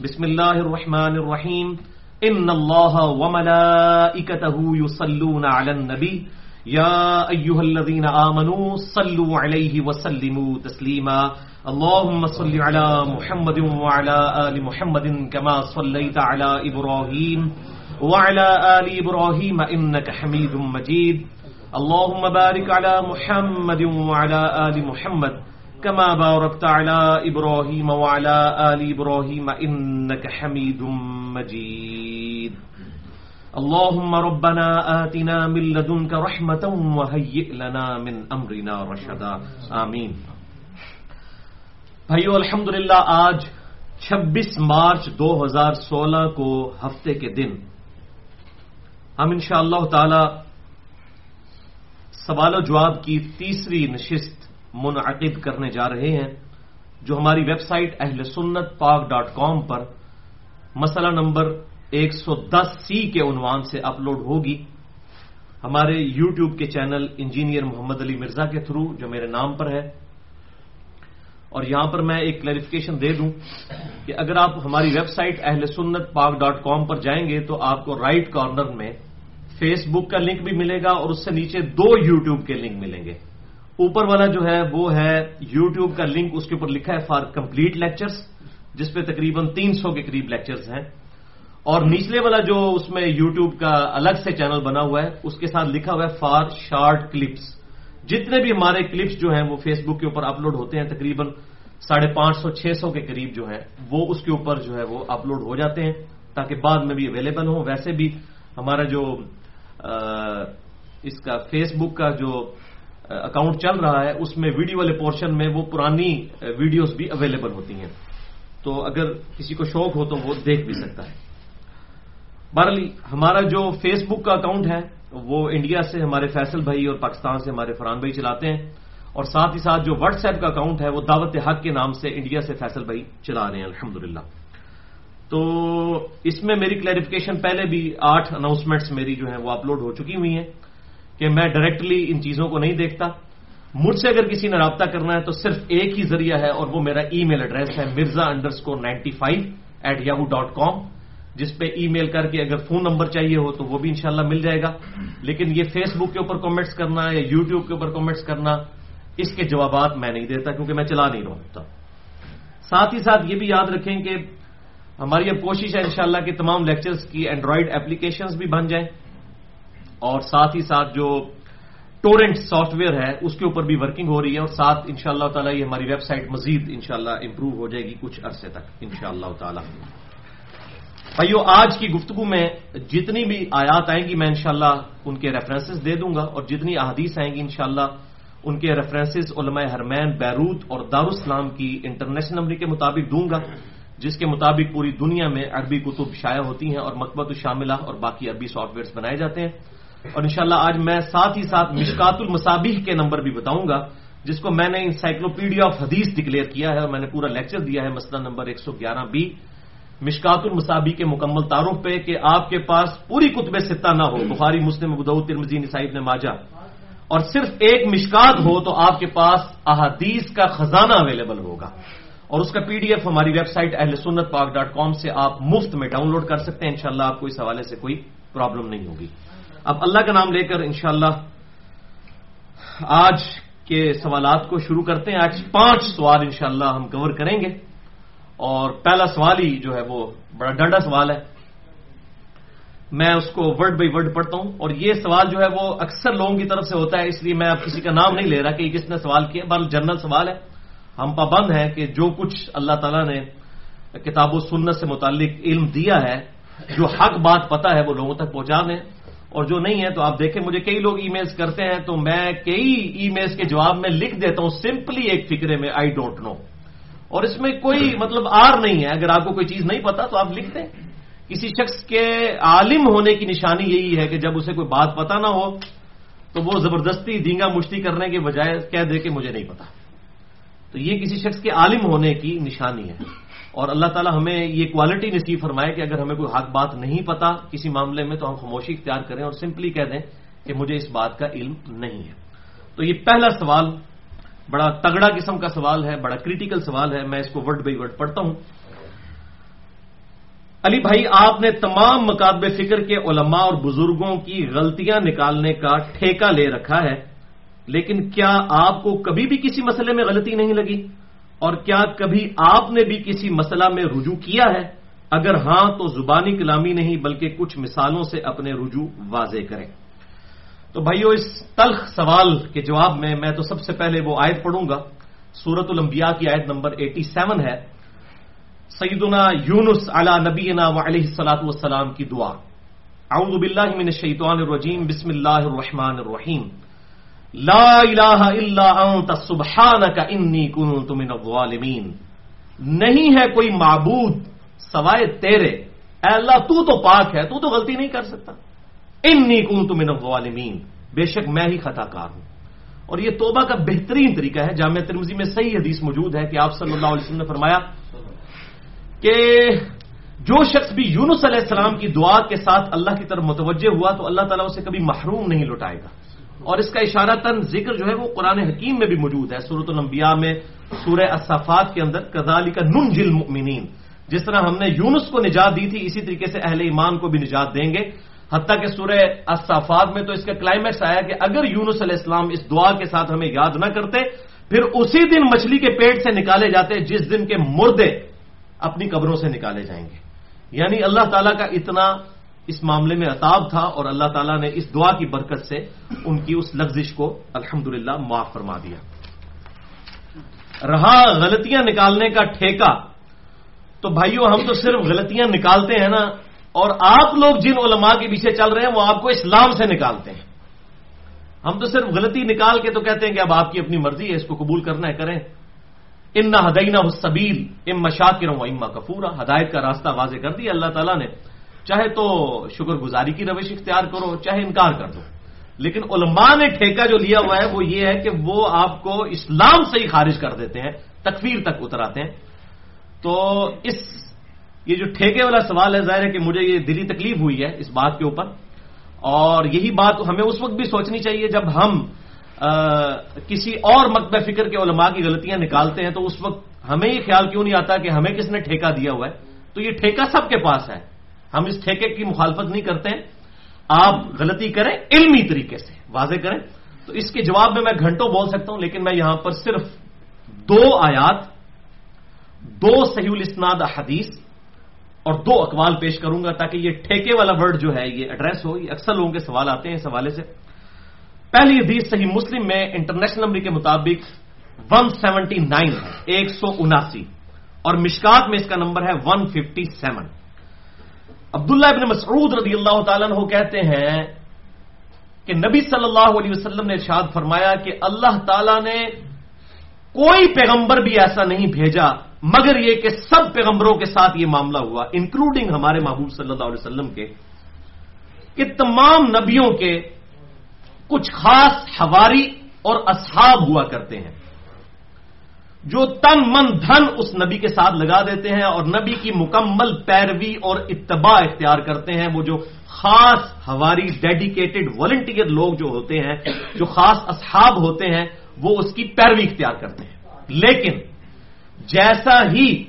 بسم الله الرحمن الرحيم إن الله وملائكته يصلون على النبي يا أيها الذين آمنوا صلوا عليه وسلموا تسليما اللهم صل على محمد وعلى آل محمد كما صليت على إبراهيم وعلى آل إبراهيم إنك حميد مجيد اللهم بارك على محمد وعلى آل محمد كما باركت على إبراهيم وعلى آل إبراهيم إنك حميد مجيد. اللهم ربنا آتنا من لدنك رحمة وهيئ لنا من أمرنا رشدا. آمين. بھائیو، الحمدللہ، آج چھبیس مارچ دو ہزار سولہ کو ہفتے کے دن ہم انشاءاللہ اللہ تعالی سوال و جواب کی تیسری نشست منعقد کرنے جا رہے ہیں، جو ہماری ویب سائٹ اہل سنت پاک ڈاٹ کام پر مسئلہ نمبر ایک سو دس سی کے عنوان سے اپلوڈ ہوگی۔ ہمارے یوٹیوب کے چینل انجینئر محمد علی مرزا کے تھرو، جو میرے نام پر ہے۔ اور یہاں پر میں ایک کلیریفکیشن دے دوں کہ اگر آپ ہماری ویب سائٹ اہل سنت پاک ڈاٹ کام پر جائیں گے تو آپ کو رائٹ کارنر میں فیس بک کا لنک بھی ملے گا اور اس سے نیچے دو یو ٹیوب کے لنک ملیں گے۔ اوپر والا جو ہے وہ ہے یوٹیوب کا لنک، اس کے اوپر لکھا ہے فار کمپلیٹ لیکچرز، جس پہ تقریباً تین سو کے قریب لیکچرز ہیں۔ اور نچلے والا جو اس میں یوٹیوب کا الگ سے چینل بنا ہوا ہے، اس کے ساتھ لکھا ہوا ہے فار شارٹ کلپس۔ جتنے بھی ہمارے کلپس جو ہیں، وہ فیس بک کے اوپر اپلوڈ ہوتے ہیں، تقریباً ساڑھے پانچ سو، چھ سو کے قریب جو ہیں، وہ اس کے اوپر جو ہے وہ اپلوڈ ہو جاتے ہیں، تاکہ بعد میں بھی اویلیبل ہوں۔ ویسے بھی ہمارا جو اس کا فیس بک کا جو اکاؤنٹ چل رہا ہے، اس میں ویڈیو والے پورشن میں وہ پرانی ویڈیوز بھی اویلیبل ہوتی ہیں۔ تو اگر کسی کو شوق ہو تو وہ دیکھ بھی سکتا ہے۔ بہرحال، ہمارا جو فیس بک کا اکاؤنٹ ہے، وہ انڈیا سے ہمارے فیصل بھائی اور پاکستان سے ہمارے فرحان بھائی چلاتے ہیں۔ اور ساتھ ہی ساتھ جو واٹس ایپ کا اکاؤنٹ ہے، وہ دعوت حق کے نام سے انڈیا سے فیصل بھائی چلا رہے ہیں الحمد تو اس میں میری کلیریفکیشن پہلے بھی آٹھ اناؤنسمنٹس میری جو ہیں وہ اپلوڈ ہو چکی ہوئی ہیں۔ کہ میں ڈائریکٹلی ان چیزوں کو نہیں دیکھتا۔ مجھ سے اگر کسی نے رابطہ کرنا ہے تو صرف ایک ہی ذریعہ ہے اور وہ میرا ای میل ایڈریس ہے Mirza underscore ninety five at Yahoo dot com, جس پہ ای میل کر کے اگر فون نمبر چاہیے ہو تو وہ بھی انشاءاللہ مل جائے گا۔ لیکن یہ فیس بک کے اوپر کامنٹس کرنا یا یو ٹیوب کے اوپر کامنٹس کرنا، اس کے جوابات میں نہیں دیتا کیونکہ میں چلا نہیں رہا۔ ہوتا ساتھ ہی ساتھ یہ بھی یاد رکھیں کہ ہماری اب کوشش ہے انشاءاللہ کہ تمام لیکچرز کی اینڈرائڈ اپلیکیشنز بھی بن جائیں۔ اور ساتھ ہی ساتھ جو ٹورنٹ سافٹ ویئر ہے، اس کے اوپر بھی ورکنگ ہو رہی ہے اور ساتھ ان شاء اللہ تعالیٰ یہ ہماری ویب سائٹ مزید ان شاء اللہ امپروو ہو جائے گی کچھ عرصے تک ان شاء اللہ تعالیٰ۔ بھائیو، آج کی گفتگو میں جتنی بھی آیات آئیں گی، میں انشاءاللہ ان کے ریفرنسز دے دوں گا اور جتنی احادیث آئیں گی، انشاءاللہ ان کے ریفرنسز علماء حرمین، بیروت اور دارالاسلام کی انٹرنیشنل نمبر کے مطابق دوں گا، جس کے مطابق پوری دنیا میں عربی کتب شائع ہوتی ہیں اور مکبت الشاملہ اور باقی عربی سافٹ ویئرس بنائے جاتے ہیں۔ اور انشاءاللہ آج میں ساتھ ہی ساتھ مشکات المصابیح کے نمبر بھی بتاؤں گا، جس کو میں نے انسائکلوپیڈیا آف حدیث ڈکلیئر کیا ہے اور میں نے پورا لیکچر دیا ہے مسئلہ نمبر ایک سو گیارہ بی۔ مشکات المصابی کے مکمل تعارف پہ کہ آپ کے پاس پوری کتب ستہ نہ ہو، بخاری، مسلم ابود ترمزی نصائب نے ماجا اور صرف ایک مشکات ہو تو آپ کے پاس احادیث کا خزانہ اویلیبل ہوگا۔ اور اس کا پی ڈی ایف ہماری ویب سائٹ اہل سنت پاک ڈاٹ کام سے آپ مفت میں ڈاؤن لوڈ کر سکتے ہیں۔ انشاءاللہ آپ کو اس حوالے سے کوئی پرابلم نہیں ہوگی۔ اب اللہ کا نام لے کر انشاءاللہ آج کے سوالات کو شروع کرتے ہیں۔ آج پانچ سوال انشاءاللہ ہم کور کریں گے۔ اور پہلا سوال ہی جو ہے وہ بڑا ڈنڈا سوال ہے۔ میں اس کو ورڈ بائی ورڈ پڑھتا ہوں۔ اور یہ سوال جو ہے وہ اکثر لوگوں کی طرف سے ہوتا ہے، اس لیے میں اب کسی کا نام نہیں لے رہا کہ کس نے سوال کیا۔ بل جنرل سوال ہے۔ ہم پابند ہیں کہ جو کچھ اللہ تعالیٰ نے کتاب و سنت سے متعلق علم دیا ہے، جو حق بات پتا ہے، وہ لوگوں تک پہنچا دیں اور جو نہیں ہے تو آپ دیکھیں مجھے کئی لوگ ای میلز کرتے ہیں تو میں کئی ای میلز کے جواب میں لکھ دیتا ہوں سمپلی ایک فکرے میں آئی ڈونٹ نو اور اس میں کوئی مطلب آر نہیں ہے۔ اگر آپ کو کوئی چیز نہیں پتا تو آپ لکھ دیں۔ کسی شخص کے عالم ہونے کی نشانی یہی ہے کہ جب اسے کوئی بات پتا نہ ہو تو وہ زبردستی دینگا مشتی کرنے کے بجائے کہہ دے کہ مجھے نہیں پتا۔ تو یہ کسی شخص کے عالم ہونے کی نشانی ہے۔ اور اللہ تعالیٰ ہمیں یہ کوالٹی نصیب فرمائے کہ اگر ہمیں کوئی حق بات نہیں پتا کسی معاملے میں تو ہم خاموشی اختیار کریں اور سمپلی کہہ دیں کہ مجھے اس بات کا علم نہیں ہے۔ تو یہ پہلا سوال، بڑا تگڑا قسم کا سوال ہے، بڑا کریٹیکل سوال ہے، میں اس کو ورڈ بائی ورڈ پڑھتا ہوں۔ علی بھائی، آپ نے تمام مقابل فکر کے علماء اور بزرگوں کی غلطیاں نکالنے کا ٹھیکہ لے رکھا ہے، لیکن کیا آپ کو کبھی بھی کسی مسئلے میں غلطی نہیں لگی؟ اور کیا کبھی آپ نے بھی کسی مسئلہ میں رجوع کیا ہے؟ اگر ہاں تو زبانی کلامی نہیں بلکہ کچھ مثالوں سے اپنے رجوع واضح کریں۔ تو بھائیو، اس تلخ سوال کے جواب میں میں تو سب سے پہلے وہ آیت پڑھوں گا۔ سورت الانبیاء کی آیت نمبر ایٹی سیون ہے۔ سیدنا یونس علی نبینا و علیہ السلاۃ والسلام کی دعا۔ اعوذ باللہ من الشیطان الرجیم، بسم اللہ الرحمن الرحیم۔ لا الہ الا انت، سبحانک انی کنت من الظالمین. نہیں ہے کوئی معبود سوائے تیرے. اے اللہ، تو تو پاک ہے، تو تو غلطی نہیں کر سکتا. انی کنت من الظالمین. بے شک میں ہی خطا کار ہوں. اور یہ توبہ کا بہترین طریقہ ہے، جامعہ ترمزی میں صحیح حدیث موجود ہے کہ آپ صلی اللہ علیہ وسلم نے فرمایا کہ جو شخص بھی یونس علیہ السلام کی دعا کے ساتھ اللہ کی طرف متوجہ ہوا تو اللہ تعالیٰ اسے کبھی محروم نہیں لوٹائے گا۔ اور اس کا اشارہ تن ذکر جو ہے وہ قرآن حکیم میں بھی موجود ہے صورت الانبیاء میں، سورہ اصفات کے اندر کزالی کا نن جل جس طرح ہم نے یونس کو نجات دی تھی، اسی طریقے سے اہل ایمان کو بھی نجات دیں گے۔ حتیٰ کہ سورہ اصفات میں تو اس کا کلائمیکس آیا کہ اگر یونس علیہ السلام اس دعا کے ساتھ ہمیں یاد نہ کرتے، پھر اسی دن مچھلی کے پیٹ سے نکالے جاتے، جس دن کے مردے اپنی قبروں سے نکالے جائیں گے۔ یعنی اللہ تعالیٰ کا اتنا اس معاملے میں عطاب تھا اور اللہ تعالیٰ نے اس دعا کی برکت سے ان کی اس لفزش کو الحمد معاف فرما دیا۔ رہا غلطیاں نکالنے کا ٹھیکہ۔ تو بھائیوں ہم تو صرف غلطیاں نکالتے ہیں نا، اور آپ لوگ جن علماء کے پیچھے چل رہے ہیں، وہ آپ کو اسلام سے نکالتے ہیں۔ ہم تو صرف غلطی نکال کے تو کہتے ہیں کہ اب آپ کی اپنی مرضی ہے، اس کو قبول کرنا ہے، کریں۔ ان نہ ہدینہ حسبیل ام مشاکر اما کفورا ہدایت کا راستہ واضح کر دیا، اللہ تعالیٰ نے۔ چاہے تو شکر گزاری کی روش اختیار کرو، چاہے انکار کر دو۔ لیکن علماء نے ٹھیکہ جو لیا ہوا ہے وہ یہ ہے کہ وہ آپ کو اسلام سے ہی خارج کر دیتے ہیں، تکفیر تک اتراتے ہیں۔ تو اس، یہ جو ٹھیکے والا سوال ہے، ظاہر ہے کہ مجھے یہ دلی تکلیف ہوئی ہے اس بات کے اوپر۔ اور یہی بات ہمیں اس وقت بھی سوچنی چاہیے جب ہم کسی اور مکتب فکر کے علماء کی غلطیاں نکالتے ہیں تو اس وقت ہمیں یہ خیال کیوں نہیں آتا کہ ہمیں کس نے ٹھیکہ دیا ہوا ہے؟ تو یہ ٹھیکہ سب کے پاس ہے۔ ہم اس ٹھیکے کی مخالفت نہیں کرتے ہیں۔ آپ غلطی کریں، علمی طریقے سے واضح کریں۔ تو اس کے جواب میں میں گھنٹوں بول سکتا ہوں، لیکن میں یہاں پر صرف دو آیات، دو صحیح الاسناد حدیث اور دو اقوال پیش کروں گا تاکہ یہ ٹھیکے والا ورڈ جو ہے یہ ایڈریس ہو۔ یہ اکثر لوگوں کے سوال آتے ہیں اس حوالے سے۔ پہلی حدیث صحیح مسلم میں انٹرنیشنل نمبر کے مطابق ون سیونٹی نائن ہے ایک سو اناسی۔ اور مشکات میں اس کا نمبر ہے ون ففٹی سیون عبداللہ ابن مسعود رضی اللہ تعالیٰ عنہ کہتے ہیں کہ نبی صلی اللہ علیہ وسلم نے ارشاد فرمایا کہ اللہ تعالی نے کوئی پیغمبر بھی ایسا نہیں بھیجا، مگر یہ کہ سب پیغمبروں کے ساتھ یہ معاملہ ہوا انکلوڈنگ ہمارے محبوب صلی اللہ علیہ وسلم کے، کہ تمام نبیوں کے کچھ خاص ہواری اور اصحاب ہوا کرتے ہیں۔ جو تن من دھن اس نبی کے ساتھ لگا دیتے ہیں اور نبی کی مکمل پیروی اور اتباع اختیار کرتے ہیں، وہ جو خاص ہواری ڈیڈیکیٹڈ والنٹیئر لوگ جو ہوتے ہیں، جو خاص اصحاب ہوتے ہیں، وہ اس کی پیروی اختیار کرتے ہیں۔ لیکن جیسا ہی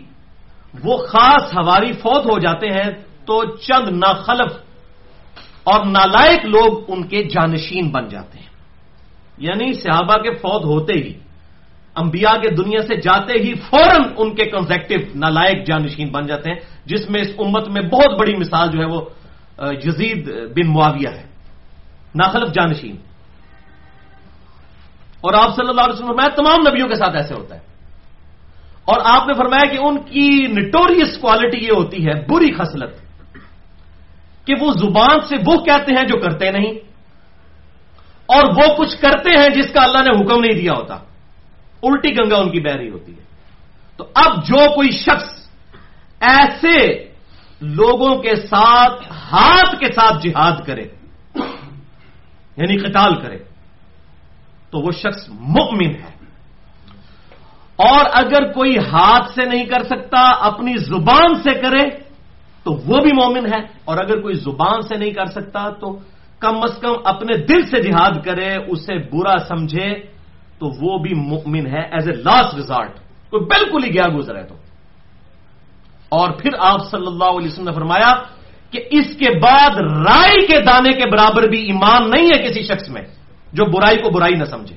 وہ خاص ہواری فوت ہو جاتے ہیں، تو چند ناخلف اور نالائق لوگ ان کے جانشین بن جاتے ہیں۔ یعنی صحابہ کے فوت ہوتے ہی انبیاء کے دنیا سے جاتے ہی فوراً ان کے کنزیکٹو نالائق جانشین بن جاتے ہیں، جس میں اس امت میں بہت بڑی مثال جو ہے وہ یزید بن معاویہ ہے، ناخلف جانشین۔ اور آپ صلی اللہ علیہ وسلم فرمایا تمام نبیوں کے ساتھ ایسے ہوتا ہے۔ اور آپ نے فرمایا کہ ان کی نٹوریس کوالٹی یہ ہوتی ہے، بری خصلت، کہ وہ زبان سے وہ کہتے ہیں جو کرتے نہیں، اور وہ کچھ کرتے ہیں جس کا اللہ نے حکم نہیں دیا ہوتا۔ الٹی گنگا ان کی بہ رہی ہوتی ہے۔ تو اب جو کوئی شخص ایسے لوگوں کے ساتھ، ہاتھ کے ساتھ جہاد کرے یعنی قتال کرے، تو وہ شخص مؤمن ہے۔ اور اگر کوئی ہاتھ سے نہیں کر سکتا، اپنی زبان سے کرے، تو وہ بھی مومن ہے۔ اور اگر کوئی زبان سے نہیں کر سکتا، تو کم از کم اپنے دل سے جہاد کرے، اسے برا سمجھے۔ تو وہ بھی مؤمن ہے ایز اے لاسٹ ریزالٹ کوئی بالکل ہی گیا گزرے تو. اور پھر آپ صلی اللہ علیہ وسلم نے فرمایا کہ اس کے بعد رائے کے دانے کے برابر بھی ایمان نہیں ہے کسی شخص میں جو برائی کو برائی نہ سمجھے.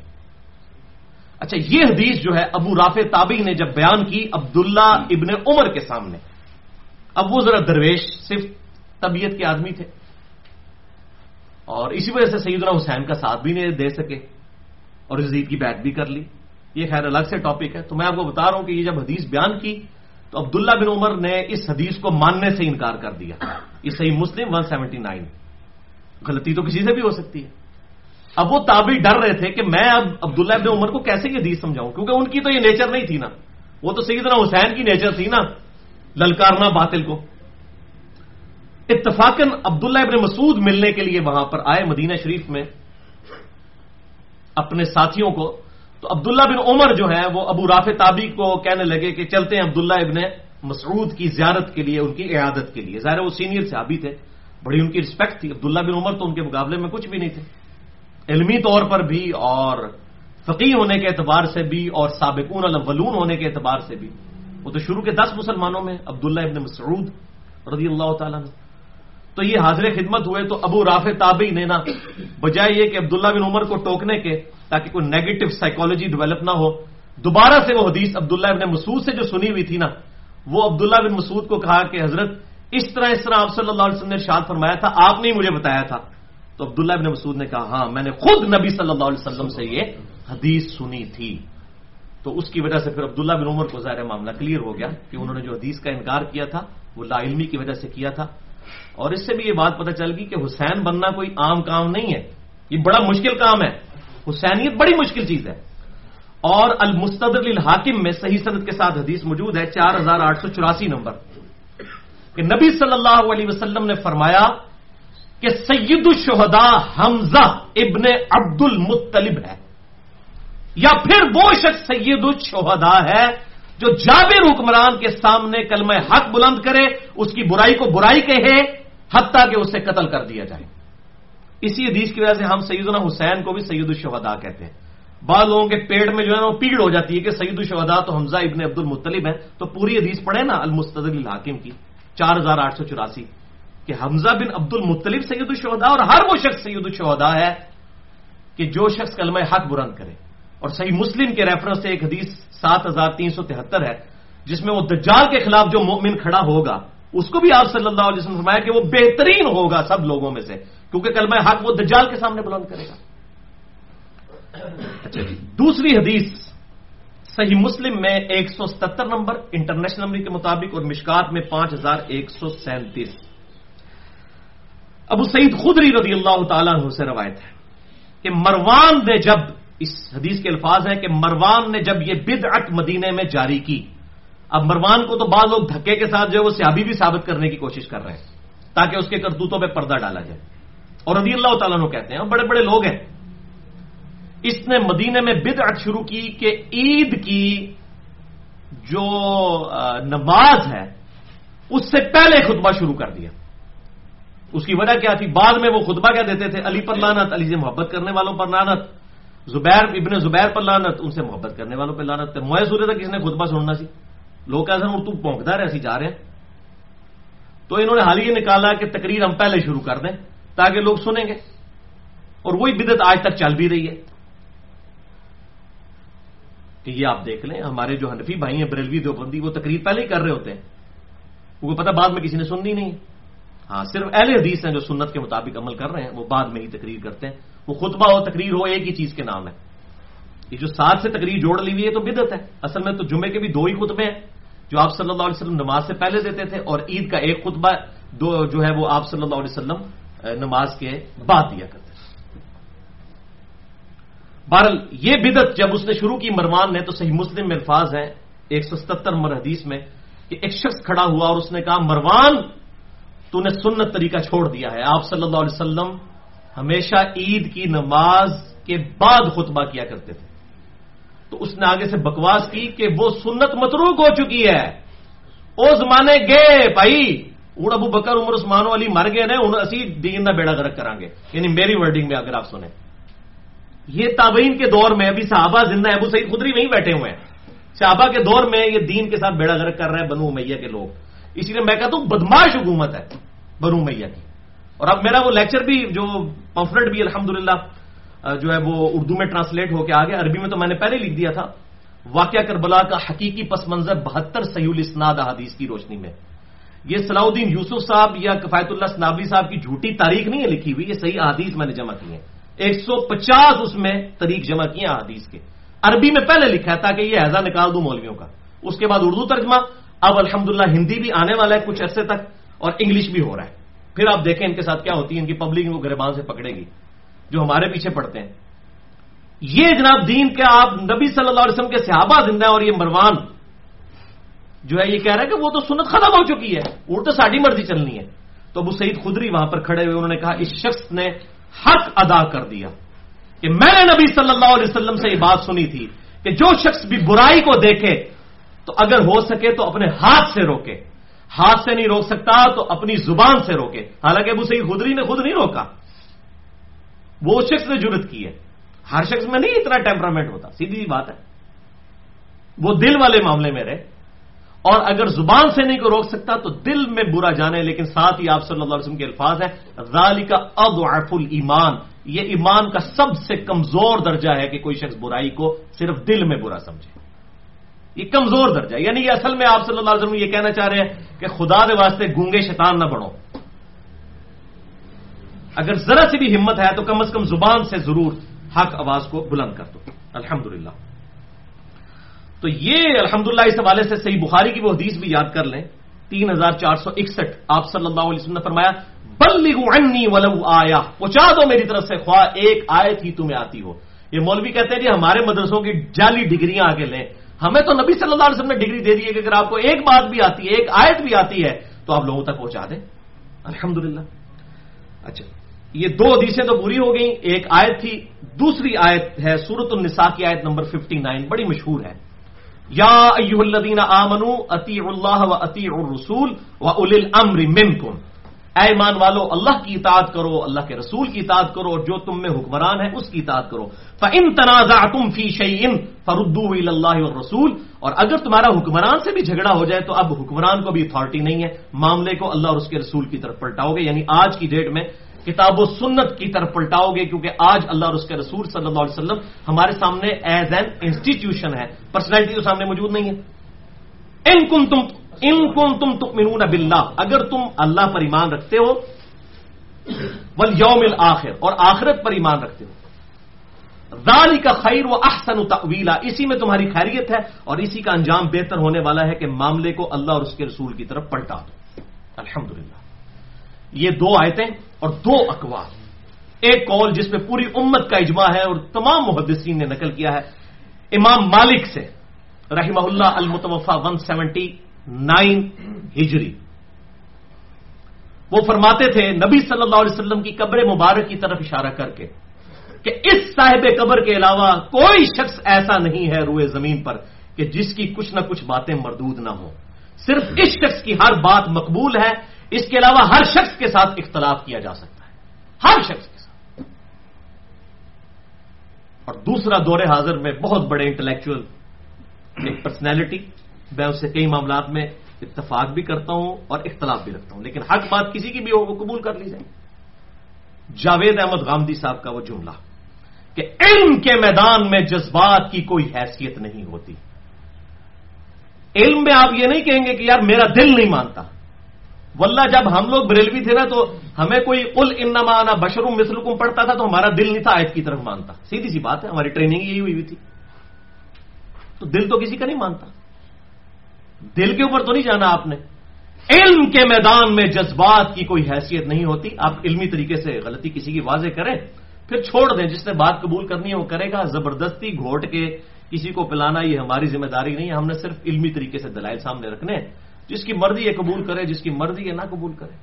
اچھا یہ حدیث جو ہے، ابو رافع تابی نے جب بیان کی عبداللہ ابن عمر کے سامنے. اب وہ ذرا درویش، صرف طبیعت کے آدمی تھے. اور اسی وجہ سے سیدنا حسین کا ساتھ بھی نہیں دے سکے. اور یزید کی بیٹ بھی کر لی۔ یہ خیر الگ سے ٹاپک ہے۔ تو میں آپ کو بتا رہا ہوں کہ یہ جب حدیث بیان کی تو عبداللہ بن عمر نے اس حدیث کو ماننے سے انکار کر دیا۔ یہ صحیح مسلم 179 غلطی تو کسی سے بھی ہو سکتی ہے۔ اب وہ تابی ڈر رہے تھے کہ میں اب عبداللہ ابن عمر کو کیسے یہ حدیث سمجھاؤں؟ کیونکہ ان کی تو یہ نیچر نہیں تھی نا۔ وہ تو سیدنا حسین کی نیچر تھی نا، للکارنا باطل کو۔ اتفاقن عبداللہ ابن مسعود ملنے کے لیے وہاں پر آئے مدینہ شریف میں۔ اپنے ساتھیوں کو، تو عبداللہ بن عمر جو ہے وہ ابو رافع تابی کو کہنے لگے کہ چلتے ہیں عبداللہ ابن مسعود کی زیارت کے لیے، ان کی عیادت کے لیے۔ ظاہر وہ سینئر صحابی تھے، بڑی ان کی رسپیکٹ تھی۔ عبداللہ بن عمر تو ان کے مقابلے میں کچھ بھی نہیں تھے۔ علمی طور پر بھی اور فقی ہونے کے اعتبار سے بھی اور سابقون الاولون ہونے کے اعتبار سے بھی۔ وہ تو شروع کے دس مسلمانوں میں، عبداللہ ابن مسعود رضی اللہ تعالیٰ نے تو یہ حاضر خدمت ہوئے تو ابو رافع تابعی نے نا، بجائے یہ کہ عبداللہ بن عمر کو ٹوکنے کے، تاکہ کوئی نیگیٹو سائیکالوجی ڈیولپ نہ ہو، دوبارہ سے وہ حدیث عبداللہ ابن مسعود سے جو سنی ہوئی تھی نا، وہ عبداللہ بن مسعود کو کہا کہ حضرت، اس طرح اس طرح آپ صلی اللہ علیہ وسلم نے شاد فرمایا تھا، آپ نے ہی مجھے بتایا تھا۔ تو عبداللہ ابن مسعود نے کہا ہاں میں نے خود نبی صلی اللہ علیہ وسلم سے یہ حدیث سنی تھی۔ تو اس کی وجہ سے پھر عبداللہ بن عمر کو ظاہر معاملہ کلیئر ہو گیا کہ انہوں نے جو حدیث کا انکار کیا تھا، وہ لا علمی کی وجہ سے کیا تھا۔ اور اس سے بھی یہ بات پتہ چل گئی کہ حسین بننا کوئی عام کام نہیں ہے۔ یہ بڑا مشکل کام ہے۔ حسینیت بڑی مشکل چیز ہے۔ اور المستدر الحاکم میں صحیح صنعت کے ساتھ حدیث موجود ہے، چار ہزار آٹھ سو چوراسی نمبر۔ کہ نبی صلی اللہ علیہ وسلم نے فرمایا کہ سید الشہداء حمزہ ابن عبد المطلب ہے۔ یا پھر وہ شخص سید الشہداء ہے۔ جو جابر حکمران کے سامنے کلمہ حق بلند کرے، اس کی برائی کو برائی کہے، حتیٰ کہ اسے قتل کر دیا جائے۔ اسی حدیث کی وجہ سے ہم سیدنا حسین کو بھی سید الشہداء کہتے ہیں۔ بعض لوگوں کے پیڑ میں جو ہے نا وہ پیڑ ہو جاتی ہے کہ سید الشہداء تو حمزہ ابن عبد المطلب ہے تو پوری حدیث پڑھے نا المستد الحاکم کی، چار ہزار آٹھ سو چوراسی، کہ حمزہ بن عبد المطلب سید الشہداء اور ہر وہ شخص سید الشہداء ہے کہ جو شخص کلمہ حق بلند کرے۔ اور صحیح مسلم کے ریفرنس سے ایک حدیث سات ہزار تین سو تہتر ہے، جس میں وہ دجال کے خلاف جو مومن کھڑا ہوگا، اس کو بھی آپ صلی اللہ علیہ وسلم فرمایا کہ وہ بہترین ہوگا سب لوگوں میں سے، کیونکہ کلمہ حق وہ دجال کے سامنے بلند کرے گا۔ اچھا جی دوسری حدیث صحیح مسلم میں ایک سو ستر نمبر انٹرنیشنل نمبر کے مطابق اور مشکات میں پانچ ہزار ایک سو سینتیس۔ ابو سعید خدری رضی اللہ تعالیٰ عنہ سے روایت ہے کہ مروان نے جب اس حدیث کے الفاظ ہیں کہ مروان نے جب یہ بدعت مدینے میں جاری کی، اب مروان کو تو بعض لوگ دھکے کے ساتھ جو ہے وہ سیابی بھی ثابت کرنے کی کوشش کر رہے ہیں، تاکہ اس کے کرتوتوں پہ پردہ ڈالا جائے۔ اور رضی اللہ تعالیٰ عنہ کہتے ہیں بڑے بڑے لوگ ہیں۔ اس نے مدینے میں بدعت شروع کی کہ عید کی جو نماز ہے، اس سے پہلے خطبہ شروع کر دیا۔ اس کی وجہ کیا تھی؟ بعد میں وہ خطبہ کیا دیتے تھے، علی پر لانت علی سے محبت کرنے والوں پر لانت زبیر، ابن زبیر پر لانت ان سے محبت کرنے والوں پہ لانت موئے سورے تھا کسی نے خطبہ سننا سی۔ لوگ کہتے ہیں تو پونکتا رہے ایسی جا رہے ہیں۔ تو انہوں نے حال ہی نکالا کہ تقریر ہم پہلے شروع کر دیں تاکہ لوگ سنیں گے۔ اور وہی بدت آج تک چل بھی رہی ہے۔ کہ یہ آپ دیکھ لیں، ہمارے جو حنفی بھائی ہیں، بریلوی دیوبندی، وہ تقریر پہلے ہی کر رہے ہوتے ہیں۔ کیونکہ پتہ بعد میں کسی نے سننی نہیں۔ ہاں صرف اہل حدیث ہیں جو سنت کے مطابق عمل کر رہے ہیں، وہ بعد میں ہی تقریر کرتے ہیں۔ وہ خطبہ ہو، تقریر ہو، ایک ہی چیز کے نام ہے۔ یہ جو ساتھ سے تقریر جوڑ لی ہوئی ہے تو بدت ہے۔ اصل میں تو جمعے کے بھی دو ہی خطبے ہیں، جو آپ صلی اللہ علیہ وسلم نماز سے پہلے دیتے تھے، اور عید کا ایک خطبہ دو جو ہے وہ آپ صلی اللہ علیہ وسلم نماز کے بعد دیا کرتے تھے۔ بہرحال، یہ بدت جب اس نے شروع کی، مروان نے تو صحیح مسلم میں الفاظ ہیں، ایک سو ستر نمبر حدیث میں، کہ ایک شخص کھڑا ہوا اور اس نے کہا، مروان، تو نے سنت طریقہ چھوڑ دیا ہے۔ آپ صلی اللہ علیہ وسلم ہمیشہ عید کی نماز کے بعد خطبہ کیا کرتے تھے۔ تو اس نے آگے سے بکواس کی کہ وہ سنت متروک ہو چکی ہے۔ او زمانے گئے بھائی ہوں ابو بکر، عمر عثمان علی مر گئے ہوں اسی دین کا بیڑا گرک کریں گے یعنی میری ورڈنگ میں اگر آپ سنیں۔ یہ تابعین کے دور میں، ابھی صحابہ زندہ ابو سعید خدری وہیں بیٹھے ہوئے ہیں۔ صحابہ کے دور میں یہ دین کے ساتھ بیڑا گرک کر رہے ہیں بنو میاں کے لوگ۔ اسی لیے میں کہتا ہوں، بدماش حکومت ہے بنو میاں کی۔ اور اب میرا وہ لیکچر بھی جو پمفلٹ بھی الحمدللہ جو ہے وہ اردو میں ٹرانسلیٹ ہو کے آ گیا عربی میں تو میں نے پہلے لکھ دیا تھا، واقعہ کربلا کا حقیقی پس منظر بہتر سیول اسناد احادیث کی روشنی میں۔ یہ صلاح الدین یوسف صاحب یا کفایت اللہ سنابلی صاحب کی جھوٹی تاریخ نہیں ہے لکھی ہوئی، یہ صحیح احادیث میں نے جمع کی ہیں۔ ایک سو پچاس اس میں تاریخ جمع کی ہیں احادیث کے۔ عربی میں پہلے لکھا ہے تاکہ یہ ایزا نکال دوں مولویوں کا۔ اس کے بعد اردو ترجمہ، اب الحمدللہ ہندی بھی آنے والا ہے کچھ عرصے تک اور انگلش بھی ہو رہا ہے۔ پھر آپ دیکھیں ان کے ساتھ کیا ہوتی ہے، ان کی پبلک ان کو گربان سے پکڑے گی، جو ہمارے پیچھے پڑتے ہیں۔ یہ جناب دین کے آپ نبی صلی اللہ علیہ وسلم کے صحابہ زندہ ہے اور یہ مروان جو ہے، یہ کہہ رہا ہے کہ وہ تو سنت ختم ہو چکی ہے، وہ تو ساڑھی مرضی چلنی ہے۔ تو ابو سعید خدری وہاں پر کھڑے ہوئے، انہوں نے کہا، اس شخص نے حق ادا کر دیا کہ میں نے نبی صلی اللہ علیہ وسلم سے یہ بات سنی تھی کہ جو شخص بھی برائی کو دیکھے تو اگر ہو سکے تو اپنے ہاتھ سے روکے۔ ہاتھ سے نہیں روک سکتا تو اپنی زبان سے روکے۔ حالانکہ ابو سعید خدری نے خود نہیں روکا۔ وہ شخص نے جرت کی ہے۔ ہر شخص میں نہیں اتنا ٹیمپرامنٹ ہوتا، سیدھی بات ہے۔ وہ دل والے معاملے میں رہے۔ اور اگر زبان سے نہیں کو روک سکتا تو دل میں برا جانے، لیکن ساتھ ہی آپ صلی اللہ علیہ وسلم کے الفاظ ہیں۔ ذالی کا اب ایمان یہ ایمان کا سب سے کمزور درجہ ہے کہ کوئی شخص برائی کو صرف دل میں برا سمجھے۔ یہ کمزور درجہ یعنی یہ اصل میں آپ صلی اللہ علیہ وسلم یہ کہنا چاہ رہے ہیں کہ خدا دے واسطے گونگے شیطان نہ بڑھو اگر ذرا سی بھی ہمت ہے تو کم از کم زبان سے ضرور حق آواز کو بلند کر دو۔ الحمدللہ۔ تو یہ الحمدللہ اس حوالے سے صحیح بخاری کی وہ حدیث بھی یاد کر لیں۔ تین ہزار چار سو اکسٹھ۔ آپ صلی اللہ علیہ وسلم نے فرمایا عنی ولو آیا پہنچا دو میری طرف سے، خواہ ایک آیت ہی تمہیں آتی ہو۔ یہ مولوی کہتے ہیں جی ہمارے مدرسوں کی جعلی ڈگریاں آگے لیں۔ ہمیں تو نبی صلی اللہ علیہ وسلم نے ڈگری دے دی ہے کہ اگر آپ کو ایک بات بھی آتی ہے، ایک آیت بھی آتی ہے، تو آپ لوگوں تک پہنچا دیں۔ الحمد اچھا یہ دو حدیثیں تو پوری ہو گئیں۔ ایک آیت تھی، دوسری آیت ہے سورت النساء کی آیت نمبر 59 بڑی مشہور ہے۔ یا ایوہ الذین آمنوا اطیع اللہ و اطیع الرسول و اول الامر منکم۔ اے ایمان والو، اللہ کی اطاعت کرو، اللہ کے رسول کی اطاعت کرو، اور جو تم میں حکمران ہے اس کی اطاعت کرو۔ فَإِن تَنَازَعْتُمْ فِي شَيْءٍ فَرُدُّوهُ إِلَى اللَّهِ وَالرَّسُولِ۔ اور اگر تمہارا حکمران سے بھی جھگڑا ہو جائے، تو اب حکمران کو بھی اتھارٹی نہیں ہے۔ معاملے کو اللہ اور اس کے رسول کی طرف پلٹاؤ گے یعنی آج کی ڈیٹ میں کتاب و سنت کی طرف پلٹاؤ گے کیونکہ آج اللہ اور اس کے رسول صلی اللہ علیہ وسلم ہمارے سامنے ایز این انسٹیٹیوشن ہے۔ پرسنالٹی تو سامنے موجود نہیں ہے۔ ان کن تم ان کن تم تؤمنون باللہ، اگر تم اللہ پر ایمان رکھتے ہو ول یوم آخر اور آخرت پر ایمان رکھتے ہو۔ ذالی کا خیر و احسن تعویلا اسی میں تمہاری خیریت ہے، اور اسی کا انجام بہتر ہونے والا ہے کہ معاملے کو اللہ اور اس کے رسول کی طرف پلٹا دو۔ الحمد یہ دو آیتیں اور دو اقوال۔ ایک کال جس میں پوری امت کا اجماع ہے اور تمام محدثین نے نقل کیا ہے، امام مالک سے، رحمہ اللہ المتوفا ون سیونٹی نائن ہجری۔ وہ فرماتے تھے، نبی صلی اللہ علیہ وسلم کی قبر مبارک کی طرف اشارہ کر کے کہ اس صاحب قبر کے علاوہ کوئی شخص ایسا نہیں ہے روئے زمین پر کہ جس کی کچھ نہ کچھ باتیں مردود نہ ہوں۔ صرف اس شخص کی ہر بات مقبول ہے، اس کے علاوہ ہر شخص کے ساتھ اختلاف کیا جا سکتا ہے۔ ہر شخص کے ساتھ۔ اور دوسرا دور حاضر میں بہت بڑے انٹلیکچل ایک پرسنالٹی میں اس سے کئی معاملات میں اتفاق بھی کرتا ہوں اور اختلاف بھی رکھتا ہوں۔ لیکن حق بات کسی کی بھی ہو وہ قبول کر لی جائے جاوید احمد غامدی صاحب کا وہ جملہ کہ علم کے میدان میں جذبات کی کوئی حیثیت نہیں ہوتی۔ علم میں آپ یہ نہیں کہیں گے کہ یار میرا دل نہیں مانتا۔ واللہ جب ہم لوگ بریلوی تھے نا تو ہمیں کوئی قل انما انا بشرم مثلکم پڑھتا تھا تو ہمارا دل نہیں تھا آیت کی طرف مانتا۔ سیدھی سی بات ہے، ہماری ٹریننگ یہی ہوئی ہوئی تھی۔ تو دل تو کسی کا نہیں مانتا۔ دل کے اوپر تو نہیں جانا آپ نے۔ علم کے میدان میں جذبات کی کوئی حیثیت نہیں ہوتی۔ آپ علمی طریقے سے غلطی کسی کی واضح کریں، پھر چھوڑ دیں۔ جس نے بات قبول کرنی ہے وہ کرے گا۔ زبردستی گھوٹ کے کسی کو پلانا یہ ہماری ذمہ داری نہیں ہے۔ ہم نے صرف علمی طریقے سے دلائل سامنے رکھنے جس کی مرضی ہے قبول کرے، جس کی مرضی ہے نہ قبول کرے۔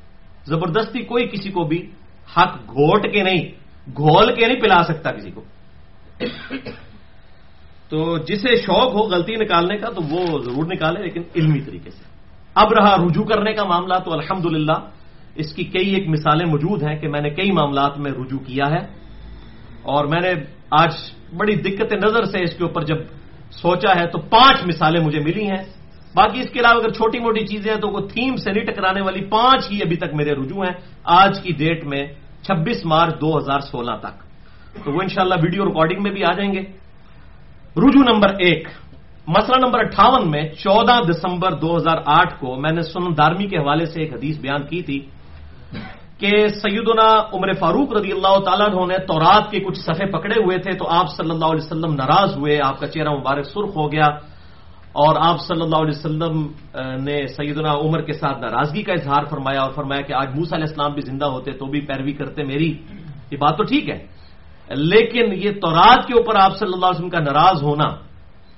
زبردستی کوئی کسی کو بھی حق گھوٹ کے نہیں، گھول کے نہیں پلا سکتا کسی کو۔ تو جسے شوق ہو غلطی نکالنے کا تو وہ ضرور نکالے، لیکن علمی طریقے سے۔ اب رہا رجوع کرنے کا معاملہ، تو الحمد اس کی کئی ایک مثالیں موجود ہیں کہ میں نے کئی معاملات میں رجوع کیا ہے۔ اور میں نے آج بڑی دقت نظر سے اس کے اوپر جب سوچا ہے تو پانچ مثالیں مجھے ملی ہیں۔ باقی اس کے علاوہ اگر چھوٹی موٹی چیزیں ہیں تو وہ تھیم سے نہیں ٹکرانے والی پانچ ہی ابھی تک میرے رجوع ہیں۔ آج کی ڈیٹ میں چھبیس مارچ دو ہزار سولہ تک۔ تو وہ انشاءاللہ ویڈیو ریکارڈنگ میں بھی آ جائیں گے۔ رجوع نمبر ایک۔ مسئلہ نمبر اٹھاون میں چودہ دسمبر دو ہزار آٹھ کو میں نے سن دارمی کے حوالے سے ایک حدیث بیان کی تھی کہ سیدنا عمر فاروق رضی اللہ تعالیٰ نے تورات کے کچھ صفحے پکڑے ہوئے تھے تو آپ صلی اللہ علیہ وسلم ناراض ہوئے، آپ کا چہرہ مبارک سرخ ہو گیا اور آپ صلی اللہ علیہ وسلم نے سیدنا عمر کے ساتھ ناراضگی کا اظہار فرمایا اور فرمایا کہ آج موسا علیہ السلام بھی زندہ ہوتے تو بھی پیروی کرتے میری، یہ بات تو ٹھیک ہے۔ لیکن یہ تورات کے اوپر آپ صلی اللہ علیہ وسلم کا ناراض ہونا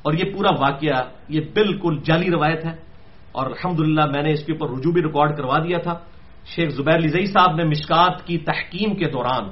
اور یہ پورا واقعہ، یہ بالکل جعلی روایت ہے۔ اور الحمد میں نے اس کے اوپر رجوع بھی ریکارڈ کروا دیا تھا۔ شیخ زبیر لزئی صاحب نے مشکات کی تحکیم کے دوران،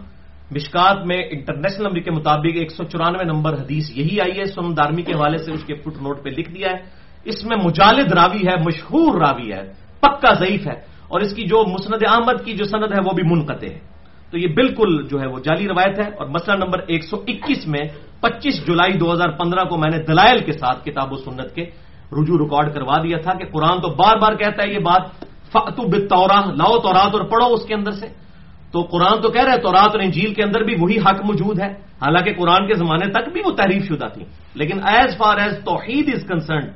مشکات میں انٹرنیشنل نمبر کے مطابق ایک سو چورانوے نمبر حدیث یہی آئی ہے سن دارمی کے حوالے سے اس کے فٹ نوٹ پہ لکھ دیا ہے۔ اس میں مجالد راوی ہے، مشہور راوی ہے، پکا ضعیف ہے۔ اور اس کی جو مسند احمد کی جو سند ہے، وہ بھی منقطع ہے۔ تو یہ بالکل جو ہے وہ جعلی روایت ہے اور مسئلہ نمبر ایک سو اکیس میں پچیس جولائی دو ہزار پندرہ کو میں نے دلائل کے ساتھ کتاب و سنت کے رجوع ریکارڈ کروا دیا تھا کہ قرآن تو بار بار کہتا ہے یہ بات فاتو بتورا لاؤ تورات اور پڑھو اس کے اندر سے۔ تو قرآن تو کہہ رہے تو رات اور انجیل کے اندر بھی وہی حق موجود ہے۔ حالانکہ قرآن کے زمانے تک بھی وہ تحریف شدہ تھی۔ لیکن ایز فار ایز توحید از کنسرنڈ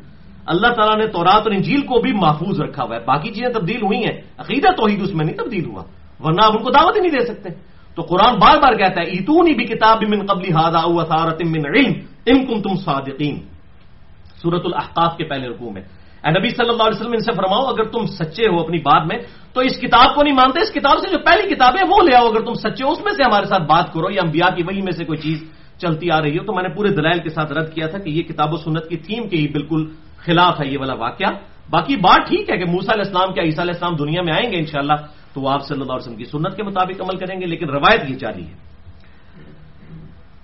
اللہ تعالیٰ نے تورات اور انجیل کو بھی محفوظ رکھا ہوا ہے۔ باقی چیزیں تبدیل ہوئی ہیں۔ عقیدہ توحید اس میں نہیں تبدیل ہوا۔ ورنہ آپ ان کو دعوت ہی نہیں دے سکتے۔ تو قرآن بار بار کہتا ہے، ایتونی بھی کتاب من قبلی ہادا من علم ام کم تم صادقین۔ سورت الحقاف کے پہلے رقو میں۔ اے نبی صلی اللہ علیہ وسلم، ان سے فرماؤ، اگر تم سچے ہو اپنی بات میں، تو اس کتاب کو نہیں مانتے، اس کتاب سے جو پہلی کتاب ہے، وہ لے آؤ۔ اگر تم سچے ہو، اس میں سے ہمارے ساتھ بات کرو۔ یا انبیاء کی وہی میں سے کوئی چیز چلتی آ رہی ہو، تو میں نے پورے دلائل کے ساتھ رد کیا تھا کہ یہ کتاب و سنت کی تھیم کے ہی بالکل خلاف ہے یہ والا واقعہ۔ باقی بات ٹھیک ہے کہ موسا علیہ السلام کیا، عیسیٰ علیہ السلام دنیا میں آئیں گے انشاءاللہ۔ تو وہ آپ صلی اللہ علیہ وسلم کی سنت کے مطابق عمل کریں گے، لیکن روایت یہ جاری ہے۔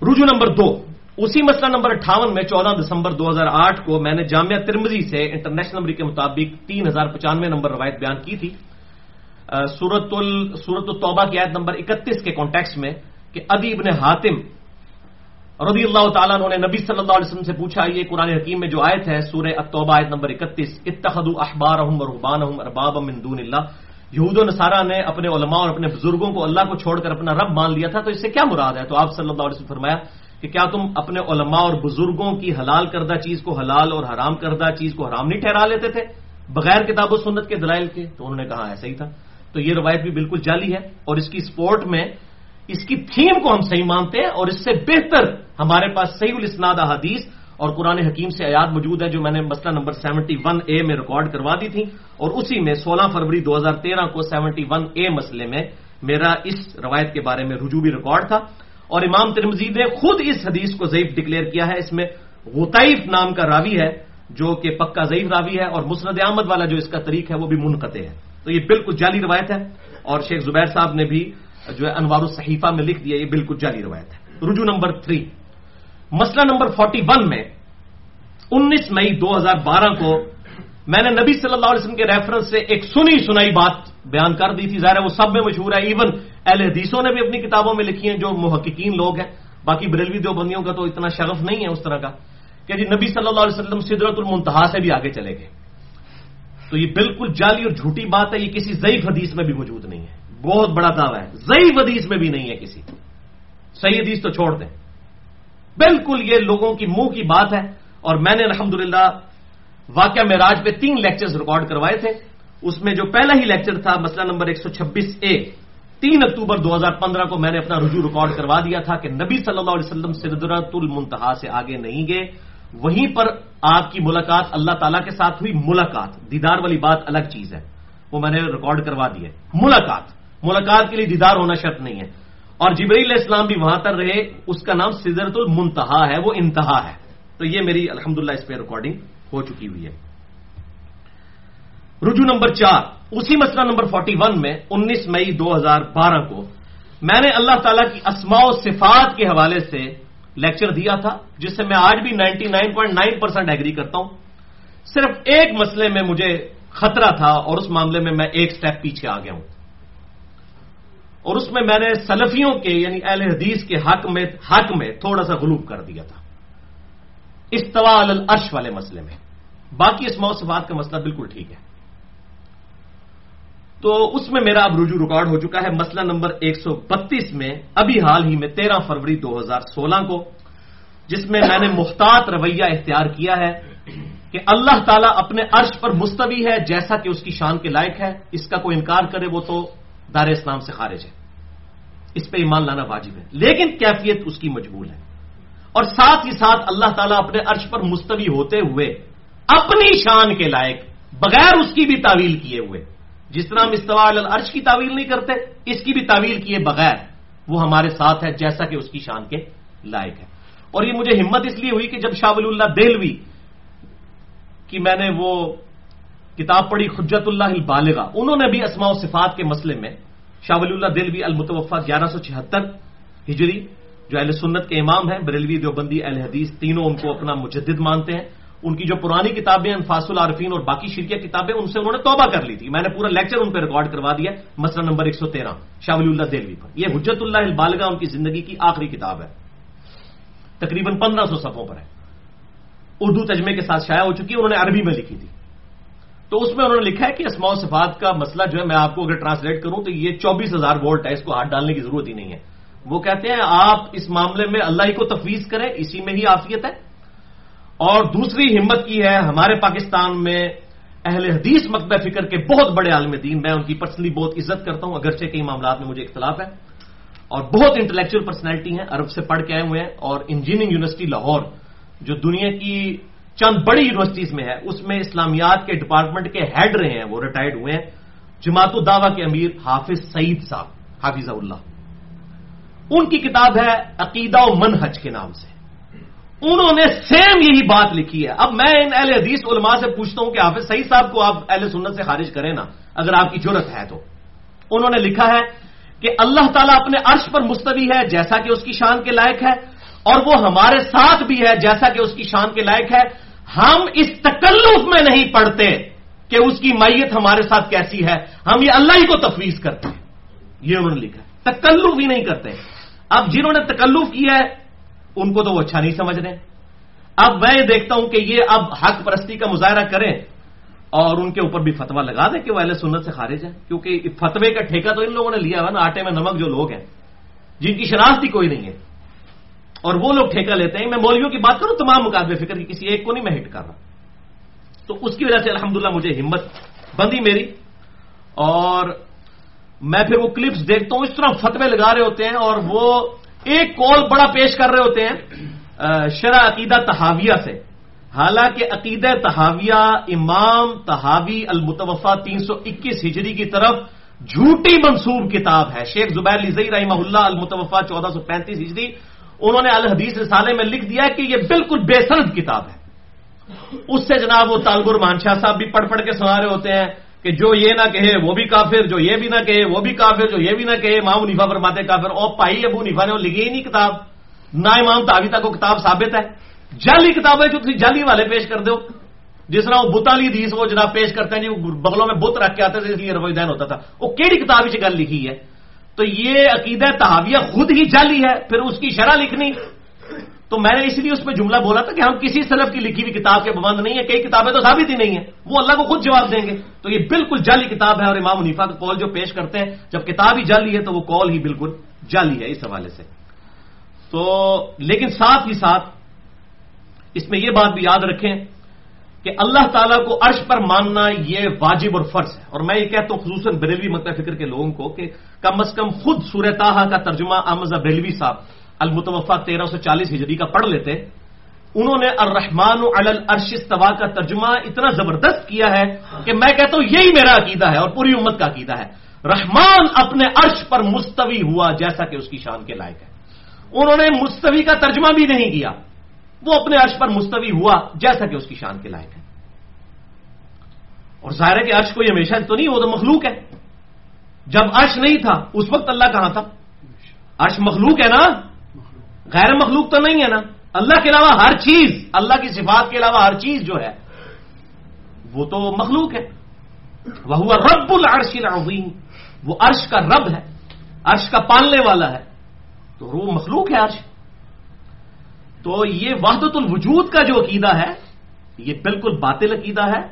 رجو نمبر دو، اسی مسئلہ نمبر اٹھاون میں چودہ دسمبر دو ہزار آٹھ کو میں نے جامعہ ترمزی سے انٹرنیشنل نمبر کے مطابق تین ہزار پچانوے نمبر روایت بیان کی تھی۔ سورت سورت الطبہ کی آیت نمبر اکتیس کے کانٹیکس میں کہ ادی ابن حاتم رضی اللہ تعالیٰ نے نبی صلی اللہ علیہ وسلم سے پوچھا، یہ قرآن حکیم میں جو آیت ہے، سورہ التوبہ آیت نمبر اکتیس اتخذ احبار رحبان ارباب من دون اللہ۔ یہود و نصارہ نے اپنے علماء اور اپنے بزرگوں کو اللہ کو چھوڑ کر اپنا رب مان لیا تھا، تو اس سے کیا مراد ہے؟ تو آپ صلی اللہ علیہ وسلم فرمایا کہ کیا تم اپنے علماء اور بزرگوں کی حلال کردہ چیز کو حلال اور حرام کردہ چیز کو حرام نہیں ٹھہرا لیتے تھے بغیر کتاب و سنت کے دلائل کے؟ تو انہوں نے کہا ایسا ہی تھا۔ تو یہ روایت بھی بالکل جعلی ہے اور اس کی سپورٹ میں اس کی تھیم کو ہم صحیح مانتے ہیں اور اس سے بہتر ہمارے پاس صحیح الاسناد حدیث اور قرآن حکیم سے آیات موجود ہے جو میں نے مسئلہ نمبر سیونٹی ون اے میں ریکارڈ کروا دی تھی اور اسی میں سولہ فروری دو ہزار تیرہ کو سیونٹی ون اے مسئلے میں میرا اس روایت کے بارے میں رجوع بھی ریکارڈ تھا اور امام ترمزی نے خود اس حدیث کو ضعیف ڈکلیئر کیا ہے اس میں غطائف نام کا راوی ہے جو کہ پکا ضعیف راوی ہے اور مسند احمد والا جو اس کا طریق ہے وہ بھی منقطع ہے تو یہ بالکل جعلی روایت ہے اور شیخ زبیر صاحب نے بھی جو ہے انوار الصحیفہ میں لکھ دیا یہ بالکل جعلی روایت ہے رجوع نمبر تھری مسئلہ نمبر فورٹی ون میں انیس مئی دو ہزار بارہ کو میں نے نبی صلی اللہ علیہ وسلم کے ریفرنس سے ایک سنی سنائی بات بیان کر دی تھی۔ ظاہر ہے وہ سب میں مشہور ہے۔ ایون اہل حدیثوں نے بھی اپنی کتابوں میں لکھی ہیں جو محققین لوگ ہیں۔ باقی بریلوی دو بندیوں کا تو اتنا شغف نہیں ہے اس طرح کا کہ جی نبی صلی اللہ علیہ وسلم سدرت المنتہا سے بھی آگے چلے گئے۔ تو یہ بالکل جعلی اور جھوٹی بات ہے۔ یہ کسی ضعیف حدیث میں بھی موجود نہیں ہے۔ بہت بڑا دعویٰ ہے۔ ضعیف حدیث میں بھی نہیں ہے کسی۔ صحیح حدیث تو چھوڑ دیں۔ بالکل یہ لوگوں کی منہ کی بات ہے۔ اور میں نے الحمد للہ واقعہ معراج پہ تین لیکچرز ریکارڈ کروائے تھے۔ اس میں جو پہلا ہی لیکچر تھا، مسئلہ نمبر ایک سو چھبیس اے تین اکتوبر دو ہزار پندرہ کو میں نے اپنا رجوع ریکارڈ کروا دیا تھا کہ نبی صلی اللہ علیہ وسلم سدرت المنتہا سے آگے نہیں گئے۔ وہیں پر آپ کی ملاقات اللہ تعالیٰ کے ساتھ ہوئی۔ ملاقات، دیدار والی بات الگ چیز ہے۔ وہ میں نے ریکارڈ کروا دی ہے۔ ملاقات ملاقات کے لیے دیدار ہونا شرط نہیں ہے۔ اور جبری علیہ السلام بھی وہاں تر رہے اس کا نام سدرت المنتہا ہے وہ انتہا ہے تو یہ میری الحمدللہ اس پہ ریکارڈنگ ہو چکی ہوئی ہے رجوع نمبر چار اسی مسئلہ نمبر فورٹی ون میں انیس مئی دو ہزار بارہ کو میں نے اللہ تعالی کی اسماء و صفات کے حوالے سے لیکچر دیا تھا جس سے میں آج بھی ninety nine point nine percent agree کرتا ہوں صرف ایک مسئلے میں مجھے خطرہ تھا اور اس معاملے میں میں ایک سٹیپ پیچھے آ گیا ہوں اور اس میں میں نے سلفیوں کے یعنی اہل حدیث کے حق میں حق میں تھوڑا سا غلوب کر دیا تھا۔ استوا العرش والے مسئلے میں۔ باقی اسماء و صفات کا مسئلہ بالکل ٹھیک ہے۔ تو اس میں میرا اب رجوع ریکارڈ ہو چکا ہے۔ مسئلہ نمبر ایک سو بتیس میں ابھی حال ہی میں تیرہ فروری دو ہزار سولہ کو، جس میں میں نے محتاط رویہ اختیار کیا ہے کہ اللہ تعالیٰ اپنے عرش پر مستوی ہے، جیسا کہ اس کی شان کے لائق ہے۔ اس کا کوئی انکار کرے وہ تو دار اسلام سے خارج ہے۔ اس پہ ایمان لانا واجب ہے۔ لیکن کیفیت اس کی مجبور ہے۔ اور ساتھ ہی ساتھ اللہ تعالیٰ اپنے عرش پر مستوی ہوتے ہوئے اپنی شان کے لائق بغیر اس کی بھی تعویل کیے ہوئے، جس طرح ہم استوا العرش کی تعویل نہیں کرتے، اس کی بھی تعویل کیے بغیر وہ ہمارے ساتھ ہے جیسا کہ اس کی شان کے لائق ہے۔ اور یہ مجھے ہمت اس لیے ہوئی کہ جب شاہ ولی اللہ دہلوی کی میں نے وہ کتاب پڑھی خجت اللہ البالغہ، انہوں نے بھی اسماء و صفات کے مسئلے میں شاہ ولی اللہ دہلوی المتوفا گیارہ سو چھہتر ہجری، جو اہل سنت کے امام ہیں، بریلوی دیوبندی اہل حدیث، تینوں ان کو اپنا مجدد مانتے ہیں۔ ان کی جو پرانی کتابیں انفاس العارفین اور باقی شرکیہ کتابیں، ان سے انہوں نے توبہ کر لی تھی۔ میں نے پورا لیکچر ان پہ ریکارڈ کروا دیا مسئلہ نمبر ایک سو تیرہ، شاہ ولی اللہ دہلوی پر۔ یہ حجت اللہ البالگا ان کی زندگی کی آخری کتاب ہے۔ تقریباً پندرہ سو صفوں پر ہے۔ اردو تجمے کے ساتھ شائع ہو چکی ہے، انہوں نے عربی میں لکھی تھی۔ تو اس میں انہوں نے لکھا ہے کہ اسماع صفات کا مسئلہ جو ہے میں آپ کو اگر ٹرانسلیٹ کروں تو یہ چوبیس ہزار وولٹ ہے، اس کو ہاتھ ڈالنے کی ضرورت ہی نہیں ہے۔ وہ کہتے ہیں آپ اس معاملے میں اللہ ہی کو تفویض کریں، اسی میں ہی آفیت ہے۔ اور دوسری ہمت کی ہے ہمارے پاکستان میں اہل حدیث مکبہ فکر کے بہت بڑے عالم دین، میں ان کی پرسنلی بہت عزت کرتا ہوں، اگرچہ کئی معاملات میں مجھے اختلاف ہے۔ اور بہت انٹلیکچل پرسنالٹی ہیں، عرب سے پڑھ کے آئے ہوئے ہیں، اور انجینئرنگ یونیورسٹی لاہور، جو دنیا کی چند بڑی یونیورسٹیز میں ہے، اس میں اسلامیات کے ڈپارٹمنٹ کے ہیڈ رہے ہیں، وہ ریٹائرڈ ہوئے ہیں۔ جماعت الدعوہ کے امیر حافظ سعید صاحب حافظ اللہ۔ ان کی کتاب ہے عقیدہ و منحج کے نام سے۔ انہوں نے سیم یہی بات لکھی ہے۔ اب میں ان اہل حدیث علماء سے پوچھتا ہوں کہ حافظ سعید صاحب کو آپ اہل سنت سے خارج کریں نا، اگر آپ کی ضرورت ہے تو۔ انہوں نے لکھا ہے کہ اللہ تعالیٰ اپنے عرش پر مستوی ہے جیسا کہ اس کی شان کے لائق ہے، اور وہ ہمارے ساتھ بھی ہے جیسا کہ اس کی شان کے لائق ہے۔ ہم اس تکلف میں نہیں پڑھتے کہ اس کی میت ہمارے ساتھ کیسی ہے، ہم یہ اللہ ہی کو تفویض کرتے ہیں۔ یہ انہوں نے لکھا تکلف ہی نہیں کرتے۔ اب جنہوں نے تکلف کیا ہے، ان کو تو وہ اچھا نہیں سمجھ رہے اب میں دیکھتا ہوں کہ یہ اب حق پرستی کا مظاہرہ کریں اور ان کے اوپر بھی فتوا لگا دیں کہ وہ اہل سنت سے خارج ہے کیونکہ فتوے کا ٹھیکہ تو ان لوگوں نے لیا ہوا نا، آٹے میں نمک جو لوگ ہیں، جن کی شناخت ہی کوئی نہیں ہے۔ اور وہ لوگ ٹھیکہ لیتے ہیں، میں مولویوں کی بات کروں، تمام مقابلے فکر کی، کسی ایک کو نہیں میں ہٹ کر رہا تو اس کی وجہ سے الحمدللہ مجھے ہمت بندی میری۔ اور میں پھر وہ کلپس دیکھتا ہوں، اس طرح فتوے لگا رہے ہوتے ہیں اور وہ ایک کال بڑا پیش کر رہے ہوتے ہیں شرح عقیدہ تحاویہ سے۔ حالانکہ عقیدہ تحاویہ امام تحاوی المتوفا تین سو اکیس ہجری کی طرف جھوٹی منصوب کتاب ہے۔ شیخ زبیر لزئی رحمہ اللہ المتوفا چودہ سو پینتیس ہجری انہوں نے الحدیث رسالے میں لکھ دیا کہ یہ بالکل بے سرد کتاب ہے۔ اس سے جناب وہ تالبر مانشاہ صاحب بھی پڑھ پڑھ کے سنا رہے ہوتے ہیں کہ جو یہ نہ کہے وہ بھی کافر، جو یہ بھی نہ کہے وہ بھی کافر، جو یہ بھی نہ کہے امام نیفا فرماتے کافر۔ اور پائی ابو نیفا نے وہ لکھی ہی نہیں کتاب۔ نہ امام تعویتا کو کتاب ثابت ہے۔ جعلی کتابیں جو تھی جعلی والے پیش کر دو۔ جس طرح وہ بتالی دیس وہ جناب پیش کرتے ہیں جی بغلوں میں بت رکھ کے آتے تھے، اس لیے روی دین ہوتا تھا۔ وہ کیڑی کتاب گل لکھی ہے؟ تو یہ عقیدہ تحاویہ خود ہی جعلی ہے، پھر اس کی شرح لکھنی۔ تو میں نے اس لیے اس پہ جملہ بولا تھا کہ ہم کسی سلف کی لکھی ہوئی کتاب کے پابند نہیں ہے کئی کتابیں تو ثابت ہی نہیں ہیں۔ وہ اللہ کو خود جواب دیں گے۔ تو یہ بالکل جعلی کتاب ہے اور امام منیفا کا کال جو پیش کرتے ہیں، جب کتاب ہی جعلی ہے تو وہ کال ہی بالکل جعلی ہے، اس حوالے سے۔ تو لیکن ساتھ ہی ساتھ اس میں یہ بات بھی یاد رکھیں کہ اللہ تعالیٰ کو عرش پر ماننا یہ واجب اور فرض ہے۔ اور میں یہ کہتا ہوں خصوصاً بریلوی مکہ فکر کے لوگوں کو کہ کم از کم خود سورتاحا کا ترجمہ احمد بریلوی صاحب المتوفا تیرہ سو چالیس ہجری کا پڑھ لیتے۔ انہوں نے الرحمان الرش استوا کا ترجمہ اتنا زبردست کیا ہے کہ میں کہتا ہوں یہی میرا عقیدہ ہے اور پوری امت کا عقیدہ ہے۔ رحمان اپنے عرش پر مستوی ہوا جیسا کہ اس کی شان کے لائق ہے۔ انہوں نے مستوی کا ترجمہ بھی نہیں کیا۔ وہ اپنے عرش پر مستوی ہوا جیسا کہ اس کی شان کے لائق ہے۔ اور ظاہر ہے کہ عرش کوئی ہمیشہ تو نہیں، وہ تو مخلوق ہے۔ جب عرش نہیں تھا، اس وقت اللہ کہاں تھا؟ عرش مخلوق ہے نا؟ غیر مخلوق تو نہیں ہے نا۔ اللہ کے علاوہ ہر چیز، اللہ کی صفات کے علاوہ ہر چیز جو ہے، وہ تو مخلوق ہے۔ وہ ہوا رب العرش العظیم۔ وہ عرش کا رب ہے، عرش کا پالنے والا ہے۔ تو وہ مخلوق ہے عرش۔ تو یہ وحدت الوجود کا جو عقیدہ ہے، یہ بالکل باطل عقیدہ ہے۔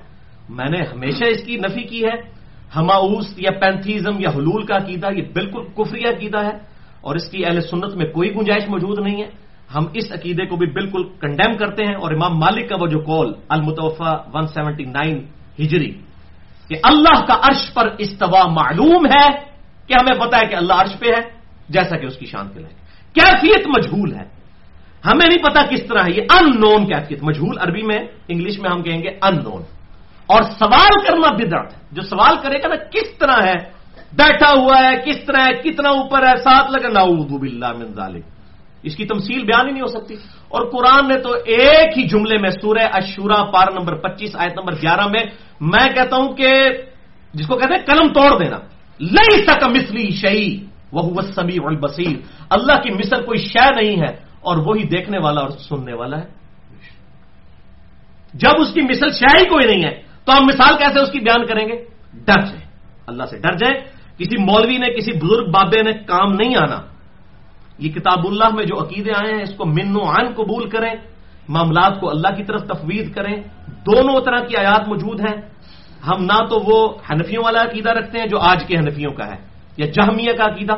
میں نے ہمیشہ اس کی نفی کی ہے۔ ہماؤس یا پینتھیزم یا حلول کا عقیدہ، یہ بالکل کفری عقیدہ ہے۔ اور اس کی اہل سنت میں کوئی گنجائش موجود نہیں ہے۔ ہم اس عقیدے کو بھی بالکل کنڈیم کرتے ہیں۔ اور امام مالک کا وہ جو کال المتوفا 179 ہجری، کہ اللہ کا عرش پر استوا معلوم ہے کہ ہمیں پتا ہے کہ اللہ عرش پہ ہے، جیسا کہ اس کی شان کے لائق۔ کیفیت مجھول ہے۔ ہمیں نہیں پتا کس طرح ہے یہ ان نون کیفیت مجھول عربی میں، انگلش میں ہم کہیں گے ان نون اور سوال کرنا بدعت ہے۔ جو سوال کرے گا نا، کس طرح ہے؟ بیٹھا ہوا ہے، کس طرح ہے، کتنا اوپر ہے، ساتھ لگا، نعوذ باللہ من ذالک۔ اس کی تمثیل بیان ہی نہیں ہو سکتی۔ اور قرآن نے تو ایک ہی جملے میں سورہ اشورا پار نمبر پچیس، آیت نمبر گیارہ میں میں کہتا ہوں کہ جس کو کہتے ہیں قلم توڑ دینا۔ لئی سک مسلی شہی وہ سمی البصیر۔ اللہ کی مثل کوئی شے نہیں ہے۔ اور وہی دیکھنے والا اور سننے والا ہے۔ جب اس کی مثل شہ ہی کوئی نہیں ہے، تو ہم مثال کیسے اس کی بیان کریں گے؟ ڈر جائیں۔ اللہ سے ڈر جائیں۔ کسی مولوی نے، کسی بزرگ بابے نے کام نہیں آنا۔ یہ کتاب اللہ میں جو عقیدے آئے ہیں، اس کو من و عن قبول کریں۔ معاملات کو اللہ کی طرف تفویض کریں۔ دونوں طرح کی آیات موجود ہیں۔ ہم نہ تو وہ حنفیوں والا عقیدہ رکھتے ہیں جو آج کے حنفیوں کا ہے، یا جہمیہ کا عقیدہ۔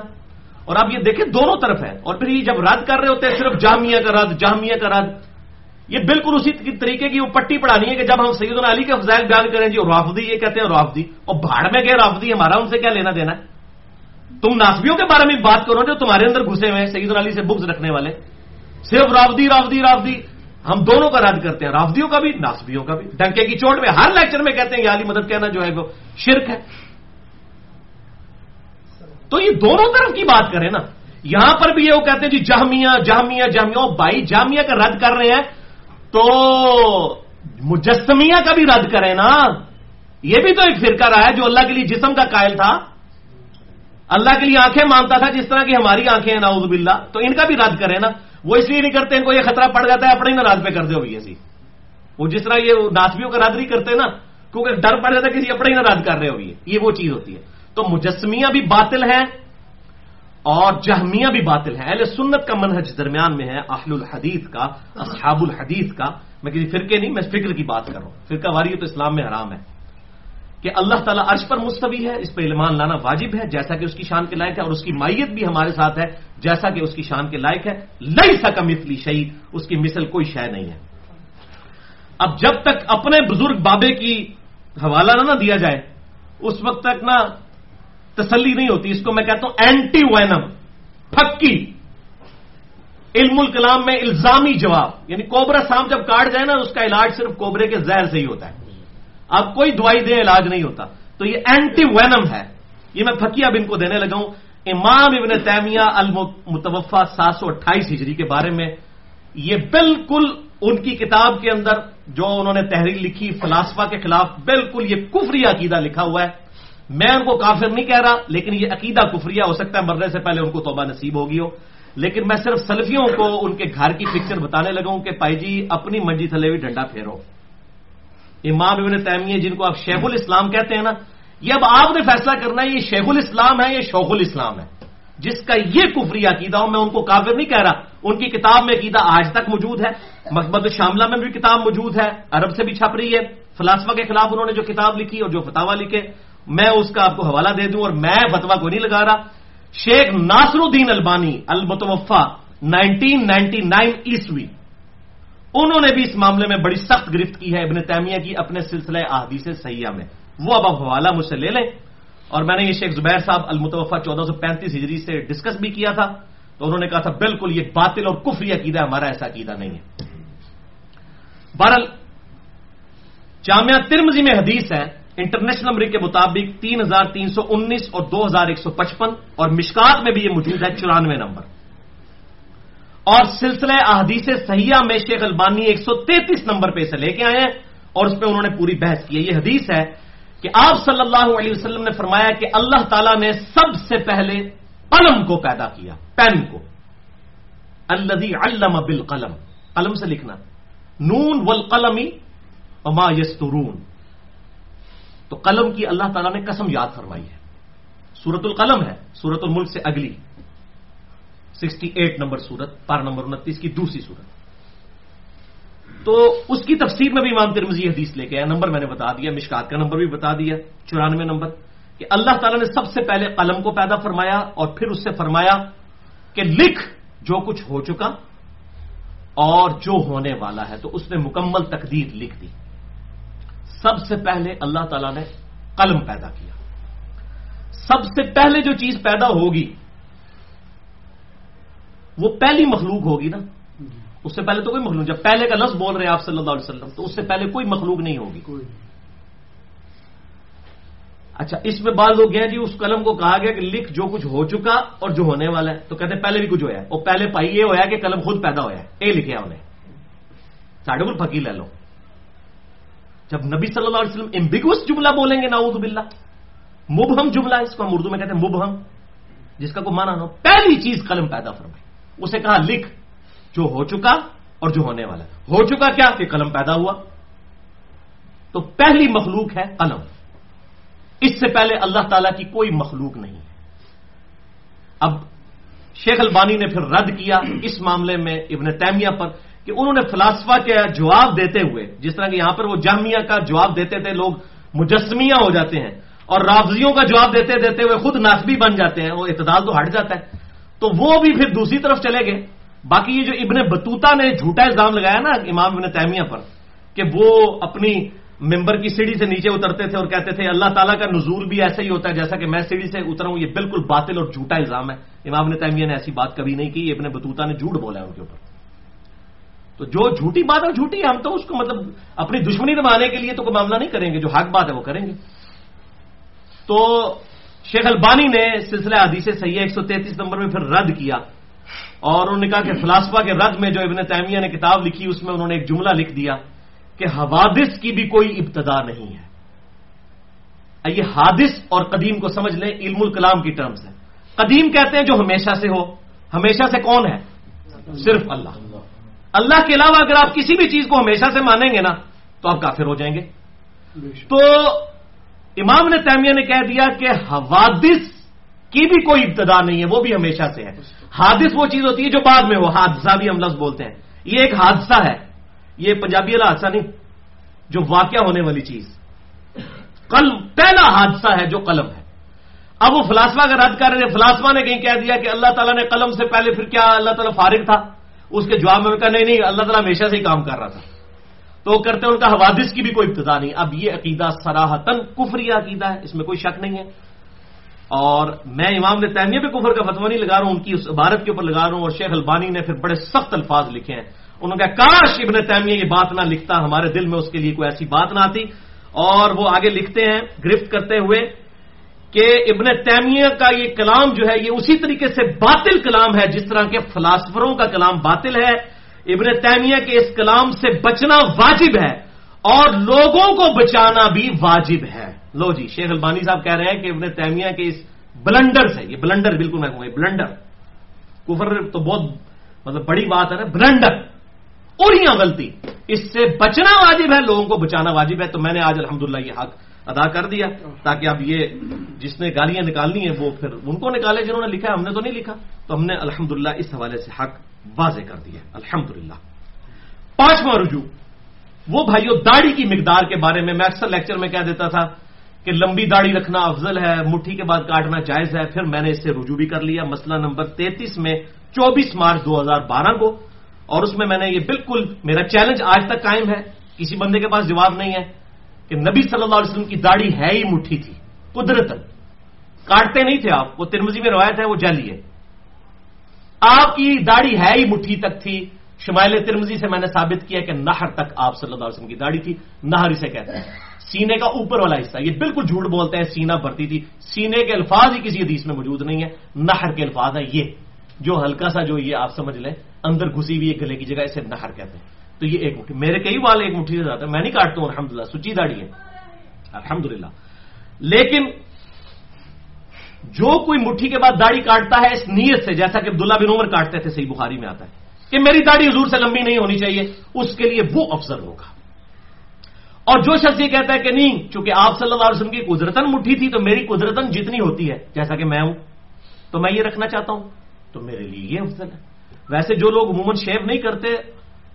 اور آپ یہ دیکھیں دونوں طرف ہے اور پھر یہ جب رد کر رہے ہوتے ہیں، صرف جامعہ کا رد، جامعہ کا رد۔ یہ بالکل اسی طریقے کی وہ پٹی پڑھانی ہے کہ جب ہم سید علی کے فضائل بیان کریں جی اور رافدی یہ کہتے ہیں رافدی اور بھاڑ میں گئے رافدی ہمارا ان سے کیا لینا دینا ہے؟ تم ناسبیوں کے بارے میں بات کرو جو تمہارے اندر گھسے ہوئے ہیں سعید علی سے بکس رکھنے والے۔ صرف رافدی رافدی رافدی ہم دونوں کا رد کرتے ہیں رافدیوں کا بھی ناسبیوں کا بھی۔ ڈنکے کی چوٹ میں، ہر لیکچر میں کہتے ہیں، یہ علی مدد کہنا جو ہے وہ شرک ہے۔ تو یہ دونوں طرف کی بات کریں نا، یہاں پر بھی یہ وہ کہتے ہیں جی جامعہ جامعہ جامعہ بھائی جامعہ کا رد کر رہے ہیں، تو مجسمیہ کا بھی رد کریں نا۔ یہ بھی تو ایک فرقہ رہا ہے جو اللہ کے لیے جسم کا قائل تھا۔ اللہ کے لیے آنکھیں مانتا تھا، جس طرح کی ہماری آنکھیں ہیں ناؤز باللہ۔ تو ان کا بھی رد کریں نا۔ وہ اس لیے نہیں کرتے، ان کو یہ خطرہ پڑ جاتا ہے، اپنے ہی ناراض پہ کر دے ہوئی ایسی وہ جس طرح یہ ناسبیوں کا رد نہیں کرتے نا، کیونکہ ڈر پڑ جاتا ہے، کسی اپنے ہی ناراض کر رہے ہوئی یہ وہ چیز ہوتی ہے۔ تو مجسمیاں بھی باطل ہیں اور جہمیاں بھی باطل ہیں اہل سنت کا منہج درمیان میں ہے، اہل الحدیث کا، اصحاب الحدیث کا۔ میں کسی فرقے نہیں، میں فکر کی بات کر رہا ہوں۔ فرقہ واری تو اسلام میں حرام ہے۔ کہ اللہ تعالیٰ عرش پر مستوی ہے، اس پہ علمان لانا واجب ہے، جیسا کہ اس کی شان کے لائق ہے اور اس کی مائیت بھی ہمارے ساتھ ہے، جیسا کہ اس کی شان کے لائق ہے۔ لئی سکا مثلی شہید اس کی مثل کوئی شے نہیں ہے۔ اب جب تک اپنے بزرگ بابے کی حوالہ نہ نہ دیا جائے، اس وقت تک نہ تسلی نہیں ہوتی، اس کو میں کہتا ہوں اینٹی وینم پھکی۔ علم الکلام میں الزامی جواب یعنی کوبرا سام جب کاٹ جائے نا، اس کا علاج صرف کوبرے کے زہر سے ہی ہوتا ہے۔ اب کوئی دوائی دیں علاج نہیں ہوتا۔ تو یہ اینٹی وینم ہے۔ یہ میں پھکی اب ان کو دینے لگا ہوں۔ امام ابن تیمیہ المتوفا سات سو اٹھائیس ہجری کے بارے میں یہ بالکل ان کی کتاب کے اندر جو انہوں نے تحریر لکھی فلاسفہ کے خلاف، بالکل یہ کفری عقیدہ لکھا ہوا ہے۔ میں ان کو کافر نہیں کہہ رہا، لیکن یہ عقیدہ کفریہ ہو سکتا ہے، مرنے سے پہلے ان کو توبہ نصیب ہوگی ہو۔ لیکن میں صرف سلفیوں کو ان کے گھر کی پکچر بتانے لگا ہوں کہ پائی جی اپنی منجی تھلے بھی ڈنڈا پھیرو۔ امام ابن تیمیہ، جن کو آپ شیخ الاسلام کہتے ہیں نا، یہ اب آپ نے فیصلہ کرنا ہے، یہ شیخ الاسلام ہے، یہ شوخ الاسلام ہے۔ جس کا یہ کفری عقیدہ ہوں میں ان کو کافر نہیں کہہ رہا۔ ان کی کتاب میں عقیدہ آج تک موجود ہے محمد شاملہ میں بھی کتاب موجود ہے، عرب سے بھی چھپ رہی ہے۔ فلاسفہ کے خلاف انہوں نے جو کتاب لکھی اور جو فتوا لکھے میں اس کا آپ کو حوالہ دے دوں اور میں فتوا کو نہیں لگا رہا۔ شیخ ناصر الدین البانی المتوفا نائنٹین نائنٹی نائن عیسوی۔ انہوں نے بھی اس معاملے میں بڑی سخت گرفت کی ہے ابن تیمیہ کی اپنے سلسلہ احادیث سیاح میں۔ وہ اب اب حوالہ مجھ سے لے لیں۔ اور میں نے یہ شیخ زبیر صاحب المتوفہ چودہ سو پینتیس ہجری سے ڈسکس بھی کیا تھا۔ تو انہوں نے کہا تھا، بالکل یہ باطل اور کفری عقیدہ ہمارا ایسا عقیدہ نہیں ہے۔ بہرحال، جامعہ ترمزی میں حدیث ہے انٹرنیشنل نمبر کے مطابق تین ہزار تین سو انیس اور دو ہزار ایک سو پچپن اور مشکات میں بھی یہ موجود ہے، چورانوے نمبر۔ اور سلسلہ احادیث سیاح میں شیخ البانی ایک سو تینتیس نمبر پہ اسے لے کے آئے ہیں اور اس پہ انہوں نے پوری بحث کی ہے۔ یہ حدیث ہے کہ آپ صلی اللہ علیہ وسلم نے فرمایا کہ اللہ تعالیٰ نے سب سے پہلے قلم کو پیدا کیا، پین کو۔ الدی علم بل قلم قلم سے لکھنا۔ نون ول قلمی اما یسترون۔ تو قلم کی اللہ تعالیٰ نے قسم یاد فرمائی ہے۔ سورت القلم ہے سورت الملک سے اگلی۔ سکسٹی ایٹ نمبر سورت، پار نمبر انتیس کی دوسری سورت۔ تو اس کی تفسیر میں بھی امام ترمزی حدیث لے کے آیا، نمبر میں نے بتا دیا، مشکات کا نمبر بھی بتا دیا، چورانوے نمبر، کہ اللہ تعالیٰ نے سب سے پہلے قلم کو پیدا فرمایا اور پھر اس سے فرمایا کہ لکھ جو کچھ ہو چکا اور جو ہونے والا ہے۔ تو اس نے مکمل تقدیر لکھ دی۔ سب سے پہلے اللہ تعالیٰ نے قلم پیدا کیا۔ سب سے پہلے جو چیز پیدا ہوگی وہ پہلی مخلوق ہوگی نا۔ اس سے پہلے تو کوئی مخلوق جب پہلے کا لفظ بول رہے ہیں آپ صلی اللہ علیہ وسلم تو اس سے پہلے کوئی مخلوق نہیں ہوگی۔ اچھا اس میں بعض لوگ ہیں جی اس قلم کو کہا گیا کہ لکھ جو کچھ ہو چکا اور جو ہونے والا ہے۔ تو کہتے ہیں پہلے بھی کچھ ہوا ہے۔ اور پہلے پائی یہ ہوا کہ قلم خود پیدا ہوا ہے۔ اے لکھے انہیں۔ ساڑھے کو پھکی لے لو۔ جب نبی صلی اللہ علیہ وسلم امبیگوس جملہ بولیں گے ناؤد بلّہ مبہم جملہ، اس کو ہم اردو میں کہتے ہیں مبہم، جس کا کوئی مانا نہ ہو۔ پہلی چیز قلم پیدا فرمائی۔ اسے کہا لکھ، جو ہو چکا اور جو ہونے والا۔ ہو چکا کیا؟ کہ قلم پیدا ہوا۔ تو پہلی مخلوق ہے قلم۔ اس سے پہلے اللہ تعالی کی کوئی مخلوق نہیں ہے۔ اب شیخ البانی نے پھر رد کیا اس معاملے میں ابن تیمیہ پر۔ کہ انہوں نے فلاسفہ کے جواب دیتے ہوئے، جس طرح کہ یہاں پر وہ جامعہ کا جواب دیتے تھے، لوگ مجسمیاں ہو جاتے ہیں اور رافضیوں کا جواب دیتے دیتے ہوئے خود ناسبی بن جاتے ہیں، وہ اعتدال تو ہٹ جاتا ہے۔ تو وہ بھی پھر دوسری طرف چلے گئے۔ باقی یہ جو ابن بتوتا نے جھوٹا الزام لگایا نا امام ابن تیمیہ پر، کہ وہ اپنی ممبر کی سیڑھی سے نیچے اترتے تھے اور کہتے تھے، اللہ تعالیٰ کا نزول بھی ایسا ہی ہوتا ہے جیسا کہ میں سیڑھی سے اترا ہوں، یہ بالکل باطل اور جھوٹا الزام ہے۔ امام ابن تیمیہ نے ایسی بات کبھی نہیں کی، ابن بتوتا نے جھوٹ بولا ہے ان کے اوپر۔ تو جو جھوٹی بات ہے جھوٹی ہے ہم تو اس کو مطلب اپنی دشمنی نبھانے کے لیے تو کوئی معاملہ نہیں کریں گے جو حق بات ہے وہ کریں گے۔ تو شیخ البانی نے سلسلہ حدیث سیاح ایک سو تینتیس نمبر میں پھر رد کیا۔ اور انہوں نے کہا کہ فلاسفہ کے رد میں جو ابن تیمیہ نے کتاب لکھی اس میں انہوں نے ایک جملہ لکھ دیا کہ حوادث کی بھی کوئی ابتدا نہیں ہے۔ یہ حادث اور قدیم کو سمجھ لیں علم الکلام کی ٹرمز ہے قدیم کہتے ہیں جو ہمیشہ سے ہو ہمیشہ سے کون ہے؟ صرف اللہ۔ اللہ کے علاوہ اگر آپ کسی بھی چیز کو ہمیشہ سے مانیں گے نا تو آپ کافر ہو جائیں گے۔ تو امام نے تیمیہ نے کہہ دیا کہ حوادث کی بھی کوئی ابتدا نہیں ہے وہ بھی ہمیشہ سے ہے۔ حادث وہ چیز ہوتی ہے جو بعد میں ہو حادثہ بھی ہم لفظ بولتے ہیں۔ یہ ایک حادثہ ہے یہ پنجابی والا حادثہ نہیں جو واقعہ ہونے والی چیز۔ قلم پہلا حادثہ ہے جو قلم ہے۔ اب وہ فلاسفہ کا رد کر رہے فلاسفہ نے کہیں کہہ دیا کہ اللہ تعالیٰ نے قلم سے پہلے پھر کیا اللہ تعالیٰ فارغ تھا۔ اس کے جواب میں کہا، نہیں نہیں، اللہ تعالیٰ ہمیشہ سے ہی کام کر رہا تھا۔ تو وہ کرتے ہیں، ان کا حوادث کی بھی کوئی ابتدا نہیں۔ اب یہ عقیدہ سراہتن کفری عقیدہ ہے، اس میں کوئی شک نہیں ہے۔ اور میں امام نے تیمیہ پہ کفر کا فتوا نہیں لگا رہا ہوں، ان کی اس عبارت کے اوپر لگا رہا ہوں، اور شیخ البانی نے پھر بڑے سخت الفاظ لکھے ہیں۔ انہوں نے کہا، کاش ابن تیمیہ یہ بات نہ لکھتا، ہمارے دل میں اس کے لیے کوئی ایسی بات نہ آتی۔ اور وہ آگے لکھتے ہیں، گرفت کرتے ہوئے کہ ابن تیمیہ کا یہ کلام جو ہے یہ اسی طریقے سے باطل کلام ہے جس طرح کے فلاسفروں کا کلام باطل ہے۔ ابن تیمیہ کے اس کلام سے بچنا واجب ہے اور لوگوں کو بچانا بھی واجب ہے۔ لو جی شیخ البانی صاحب کہہ رہے ہیں کہ ابن تیمیہ کے اس بلنڈر سے، یہ بلنڈر بالکل میں کہوں گا بلنڈر کفر تو بہت مطلب بڑی بات ہے نا بلنڈر اور یہاں غلطی۔ اس سے بچنا واجب ہے، لوگوں کو بچانا واجب ہے۔ تو میں نے آج الحمدللہ یہ حق ادا کر دیا تاکہ اب یہ جس نے گالیاں نکالنی ہیں وہ پھر ان کو نکالے جنہوں نے لکھا ہے، ہم نے تو نہیں لکھا۔ تو ہم نے الحمدللہ اس حوالے سے حق واضح کر دیا الحمد للہ پانچواں رجوع۔ وہ بھائیو، داڑھی کی مقدار کے بارے میں میں اکثر لیکچر میں کہہ دیتا تھا کہ لمبی داڑھی رکھنا افضل ہے، مٹھی کے بعد کاٹنا جائز ہے۔ پھر میں نے اس سے رجوع بھی کر لیا۔ مسئلہ نمبر تینتیس میں چوبیس مارچ دو ہزار بارہ کو، اور اس میں میں نے یہ بالکل، میرا چیلنج آج تک قائم ہے۔ کسی بندے کے پاس جواب نہیں ہے۔ کہ نبی صلی اللہ علیہ وسلم کی داڑھی ہے ہی مٹھی تھی قدرت کاٹتے نہیں تھے آپ، وہ ترمزی میں روایت ہے، وہ جالی ہے۔ آپ کی داڑھی ہے ہی مٹھی تک تھی۔ شمائل ترمزی سے میں نے ثابت کیا کہ نہر تک آپ صلی اللہ علیہ وسلم کی داڑھی تھی۔ نہر اسے کہتے ہیں۔ سینے کا اوپر والا حصہ، یہ بالکل جھوٹ بولتے ہیں، سینہ بھرتی تھی۔ سینے کے الفاظ ہی کسی حدیث میں موجود نہیں ہے نہر کے الفاظ ہیں یہ۔ جو ہلکا سا جو یہ آپ سمجھ لیں، اندر گھسی ہوئی گلے کی جگہ اسے نہر کہتے ہیں۔ تو یہ ایک مٹھی میرے کئی بال ایک مٹھی سے زیادہ میں نہیں کاٹتا ہوں الحمد للہ سچی داڑھی ہے۔ الحمد لیکن جو کوئی مٹھی کے بعد داڑھی کاٹتا ہے اس نیت سے، جیسا کہ عبداللہ بن عمر کاٹتے تھے، صحیح بخاری میں آتا ہے، کہ میری داڑھی حضور سے لمبی نہیں ہونی چاہیے، اس کے لیے وہ افضل ہوگا۔ اور جو شخص یہ کہتا ہے کہ نہیں، چونکہ آپ صلی اللہ علیہ وسلم کی قدرتن مٹھی تھی، تو میری قدرتن جتنی ہوتی ہے، جیسا کہ میں ہوں، تو میں یہ رکھنا چاہتا ہوں، تو میرے لیے یہ افضل ہے۔ ویسے جو لوگ عموماً شیو نہیں کرتے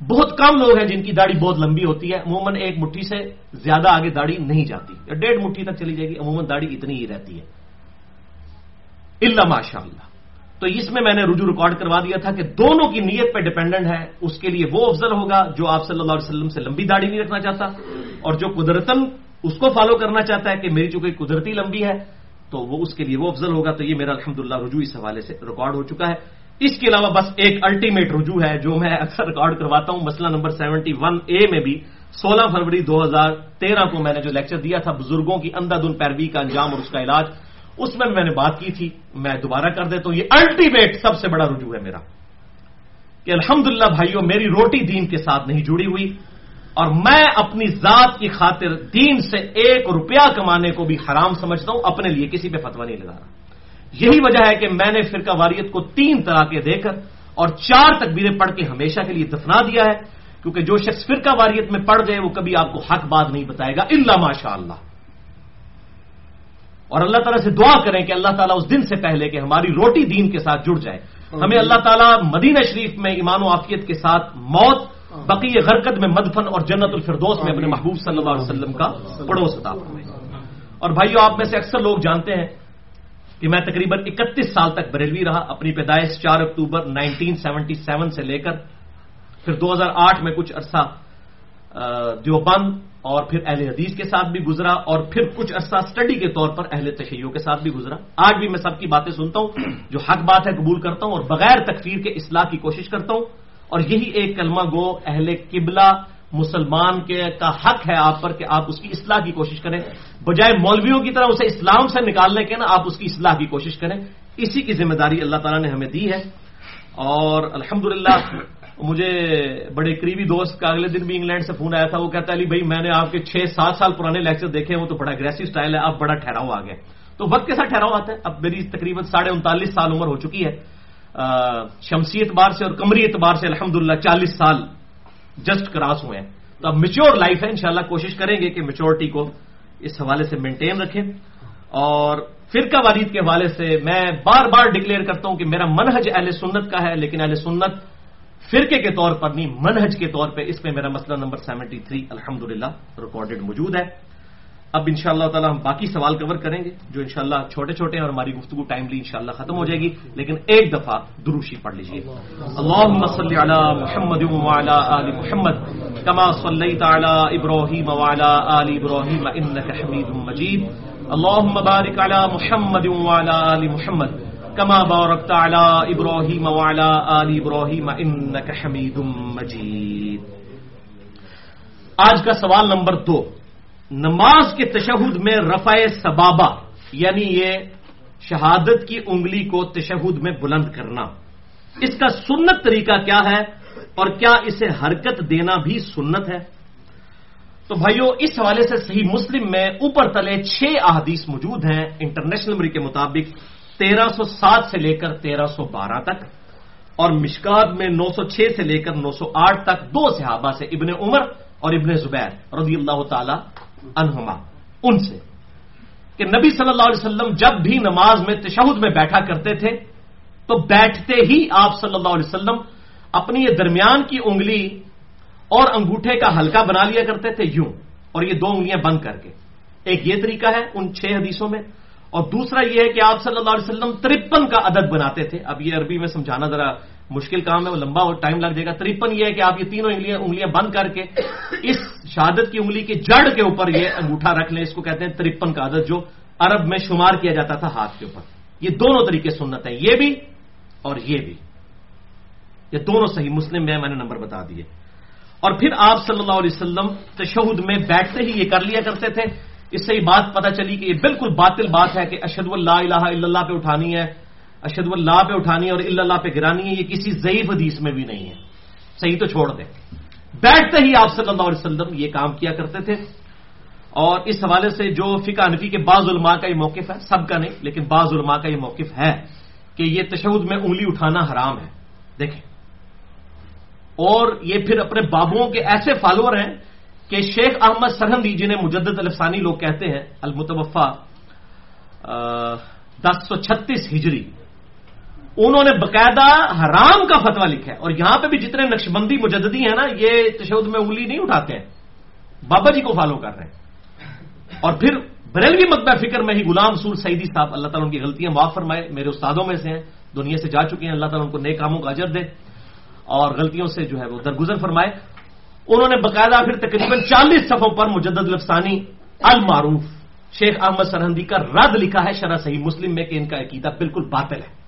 بہت کم لوگ ہیں جن کی داڑھی بہت لمبی ہوتی ہے، عموماً ایک مٹھی سے زیادہ آگے داڑھی نہیں جاتی۔ یا ڈیڑھ مٹھی تک چلی جائے گی، عموماً داڑھی اتنی ہی رہتی ہے۔ اللہ ماشاء اللہ تو اس میں میں نے رجوع ریکارڈ کروا دیا تھا کہ دونوں کی نیت پہ ڈپینڈنٹ ہے، اس کے لیے وہ افضل ہوگا جو آپ صلی اللہ علیہ وسلم سے لمبی داڑھی نہیں رکھنا چاہتا اور جو قدرتن اس کو فالو کرنا چاہتا ہے کہ میری چونکہ قدرتی لمبی ہے، تو وہ اس کے لیے وہ افضل ہوگا۔ تو یہ میرا الحمد رجوع اس حوالے سے ریکارڈ ہو چکا ہے۔ اس کے علاوہ بس ایک الٹیمیٹ رجوع ہے جو میں اکثر ریکارڈ کرواتا ہوں، مسئلہ نمبر سیونٹی ون اے میں بھی۔ سولہ فروری دو ہزار تیرہ کو میں نے جو لیکچر دیا تھا بزرگوں کی اندھا دن پیروی کا انجام اور اس کا علاج، اس میں میں نے بات کی تھی۔ میں دوبارہ کر دیتا ہوں، یہ الٹیمیٹ سب سے بڑا رجوع ہے میرا۔ کہ الحمدللہ بھائیوں میری روٹی دین کے ساتھ نہیں جڑی ہوئی اور میں اپنی ذات کی خاطر دین سے ایک روپیہ کمانے کو بھی حرام سمجھتا ہوں، اپنے لیے کسی پہ فتوا نہیں لگا رہا۔ یہی وجہ ہے کہ میں نے فرقہ واریت کو تین طرح کے دے کر اور چار تکبیریں پڑھ کے ہمیشہ کے لیے دفنا دیا ہے کیونکہ جو شخص فرقہ واریت میں پڑھ جائے وہ کبھی آپ کو حق بات نہیں بتائے گا اللہ ماشاء اللہ اور اللہ تعالیٰ سے دعا کریں کہ اللہ تعالیٰ اس دن سے پہلے کہ ہماری روٹی دین کے ساتھ جڑ جائے۔ ہمیں اللہ تعالیٰ مدینہ شریف میں ایمان و عافیت کے ساتھ موت بقی غرکت میں مدفن اور جنت الفردوس میں اپنے محبوب صلی اللہ علیہ وسلم کا پڑوس عطا اور بھائیو آپ میں سے اکثر لوگ جانتے ہیں کہ میں تقریباً اکتیس سال تک بریلوی رہا، اپنی پیدائش چار اکتوبر نائنٹین سیونٹی سیون سے لے کر پھر دو ہزار آٹھ میں کچھ عرصہ دیوبند اور پھر اہل حدیث کے ساتھ بھی گزرا اور پھر کچھ عرصہ اسٹڈی کے طور پر اہل تشیعوں کے ساتھ بھی گزرا۔ آج بھی میں سب کی باتیں سنتا ہوں، جو حق بات ہے قبول کرتا ہوں اور بغیر تکفیر کے اصلاح کی کوشش کرتا ہوں۔ اور یہی ایک کلمہ گو، اہل قبلہ مسلمان کے کا حق ہے آپ پر کہ آپ اس کی اصلاح کی کوشش کریں۔ بجائے مولویوں کی طرح اسے اسلام سے نکالنے کے نا آپ اس کی اصلاح کی کوشش کریں۔ اسی کی ذمہ داری اللہ تعالیٰ نے ہمیں دی ہے۔ اور الحمدللہ، مجھے بڑے قریبی دوست کا اگلے دن بھی انگلینڈ سے فون آیا تھا، وہ کہتا ہے، علی بھائی، میں نے آپ کے چھ سات سال پرانے لیکچر دیکھے وہ تو بڑا اگریسو اسٹائل ہے، اب بڑا ٹھہراؤ آ گیا تو وقت کے ساتھ ٹھہراؤ آتا ہے اب میری تقریباً ساڑھے انتالیس سال عمر ہو چکی ہے۔ شمسی اعتبار سے اور کمری اعتبار سے الحمد للہ چالیس سال۔ جسٹ کراس ہوئے ہیں۔ تو اب میچور لائف ہے، انشاءاللہ کوشش کریں گے کہ میچورٹی کو اس حوالے سے مینٹین رکھیں۔ اور فرقہ وارید کے حوالے سے میں بار بار ڈکلیئر کرتا ہوں کہ میرا منہج اہل سنت کا ہے، لیکن اہل سنت فرقے کے طور پر نہیں، منہج کے طور پہ اس پہ میرا مسئلہ نمبر سیونٹی تھری الحمد للہ ریکارڈیڈ موجود ہے۔ اب ان شاء اللہ تعالیٰ ہم باقی سوال کور کریں گے، جو انشاءاللہ چھوٹے چھوٹے ہیں اور ہماری گفتگو ٹائملی انشاءاللہ ختم ہو جائے گی، لیکن ایک دفعہ دروشی پڑھ لیجیے اللهم صل علی محمد وعلى آل محمد كما صليت على ابراهيم وعلى آل ابراهيم انك حميد مجيد اللهم بارك على محمد وعلى آل محمد كما باركت على ابراهيم وعلى آل ابراهيم انك حميد مجيد آج کا سوال نمبر دو۔ نماز کے تشہد میں رفع سبابہ یعنی یہ شہادت کی انگلی کو تشہد میں بلند کرنا۔ اس کا سنت طریقہ کیا ہے اور کیا اسے حرکت دینا بھی سنت ہے؟ تو بھائیو، اس حوالے سے صحیح مسلم میں اوپر تلے چھ احادیث موجود ہیں انٹرنیشنل نمبر کے مطابق تیرہ سو سات سے لے کر تیرہ سو بارہ تک اور مشکات میں نو سو چھ سے لے کر نو سو آٹھ تک دو صحابہ سے ابن عمر اور ابن زبیر رضی اللہ تعالی انہما، ان سے، کہ نبی صلی اللہ علیہ وسلم جب بھی نماز میں تشہد میں بیٹھا کرتے تھے، تو بیٹھتے ہی آپ صلی اللہ علیہ وسلم اپنی یہ درمیان کی انگلی اور انگوٹھے کا ہلکا بنا لیا کرتے تھے، یوں، اور یہ دو انگلیاں بند کر کے۔ ایک یہ طریقہ ہے ان چھ حدیثوں میں، اور دوسرا یہ ہے کہ آپ صلی اللہ علیہ وسلم ترپن کا عدد بناتے تھے۔ اب یہ عربی میں سمجھانا ذرا مشکل کام ہے، وہ لمبا اور ٹائم لگ جائے گا۔ ترپن یہ ہے کہ آپ یہ تینوں انگلیاں انگلیاں بند کر کے اس شہادت کی انگلی کے جڑ کے اوپر یہ انگوٹھا رکھ لیں۔ اس کو کہتے ہیں ترپن کا عدد، جو عرب میں شمار کیا جاتا تھا ہاتھ کے اوپر۔ یہ دونوں طریقے سنت ہیں۔ یہ بھی اور یہ بھی۔ یہ دونوں صحیح مسلم میں میں نے نمبر بتا دیے۔ اور پھر آپ صلی اللہ علیہ وسلم تشہد میں بیٹھتے ہی یہ کر لیا کرتے تھے۔ اس سے یہ بات پتا چلی کہ یہ بالکل باطل بات ہے کہ اشد اللہ الہ الا اللہ پہ اٹھانی ہے۔ اشد اللہ پہ اٹھانی ہے اور اللہ پہ گرانی ہے، یہ کسی ضعیف حدیث میں بھی نہیں ہے۔ صحیح تو چھوڑ دیں۔ بیٹھتے ہی آپ صلی اللہ علیہ وسلم یہ کام کیا کرتے تھے۔ اور اس حوالے سے جو فقہ انفی کے بعض علماء کا یہ موقف ہے، سب کا نہیں، لیکن بعض علماء کا یہ موقف ہے کہ یہ تشہد میں انگلی اٹھانا حرام ہے۔ دیکھیں۔ اور یہ پھر اپنے بابوں کے ایسے فالوور ہیں کہ شیخ احمد سرحدی جنہیں مجدد الفسانی لوگ کہتے ہیں المتوفا دس سو چھتیس ہجری انہوں نے باقاعدہ حرام کا فتوا لکھا ہے۔ اور یہاں پہ بھی جتنے نقشبندی مجددی ہیں نا، یہ تشود میں انگلی نہیں اٹھاتے ہیں۔ بابا جی کو فالو کر رہے ہیں۔ اور پھر بریلوی مکبہ فکر میں ہی غلام سور سعیدی صاحب، اللہ تعالیٰ ان کی غلطیاں معاف فرمائے۔ میرے استادوں میں سے ہیں، دنیا سے جا چکے ہیں۔ اللہ تعالیٰ ان کو نئے کاموں کا اجر دے اور غلطیوں سے جو ہے وہ درگزر فرمائے۔ انہوں نے باقاعدہ پھر تقریباً چالیس صفوں پر مجدد لفسانی المعروف شیخ احمد سرحدی کا رد لکھا ہے شرح صحیح مسلم میں کہ ان کا عقیدہ بالکل باطل ہے۔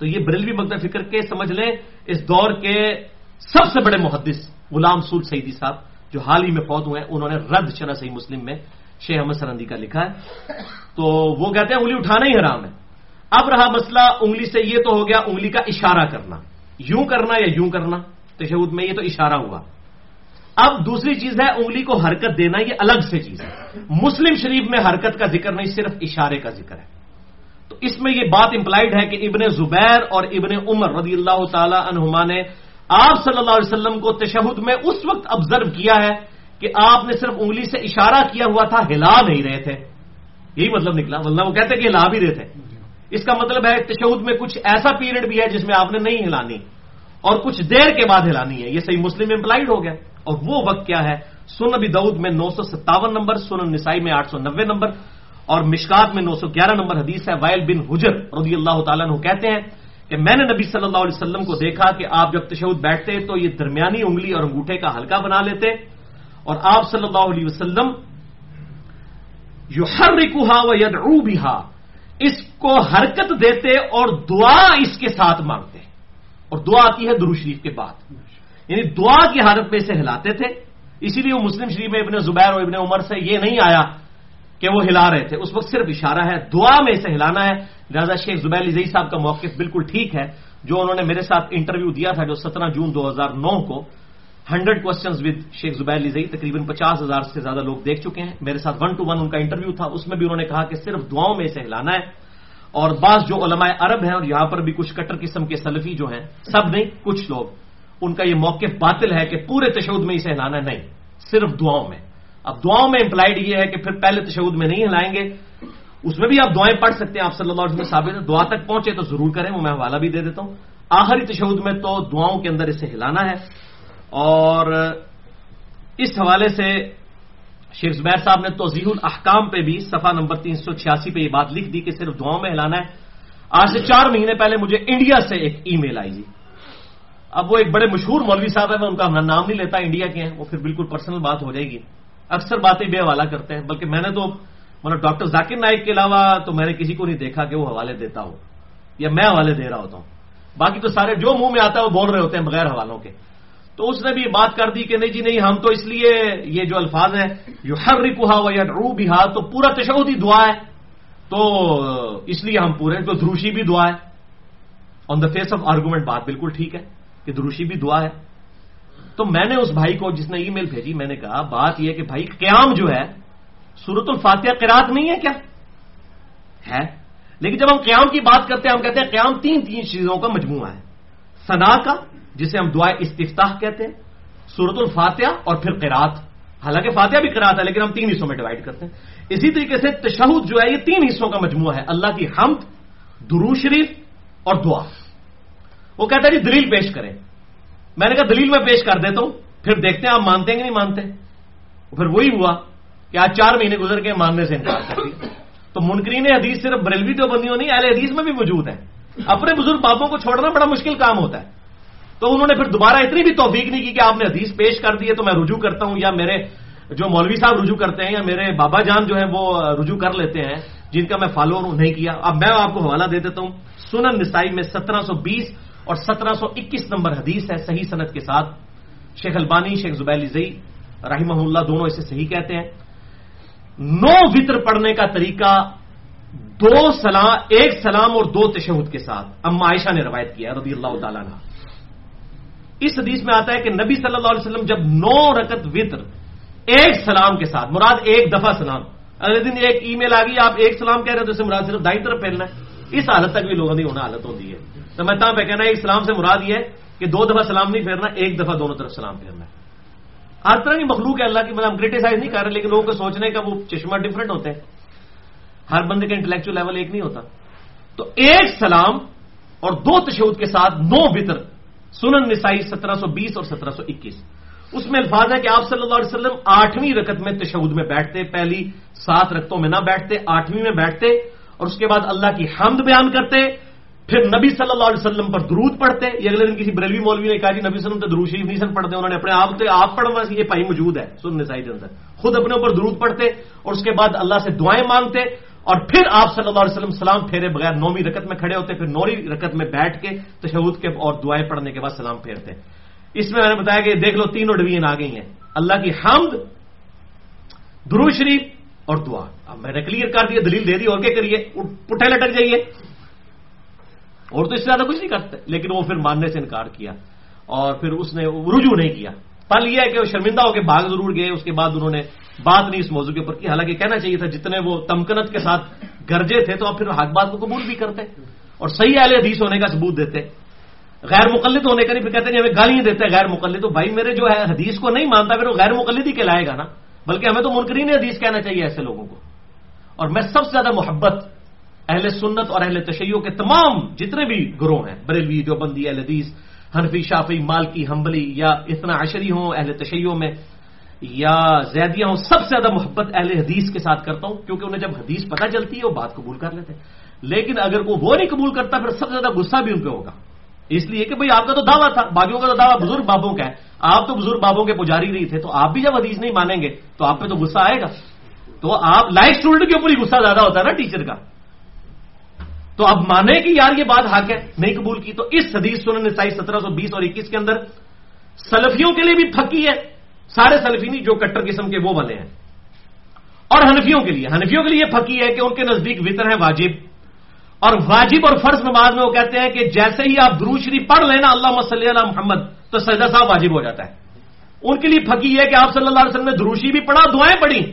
تو یہ بریلوی مقدر فکر کے سمجھ لیں، اس دور کے سب سے بڑے محدث غلام سور سعیدی صاحب جو حال ہی میں فوت ہوئے ہیں، انہوں نے رد شرح صحیح مسلم میں شیخ احمد سرحدی کا لکھا ہے۔ تو وہ کہتے ہیں انگلی اٹھانا ہی حرام ہے۔ اب رہا مسئلہ انگلی سے یہ تو ہو گیا انگلی کا اشارہ کرنا۔ یوں کرنا یا یوں کرنا؟ تشہد میں یہ تو اشارہ ہوا۔ اب دوسری چیز ہے انگلی کو حرکت دینا، یہ الگ سے چیز ہے۔ مسلم شریف میں حرکت کا ذکر نہیں، صرف اشارے کا ذکر ہے۔ تو اس میں یہ بات امپلائڈ ہے کہ ابن زبیر اور ابن عمر رضی اللہ تعالی عنہما نے آپ صلی اللہ علیہ وسلم کو تشہد میں اس وقت آبزرو کیا ہے کہ آپ نے صرف انگلی سے اشارہ کیا ہوا تھا، ہلا نہیں رہے تھے۔ یہی مطلب نکلا۔ ورنہ وہ کہتے کہ ہلا بھی رہے تھے۔ اس کا مطلب ہے تشہد میں کچھ ایسا پیریڈ بھی ہے جس میں آپ نے نہیں ہلانی اور کچھ دیر کے بعد ہلانی ہے۔ یہ صحیح مسلم امپلائڈ ہو گیا۔ اور وہ وقت کیا ہے؟ سن ابی دعود میں نو سو ستاون نمبر سن نسائی میں آٹھ سو نبے نمبر۔ اور مشکات میں نو سو گیارہ نمبر حدیث ہے، وائل بن حجر رضی اللہ تعالیٰ عنہ کہتے ہیں کہ میں نے نبی صلی اللہ علیہ وسلم کو دیکھا کہ آپ جب تشود بیٹھتے تو یہ درمیانی انگلی اور انگوٹھے کا ہلکا بنا لیتے اور آپ صلی اللہ علیہ وسلم یو ہر رکوہا و ید بھی اس کو حرکت دیتے اور دعا اس کے ساتھ مانگتے اور دعا آتی ہے درو شریف کے بعد۔ یعنی دعا کی حالت میں اسے ہلاتے تھے، اسی لیے وہ مسلم شریف میں ابن زبیر اور ابن عمر سے یہ نہیں آیا کہ وہ ہلا رہے تھے۔ اس وقت صرف اشارہ ہے، دعا میں اسے ہلانا ہے۔ لہٰذا شیخ زبیر علی صاحب کا موقف بالکل ٹھیک ہے۔ جو انہوں نے میرے ساتھ انٹرویو دیا تھا جو سترہ جون دو ہزار نو کو، ہنڈریڈ کوشچنز ود شیخ زبیر علی تقریباً پچاس ہزار سے زیادہ لوگ دیکھ چکے ہیں۔ میرے ساتھ ون ٹو ون ان کا انٹرویو تھا۔ اس میں بھی انہوں نے کہا کہ صرف دعاؤں میں اسے ہلانا ہے۔ اور بعض جو علماء عرب ہیں اور یہاں پر بھی کچھ کٹر قسم کے سلفی جو ہیں، سب نہیں، کچھ لوگ۔ ان کا یہ موقف باطل ہے کہ پورے تشود میں اسے ہلانا نہیں، صرف دعاؤں میں۔ اب دعاؤں میں امپلائڈ یہ ہے کہ پھر پہلے تشود میں نہیں ہلائیں گے۔ اس میں بھی آپ دعائیں پڑھ سکتے ہیں، آپ صلی اللہ علیہ وسلم ثابت ہے دعا تک پہنچے تو ضرور کریں، وہ میں حوالہ بھی دے دیتا ہوں۔ آخری تشود میں تو دعاؤں کے اندر اسے ہلانا ہے۔ اور اس حوالے سے شیخ زبیر صاحب نے توضیح الاحکام پہ بھی صفحہ نمبر تین سو چھیاسی پہ یہ بات لکھ دی کہ صرف دعاؤں میں ہلانا ہے۔ آج سے چار مہینے پہلے مجھے انڈیا سے ایک ای میل آئی جی۔ اب وہ ایک بڑے مشہور مولوی صاحب ہیں، میں ان کا نام نہیں لیتا، انڈیا کے ہیں، وہ پھر بالکل پرسنل بات ہو جائے گی۔ اکثر باتیں بے حوالہ کرتے ہیں، بلکہ میں نے تو مطلب ڈاکٹر ذاکر نائک کے علاوہ تو میں نے کسی کو نہیں دیکھا کہ وہ حوالے دیتا ہو، یا میں حوالے دے رہا ہوتا ہوں۔ باقی تو سارے جو منہ میں آتا ہے وہ بول رہے ہوتے ہیں بغیر حوالوں کے۔ تو اس نے بھی بات کر دی کہ نہیں جی نہیں، ہم تو اس لیے یہ جو الفاظ ہیں یو ہر رکوہا یا رو بھی تو پورا تشہدی دعا ہے۔ تو اس لیے ہم پورے تو دروشی بھی دعا ہے۔ On the face of argument بات بالکل ٹھیک ہے کہ دروشی بھی دعا ہے۔ تو میں نے اس بھائی کو جس نے ای میل بھیجی، میں نے کہا، بات یہ کہ بھائی، قیام جو ہے سورت الفاتحہ قرات نہیں ہے کیا؟ ہے۔ لیکن جب ہم قیام کی بات کرتے ہیں، ہم کہتے ہیں قیام تین تین چیزوں کا مجموعہ ہے۔ سنا کا، جسے ہم دعائیں استفتاح کہتے ہیں سورت الفاتحہ اور پھر قرات حالانکہ فاتحہ بھی قرات ہے، لیکن ہم تین حصوں میں ڈیوائڈ کرتے ہیں۔ اسی طریقے سے تشہد جو ہے، یہ تین حصوں کا مجموعہ ہے۔ اللہ کی حمد، درو شریف اور دعا۔ وہ کہتا ہے جی دلیل پیش کریں۔ میں نے کہا دلیل میں پیش کر دیتا ہوں پھر دیکھتے ہیں آپ مانتے ہیں کہ نہیں مانتے۔ پھر وہی ہوا کہ آج چار مہینے گزر کے ماننے سے انکار کر دیا۔ تو منکرین حدیث صرف بریلوی تو بندیوں نہیں، اہل حدیث میں بھی موجود ہیں۔ اپنے بزرگ بابوں کو چھوڑنا بڑا مشکل کام ہوتا ہے۔ تو انہوں نے پھر دوبارہ اتنی بھی توفیق نہیں کی کہ آپ نے حدیث پیش کر دی ہے تو میں رجوع کرتا ہوں، یا میرے جو مولوی صاحب رجوع کرتے ہیں، یا میرے بابا جان جو ہے وہ رجوع کر لیتے ہیں، جن کا میں فالوور نہیں کیا۔ اب میں آپ کو حوالہ دے دیتا ہوں۔ سنن نسائی میں سترہ سو بیس اور سترہ سو اکیس نمبر حدیث ہے صحیح صنعت کے ساتھ۔ شیخ البانی، شیخ زبیل زئی رحمہ اللہ دونوں اسے صحیح کہتے ہیں۔ نو وطر پڑھنے کا طریقہ دو سلام ایک سلام اور دو تشہد کے ساتھ۔ اما عائشہ نے روایت کیا رضی اللہ تعالیٰ نے اس حدیث میں آتا ہے کہ نبی صلی اللہ علیہ وسلم جب نو رکت وطر، ایک سلام کے ساتھ، مراد ایک دفعہ سلام۔ اگلے دن ایک ای میل آ گئی، آپ ایک سلام کہہ رہے تو اسے مراد صرف دائیں طرف پھیلنا ہے۔ اس حالت تک بھی لوگوں کی ہونا حالت ہوتی ہے۔ تو میں پہ کہنا ہے، اسلام سے مراد یہ ہے کہ دو دفعہ سلام نہیں پھیرنا، ایک دفعہ دونوں طرف سلام پھیرنا ہے۔ ہر طرح کی مخلوق ہے اللہ کی مطلب ہم کریٹیسائز نہیں کر رہے، لیکن لوگوں کو سوچنے کا وہ چشمہ ڈفرنٹ ہوتے ہیں۔ ہر بندے کا انٹلیکچل لیول ایک نہیں ہوتا۔ تو ایک سلام اور دو تشود کے ساتھ نو بطر سنن نسائی سترہ سو بیس اور سترہ سو اکیس۔ اس میں الفاظ ہے کہ آپ صلی اللہ علیہ وسلم آٹھویں رکت میں تشود میں بیٹھتے، پہلی سات رکتوں میں نہ بیٹھتے، آٹھویں میں بیٹھتے، اور اس کے بعد اللہ کی حمد بیان کرتے پھر نبی صلی اللہ علیہ وسلم پر درود پڑھتے۔ یہ اگلے دن کسی بریلوی مولوی نے کہا جی نبی وسلم تو درود شریف نہیں سن پڑھتے، انہوں نے اپنے آپ آپ پڑھنا یہ پائی موجود ہے سننے سائی کے اندر۔ خود اپنے اوپر درود پڑھتے اور اس کے بعد اللہ سے دعائیں مانگتے اور پھر آپ صلی اللہ علیہ وسلم سلام پھیرے بغیر نویں رکت میں کھڑے ہوتے، پھر نویں رکت میں بیٹھ کے تشہود کے اور دعائیں پڑھنے کے بعد سلام پھیرتے۔ اس میں میں نے بتایا کہ دیکھ لو، تینوں ڈویژن آ گئی ہیں۔ اللہ کی حمد درو شریف اور دعا۔ اب میں نے کلیئر کر دیا، دلیل دے دی، اور کیا کریے؟ پٹھے لٹک جائیے۔ اور تو اس سے زیادہ کچھ نہیں کرتے لیکن وہ پھر ماننے سے انکار کیا اور پھر اس نے رجوع نہیں کیا۔ پل یہ ہے کہ وہ شرمندہ ہو کے باغ ضرور گئے۔ اس کے بعد انہوں نے بات نہیں اس موضوع کے اوپر کی۔ حالانکہ کہنا چاہیے تھا، جتنے وہ تمکنت کے ساتھ گرجے تھے تو اب پھر حق بات کو قبول بھی کرتے اور صحیح اہل حدیث ہونے کا ثبوت دیتے۔ غیر مقلد ہونے کا نہیں، پھر کہتے نہیں جی ہمیں گالیاں دیتے ہیں غیر مقلد۔ تو بھائی میرے جو ہے حدیث کو نہیں مانتا، پھر وہ غیر مقلد ہی کہلائے گا نا۔ بلکہ ہمیں تو منکرین حدیث کہنا چاہیے ایسے لوگوں کو۔ اور میں سب سے زیادہ محبت اہل سنت اور اہل تشیعوں کے تمام جتنے بھی گروہ ہیں، بریلوی جو بندی اہل حدیث، حنفی شافی مالکی ہمبلی یا اتنا عشری ہوں، اہل تشیعوں میں یا زیدیاں ہوں، سب سے زیادہ محبت اہل حدیث کے ساتھ کرتا ہوں، کیونکہ انہیں جب حدیث پتہ چلتی ہے، وہ بات قبول کر لیتے لیکن اگر وہ وہ نہیں قبول کرتا، پھر سب سے زیادہ غصہ بھی ان پہ ہوگا۔ اس لیے کہ بھائی آپ کا تو دعویٰ تھا باغیوں کا تو دعویٰ بزرگ بابوں کا ہے۔ آپ تو بزرگ بابوں کے پجاری نہیں تھے، تو آپ بھی جب حدیث نہیں مانیں گے، تو آپ پہ تو غصہ آئے گا۔ تو آپ لائف اسٹوڈنٹ کے اوپر ہی غصہ زیادہ ہوتا ہے نا ٹیچر کا۔ تو اب مانے کہ یار یہ بات حق ہے؟ نہیں قبول کی تو اس حدیث سنن نسائی سترہ سو بیس اور اکیس کے اندر سلفیوں کے لیے بھی پھکی ہے۔ سارے سلفی نہیں، جو کٹر قسم کے وہ والے ہیں۔ اور حنفیوں کے لیے، حنفیوں کے لیے پھکی ہے کہ ان کے نزدیک وطر ہے واجب۔ اور واجب اور فرض نماز میں وہ کہتے ہیں کہ جیسے ہی آپ درو شریف پڑھ لینا اللہ صلی اللہ محمد، تو سجدہ صاحب واجب ہو جاتا ہے۔ ان کے لیے پھکی ہے کہ آپ صلی اللہ علیہ وسلم نے دروشی بھی پڑھا، دعائیں پڑھی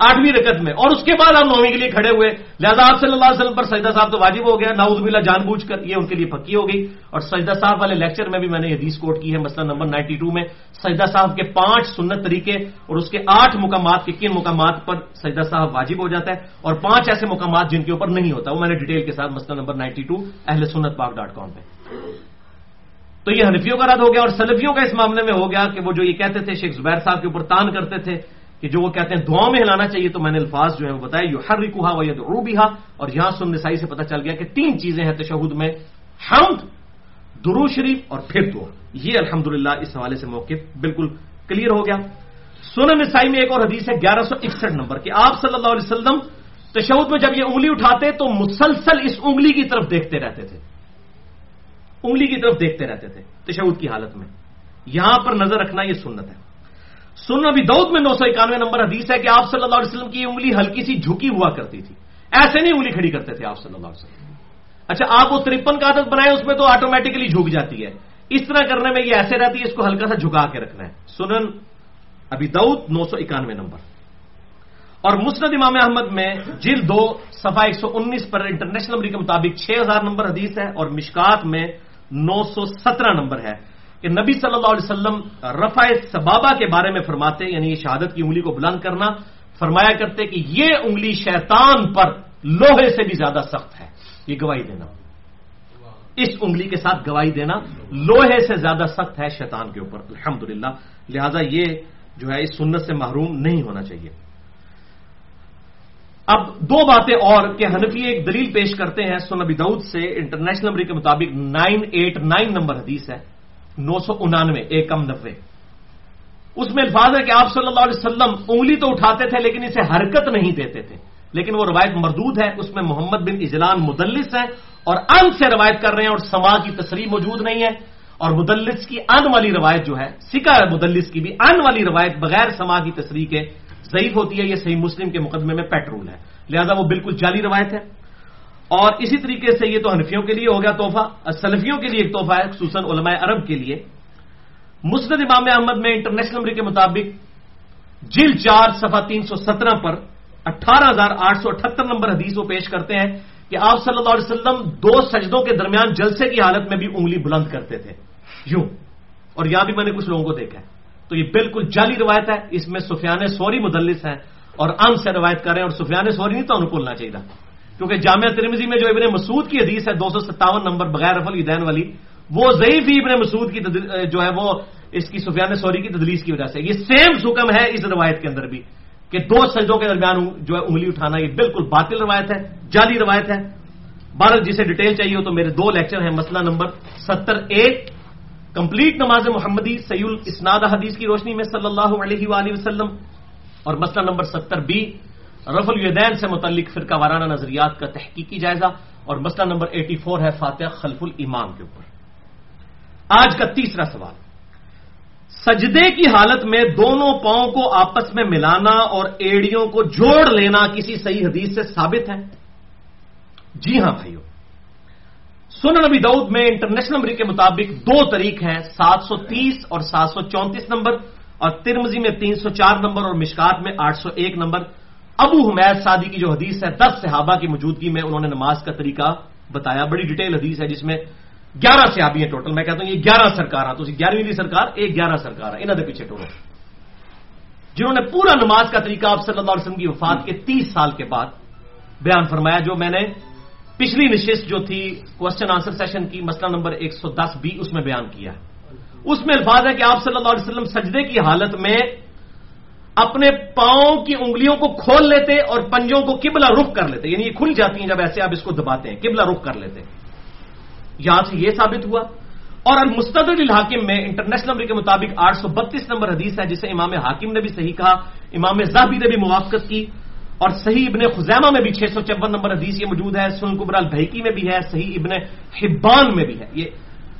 آٹھویں رکت میں۔ اور اس کے بعد آپ نویں کے لیے کھڑے ہوئے۔ لہٰذا آپ صلی اللہ علیہ وسلم پر سجدہ صاحب تو واجب ہو گیا۔ ناؤز بلا جان بوجھ کر یہ ان کے لیے پکی ہو گئی۔ اور سجدہ صاحب والے لیکچر میں بھی میں نے حدیث کوٹ کی ہے، مسئلہ نمبر نائنٹی ٹو میں۔ سجدہ صاحب کے پانچ سنت طریقے اور اس کے آٹھ مقامات کے کن مقامات پر سجدہ صاحب واجب ہو جاتا ہے۔ اور پانچ ایسے مقامات جن کے اوپر نہیں ہوتا، وہ میں نے ڈیٹیل کے ساتھ مسئلہ نمبر نائنٹی ٹو اہل سنت پاک ڈاٹ کام پہ۔ تو یہ حنفیوں کا رد ہو گیا اور سلفیوں کا اس معاملے میں ہو گیا کہ وہ جو یہ کہتے تھے، شیخ زبیر صاحب کے اوپر تان کرتے تھے۔ کہ جو وہ کہتے ہیں دعاؤں میں ہلانا چاہیے، تو میں نے الفاظ جو ہے وہ بتایا یو ہر رکوہا وہ روبیہ اور یہاں سن نسائی سے پتہ چل گیا کہ تین چیزیں ہیں تشہد میں، حمد، درو شریف اور پھر دعا۔ یہ الحمد اس حوالے سے موقع بالکل کلیئر ہو گیا۔ سن نسائی میں ایک اور حدیث ہے، گیارہ سو اکسٹھ نمبر، کہ آپ صلی اللہ علیہ وسلم تشہد میں جب یہ انگلی اٹھاتے تو مسلسل اس انگلی کی طرف دیکھتے رہتے تھے۔ انگلی کی طرف دیکھتے رہتے تھے تشہد کی حالت میں۔ یہاں پر نظر رکھنا یہ سنت ہے۔ سن ابھی دعود میں نو سو اکانوے نمبر حدیث ہے کہ آپ صلی اللہ علیہ وسلم کی انگلی ہلکی سی جھکی ہوا کرتی تھی۔ ایسے نہیں انگلی کھڑی کرتے تھے آپ صلی اللہ علیہ وسلم۔ اچھا آپ وہ ترپن کا عادت بنائے اس میں تو آٹومیٹکلی جھک جاتی ہے۔ اس طرح کرنے میں یہ ایسے رہتی ہے، اس کو ہلکا سا جھکا کے رکھنا ہے۔ سنن ابھی دعود نو سو اکانوے نمبر۔ اور مسند امام احمد میں جلد دو سفا ایک سو انیس پر انٹرنیشنل نمبر کے مطابق چھ ہزار نمبر حدیث ہے اور مشکات میں نو سو سترہ نمبر ہے۔ کہ نبی صلی اللہ علیہ وسلم رفع سبابا کے بارے میں فرماتے یعنی یہ شہادت کی انگلی کو بلند کرنا، فرمایا کرتے کہ یہ انگلی شیطان پر لوہے سے بھی زیادہ سخت ہے۔ یہ گواہی دینا۔ اس انگلی کے ساتھ گواہی دینا لوہے سے زیادہ سخت ہے شیطان کے اوپر۔ الحمد لہذا یہ جو ہے، اس سنت سے محروم نہیں ہونا چاہیے۔ اب دو باتیں اور کہ حنفی ایک دلیل پیش کرتے ہیں۔ سنبی دعود سے، انٹرنیشنل نمبر کے مطابق نائن ایٹ نائن نمبر حدیث ہے۔ نو سو انانوے، ایک کم نبے اس میں الفاظ ہے کہ آپ صلی اللہ علیہ وسلم انگلی تو اٹھاتے تھے لیکن اسے حرکت نہیں دیتے تھے۔ لیکن وہ روایت مردود ہے، اس میں محمد بن اجلان مدلس ہے اور ان سے روایت کر رہے ہیں اور سما کی تصریح موجود نہیں ہے۔ اور مدلس کی ان والی روایت جو ہے سکا ہے مدلس کی بھی ان والی روایت بغیر سما کی تصریح کے ضعیف ہوتی ہے۔ یہ صحیح مسلم کے مقدمے میں پیٹرول ہے۔ لہذا وہ بالکل جعلی روایت ہے۔ اور اسی طریقے سے یہ تو حنفیوں کے لیے ہو گیا تحفہ، سلفیوں کے لیے ایک تحفہ ہے، خصوصاً علماء عرب کے لیے۔ مسند امام احمد میں انٹرنیشنل نمبر کے مطابق جل چار صفحہ تین سو سترہ پر اٹھارہ ہزار آٹھ سو اٹھہتر نمبر حدیث وہ پیش کرتے ہیں کہ آپ صلی اللہ علیہ وسلم دو سجدوں کے درمیان جلسے کی حالت میں بھی انگلی بلند کرتے تھے۔ یوں۔ اور یہاں بھی میں نے کچھ لوگوں کو دیکھا ہے۔ تو یہ بالکل جعلی روایت ہے۔ اس میں سفیان سوری مدلس ہے اور ام سے روایت کریں اور سفیان سوری نہیں تو بھولنا چاہیے کیونکہ جامعہ ترمزی میں جو ابن مسعود کی حدیث ہے، دو سو ستاون نمبر بغیر رفل عیدین والی، وہ ضعیف ہی ابن مسعود کی جو ہے وہ اس کی سفیان سوری کی تدلیس کی وجہ سے۔ یہ سیم حکم ہے اس روایت کے اندر بھی کہ دو سجدوں کے درمیان جو ہے انگلی اٹھانا یہ بالکل باطل روایت ہے، جعلی روایت ہے۔ بھارت جسے ڈیٹیل چاہیے ہو تو میرے دو لیکچر ہیں، مسئلہ نمبر ستر ایک کمپلیٹ نماز محمدی سیول اسناد حدیث کی روشنی میں صلی اللہ علیہ وآلہ وسلم اور مسئلہ نمبر ستر بی رف الدین سے متعلق فرقہ وارانہ نظریات کا تحقیقی جائزہ اور مسئلہ نمبر ایٹی فور ہے فاتح خلف الامام کے اوپر۔ آج کا تیسرا سوال۔ سجدے کی حالت میں دونوں پاؤں کو آپس میں ملانا اور ایڑیوں کو جوڑ لینا کسی صحیح حدیث سے ثابت ہے؟ جی ہاں بھائیو۔ سن نبی دعود میں انٹرنیشنل نمبر کے مطابق دو طریق ہیں، سات سو تیس اور سات سو چونتیس نمبر اور ترمزی میں تین سو چار نمبر اور مشکات میں آٹھ سو ایک نمبر۔ ابو حمید سادی کی جو حدیث ہے، دس صحابہ کی موجودگی میں انہوں نے نماز کا طریقہ بتایا۔ بڑی ڈیٹیل حدیث ہے جس میں گیارہ صحابی ہیں ٹوٹل۔ میں کہتا ہوں یہ گیارہ سرکار تو گیارہویں سرکار ایک گیارہ سرکار ہے انہوں نے پیچھے ٹوٹل۔ جنہوں نے پورا نماز کا طریقہ آپ صلی اللہ علیہ وسلم کی وفات کے تیس سال کے بعد بیان فرمایا، جو میں نے پچھلی نشست جو تھی کوشچن آنسر سیشن کی، مسئلہ نمبر ایک سو دس بی، اس میں بیان کیا ہے۔ اس میں الفاظ ہے کہ آپ صلی اللہ علیہ وسلم سجدے کی حالت میں اپنے پاؤں کی انگلیوں کو کھول لیتے اور پنجوں کو قبلہ رخ کر لیتے۔ یعنی یہ کھل جاتی ہیں جب ایسے آپ اس کو دباتے ہیں، قبلہ رخ کر لیتے۔ یہاں سے یہ ثابت ہوا۔ اور المستد الحاکم میں انٹرنیشنل نمبر کے مطابق آٹھ سو بتیس نمبر حدیث ہے، جسے امام حاکم نے بھی صحیح کہا، امام زاہبی نے بھی موافقت کی۔ اور صحیح ابن خزیمہ میں بھی چھ سو چون نمبر حدیث یہ موجود ہے سن قبرال بھائی میں بھی ہے، صحیح ابن حبان میں بھی ہے۔ یہ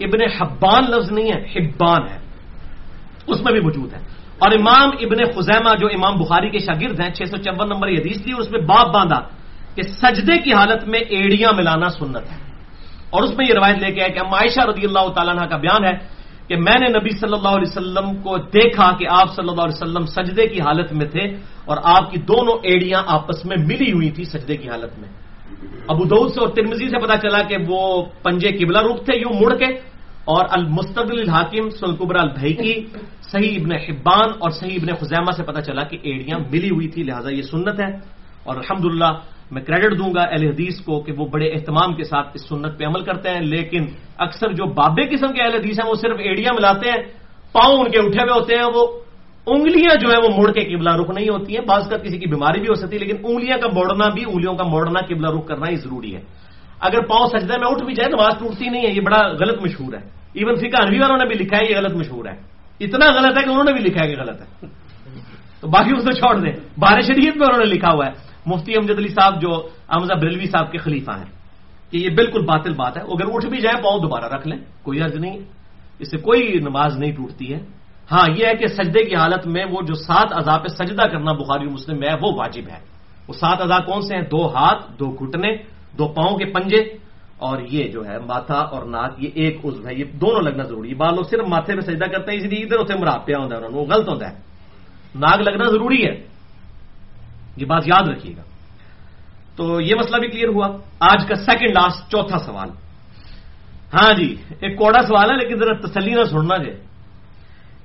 ابن حبان لفظ نہیں ہے، حبان ہے۔ اس میں بھی موجود ہے۔ اور امام ابن خزیمہ جو امام بخاری کے شاگرد ہیں، چھ سو چون نمبر یہ حدیث تھی، اور اس میں باپ باندھا کہ سجدے کی حالت میں ایڑیاں ملانا سنت ہے۔ اور اس میں یہ روایت لے کے آئے کہ عائشہ رضی اللہ تعالیٰ کا بیان ہے کہ میں نے نبی صلی اللہ علیہ وسلم کو دیکھا کہ آپ صلی اللہ علیہ وسلم سجدے کی حالت میں تھے اور آپ کی دونوں ایڑیاں آپس میں ملی ہوئی تھی سجدے کی حالت میں۔ ابو دعود سے اور ترمزی سے پتا چلا کہ وہ پنجے قبلہ رخ تھے یوں مڑ کے اور المستقل الحاکم سلقبر البئی کی صحیح ابن حبان اور صحیح ابن خزیمہ سے پتا چلا کہ ایڑیاں ملی ہوئی تھی لہٰذا یہ سنت ہے۔ اور الحمد میں کریڈٹ دوں گا اہل حدیث کو کہ وہ بڑے اہتمام کے ساتھ اس سنت پہ عمل کرتے ہیں، لیکن اکثر جو بابے قسم کے اہل حدیث ہیں، وہ صرف ایڑیاں ملاتے ہیں، پاؤں ان کے اٹھے ہوئے ہوتے ہیں، وہ انگلیاں جو ہے وہ مڑ کے قبلہ رخ نہیں ہوتی ہیں۔ بعض کا کسی کی بیماری بھی ہو سکتی ہے، لیکن انگلیاں کا موڑنا بھی، انگلیوں کا موڑنا، قبلہ رخ کرنا ہی ضروری ہے۔ اگر پاؤں سجدے میں اٹھ بھی جائے، نماز ٹوٹتی نہیں ہے، یہ بڑا غلط مشہور ہے۔ ایون فکا انوی والوں نے بھی لکھا ہے یہ غلط مشہور ہے اتنا غلط ہے کہ انہوں نے بھی لکھا ہے کہ غلط ہے تو باقی اس کو چھوڑ دیں بار شریعت میں انہوں نے لکھا ہوا ہے مفتی امجد علی صاحب جو امزا بریلوی صاحب کے خلیفہ ہیں کہ یہ بالکل باطل بات ہے اگر اٹھ بھی جائے پاؤں دوبارہ رکھ لیں کوئی عرض نہیں اس سے کوئی نماز نہیں ٹوٹتی ہے ہاں یہ ہے کہ سجدے کی حالت میں وہ جو سات اذا پہ سجدہ کرنا بخاری مسلم میں ہے وہ واجب ہے وہ سات اذا کون سے ہیں دو ہاتھ دو گھٹنے دو پاؤں کے پنجے اور یہ جو ہے ماتھا اور ناک، یہ ایک عزو ہے، یہ دونوں لگنا ضروری ہے۔ بعض لوگ صرف ماتھے میں سجدہ کرتے ہیں اس لیے ادھر اتنے مراپیا ہوتا ہے وہ غلط ہوتا ہے۔ ناک لگنا ضروری ہے۔ یہ بات یاد رکھیے گا۔ تو یہ مسئلہ بھی کلیئر ہوا۔ آج کا سیکنڈ لاسٹ چوتھا سوال۔ ہاں جی ایک کوڑا سوال ہے، لیکن ذرا تسلی نہ سننا جائے۔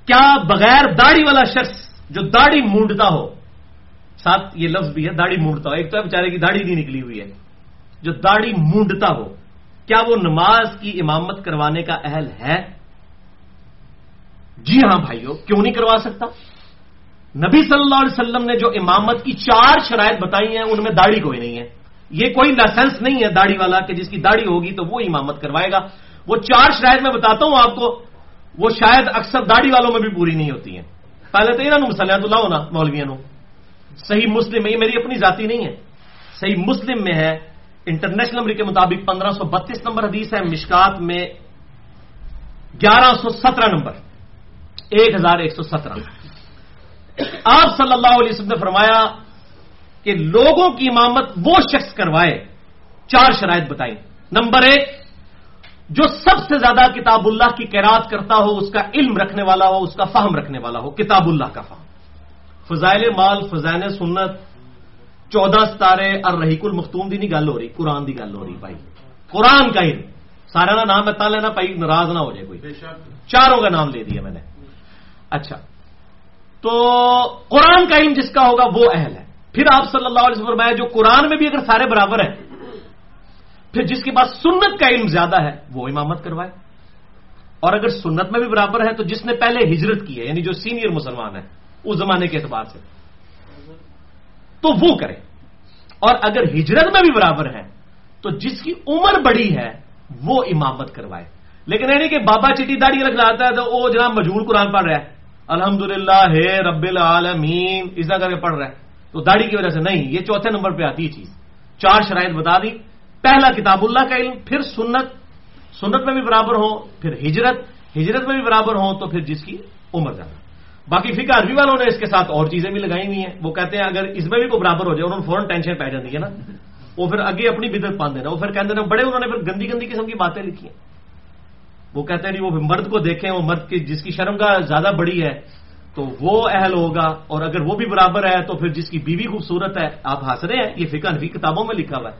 کیا بغیر داڑھی والا شخص جو داڑھی مونڈتا ہو، ساتھ یہ لفظ بھی ہے، داڑھی مونڈتا ہو۔ ایک تو بیچارے کی داڑھی نہیں نکلی ہوئی ہے۔ جو داڑھی مونڈتا ہو کیا وہ نماز کی امامت کروانے کا اہل ہے جی ہاں بھائیو، کیوں نہیں کروا سکتا؟ نبی صلی اللہ علیہ وسلم نے جو امامت کی چار شرائط بتائی ہیں، ان میں داڑھی کوئی نہیں ہے۔ یہ کوئی لائسنس نہیں ہے داڑھی والا کہ جس کی داڑھی ہوگی تو وہ امامت کروائے گا۔ وہ چار شرائط میں بتاتا ہوں آپ کو، وہ شاید اکثر داڑھی والوں میں بھی پوری نہیں ہوتی ہیں۔ پہلے تو انہوں مسلیات اللہ ہونا مولویا نو صحیح مسلم میں یہ میری اپنی ذاتی نہیں ہے۔ صحیح مسلم میں ہے انٹرنیشنل نمبر کے مطابق پندرہ سو بتیس نمبر حدیث ہے، مشکات میں گیارہ سو سترہ نمبر، ایک ہزار ایک سو سترہ آپ صلی اللہ علیہ وسلم نے فرمایا کہ لوگوں کی امامت وہ شخص کروائے، چار شرائط بتائی نمبر ایک، جو سب سے زیادہ کتاب اللہ کی کیرات کرتا ہو، اس کا علم رکھنے والا ہو، اس کا فہم رکھنے والا ہو، کتاب اللہ کا فہم۔ فضائل مال، فضائل سنت چودہ ستارے اور رحیق المختوم دی نہیں گل ہو رہی قرآن دی گل ہو رہی بھائی۔ قرآن کا علم سارا نا نام ہے لینا بھائی ناراض نہ ہو جائے کوئی۔ چاروں کا نام لے دیا میں نے۔ اچھا۔ تو قرآن کا علم جس کا ہوگا وہ اہل ہے۔ پھر آپ صلی اللہ علیہ وسلم فرمایا جو قرآن میں بھی اگر سارے برابر ہیں پھر جس کے پاس سنت کا علم زیادہ ہے وہ امامت کروائے۔ اور اگر سنت میں بھی برابر ہے تو جس نے پہلے ہجرت کی ہے یعنی جو سینئر مسلمان ہے اس زمانے کے اعتبار سے۔ تو وہ کرے۔ اور اگر ہجرت میں بھی برابر ہے، تو جس کی عمر بڑی ہے، وہ امامت کروائے۔ لیکن یعنی کہ بابا چٹی داڑی رکھ لاتا ہے تو وہ جناب مجھول قرآن پڑھ رہا ہے۔ الحمد للہ ہے رب العالمین ایسا کر کے پڑھ رہا ہے۔ تو داڑھی کی وجہ سے نہیں، یہ چوتھے نمبر پہ آتی ہے چیز۔ چار شرائط بتا دی۔ پہلا کتاب اللہ کا علم، پھر سنت۔ سنت میں بھی برابر ہو، پھر ہجرت۔ ہجرت میں بھی برابر ہو، تو پھر جس کی عمر زیادہ۔ باقی فکر عربی والوں نے اس کے ساتھ اور چیزیں بھی لگائی ہوئی ہیں۔ وہ کہتے ہیں اگر اس میں بھی کوئی برابر ہو جائے انہوں نے فوراً ٹینشن پی جاتی ہے نا، وہ پھر اگے اپنی بدت پان دینا۔ وہ پھر کہتے ہیں بڑے انہوں نے پھر گندی گندی قسم کی باتیں لکھی ہیں۔ وہ کہتے ہیں جی، وہ مرد کو دیکھیں، وہ مرد کی جس کی شرم کا زیادہ بڑی ہے، تو وہ اہل ہوگا۔ اور اگر وہ بھی برابر ہے، تو پھر جس کی بیوی خوبصورت ہے، آپ ہنس رہے ہیں، یہ فکر بھی کتابوں میں لکھا ہوا ہے۔